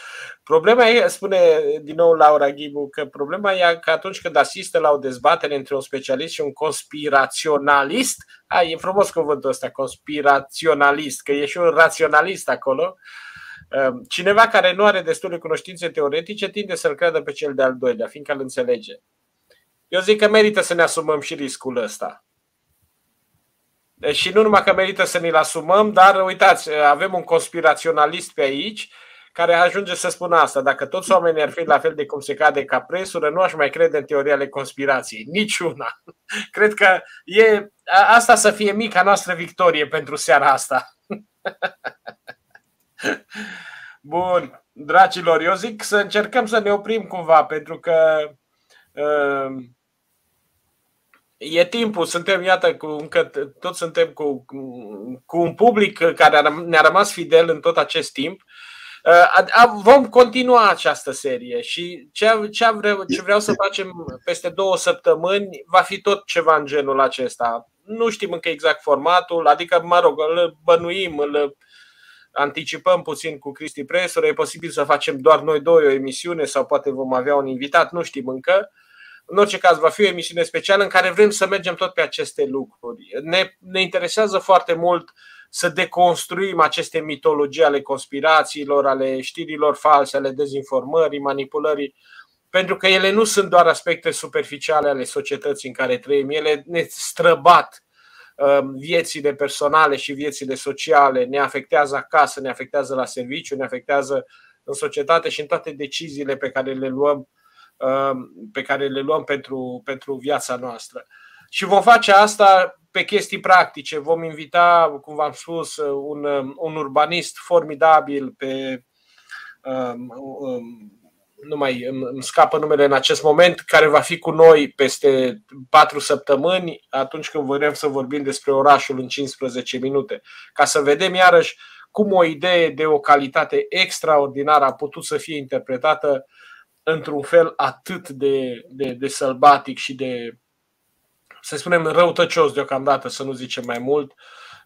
Problema e, spune din nou Laura Ghibu, că problema e că atunci când asistă la o dezbatere între un specialist și un conspiraționalist, a, e frumos cuvântul ăsta, conspiraționalist, că e și un raționalist acolo, Ehm, cineva care nu are destule cunoștințe teoretice tinde să-l creadă pe cel de-al doilea, fiindcă îl înțelege. Eu zic că merită să ne asumăm și riscul ăsta. Deci și nu numai că merită să ne-l asumăm, dar uitați, avem un conspiraționalist pe aici care ajunge să spună asta. Dacă toți oamenii ar fi la fel de cum se cade ca presură, nu aș mai crede în teoria ale conspirației. Niciuna. Cred că e asta să fie mica noastră victorie pentru seara asta. Bun, dragilor, eu zic să încercăm să ne oprim cumva, pentru că uh, e timpul, suntem, iată, cu, încă tot suntem cu, cu un public care ne-a rămas fidel în tot acest timp. Uh, vom continua această serie și ce, ce, vreau, ce vreau să facem peste două săptămâni va fi tot ceva în genul acesta. Nu știm încă exact formatul, adică, mă rog, îl bănuim, îl anticipăm puțin cu Cristi Presură, e posibil să facem doar noi doi o emisiune sau poate vom avea un invitat, nu știm încă. În orice caz, va fi o emisiune specială în care vrem să mergem tot pe aceste lucruri. Ne, ne interesează foarte mult să deconstruim aceste mitologii ale conspirațiilor, ale știrilor false, ale dezinformării, manipulării, pentru că ele nu sunt doar aspecte superficiale ale societății în care trăim, ele ne străbat um, viețile personale și viețile sociale, ne afectează acasă, ne afectează la serviciu, ne afectează în societate și în toate deciziile pe care le luăm, um, pe care le luăm pentru, pentru viața noastră. Și vom face asta pe chestii practice. Vom invita, cum v-am spus, un, un urbanist formidabil pe um, um, nu mai îmi scapă numele în acest moment, care va fi cu noi peste patru săptămâni, atunci când vrem să vorbim despre orașul în 15 minute. Ca să vedem iarăși cum o idee de o calitate extraordinară a putut să fie interpretată într-un fel atât de, de, de sălbatic și de, să spunem, răutăcios deocamdată, să nu zicem mai mult,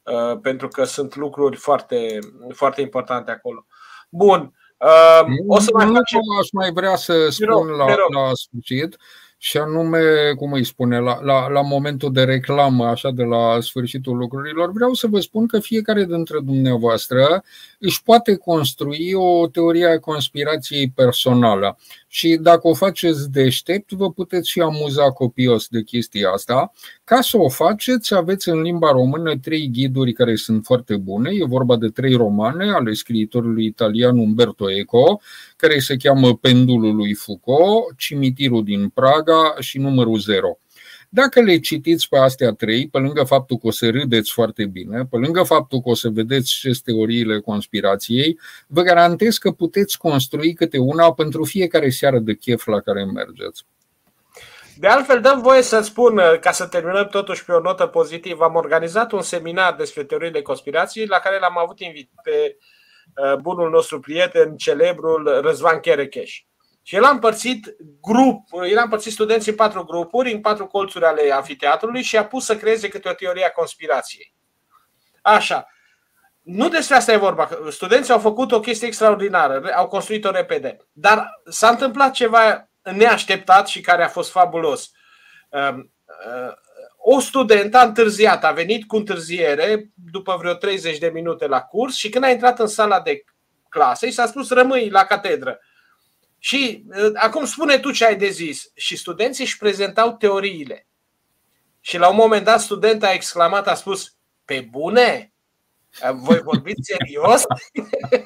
uh, pentru că sunt lucruri foarte, foarte importante acolo. Bun. Uh, o să mai facem... Aș mai vrea să spun la, la sfârșit și anume, cum îi spune, la, la, la momentul de reclamă, așa de la sfârșitul lucrurilor, vreau să vă spun că fiecare dintre dumneavoastră își poate construi o teorie a conspirației personală. Și dacă o faceți deștept, vă puteți și amuza copios de chestia asta. Ca să o faceți, aveți în limba română trei ghiduri care sunt foarte bune. E vorba de trei romane ale scriitorului italian Umberto Eco, care se cheamă Pendulul lui Foucault, Cimitirul din Praga și numărul 0. Dacă le citiți pe astea trei, pe lângă faptul că o să râdeți foarte bine, pe lângă faptul că o să vedeți ce teoriile conspirației, vă garantez că puteți construi câte una pentru fiecare seară de chef la care mergeți. De altfel, dăm voie să spun, ca să terminăm totuși pe o notă pozitivă, am organizat un seminar despre teoriile conspirației la care l-am avut invitat pe uh, bunul nostru prieten, celebrul Răzvan Cherecheș. Și el a împărțit grup, el a împărțit studenții în patru grupuri, în patru colțuri ale anfiteatrului și a pus să creeze câte o teorie a conspirației. Așa. Nu despre asta e vorba. Studenții au făcut o chestie extraordinară, au construit-o repede. Dar s-a întâmplat ceva neașteptat și care a fost fabulos. Um, uh, o studentă a întârziat, a venit cu întârziere după vreo 30 de minute la curs și când a intrat în sala de clasă, i s-a spus rămâi la catedră. Și uh, acum spune tu ce ai de zis. Și studenții își prezentau teoriile. Și la un moment dat studenta a exclamat, a spus, pe bune? Voi vorbiți serios?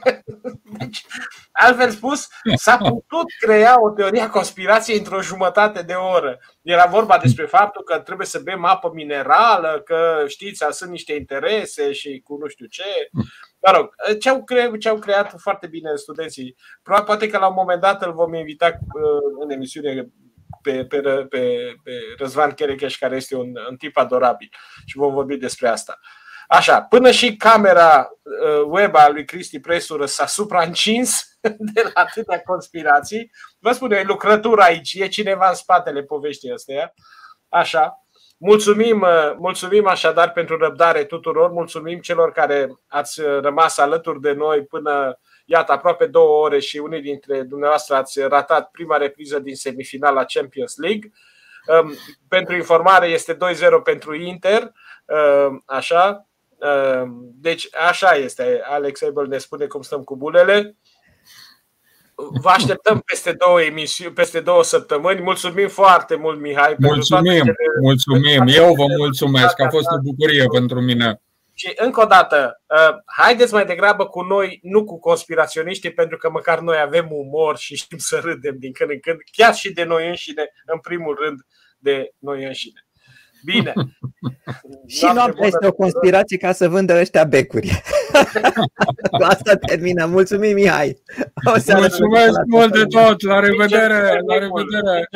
Deci, altfel spus, s-a putut crea o teorie a conspirației într-o jumătate de oră. Era vorba despre faptul că trebuie să bem apă minerală, că știți, sunt niște interese și cu nu știu ce. Mă rog, ce au, cre- ce au creat foarte bine studenții. Poate că la un moment dat îl vom invita uh, în emisiune pe, pe, pe, pe Răzvan Cherecheș, care este un, un tip adorabil și vom vorbi despre asta. Așa, până și camera uh, web a lui Cristi Presură s-a supraîncins de la atâtea conspirații. Vă spun eu, e lucrătură aici, e cineva în spatele poveștii astea. Așa. Mulțumim, uh, mulțumim așadar pentru răbdare tuturor, mulțumim celor care ați rămas alături de noi până, iată, aproape două ore și unii dintre dumneavoastră ați ratat prima repriză din semifinala Champions League. Um, pentru informare este 2-0 pentru Inter, um, așa, um, deci așa este, Alex Abel ne spune cum stăm cu bulele. Vă așteptăm peste două emisiuni, peste două săptămâni. Mulțumim foarte mult, Mihai. Mulțumim, pentru mulțumim. Eu vă mulțumesc. A fost o bucurie pentru mine. Și încă o dată, uh, haideți mai degrabă cu noi, nu cu conspiraționiștii, pentru că măcar noi avem umor și știm să râdem din când în când, chiar și de noi înșine, în primul rând de noi înșine. Bine. și noaptea este o conspirație ca să vândă ăștia becuri. Cu asta termină. Mulțumim, Mihai. O Mulțumesc mult de tot. La revedere. La revedere.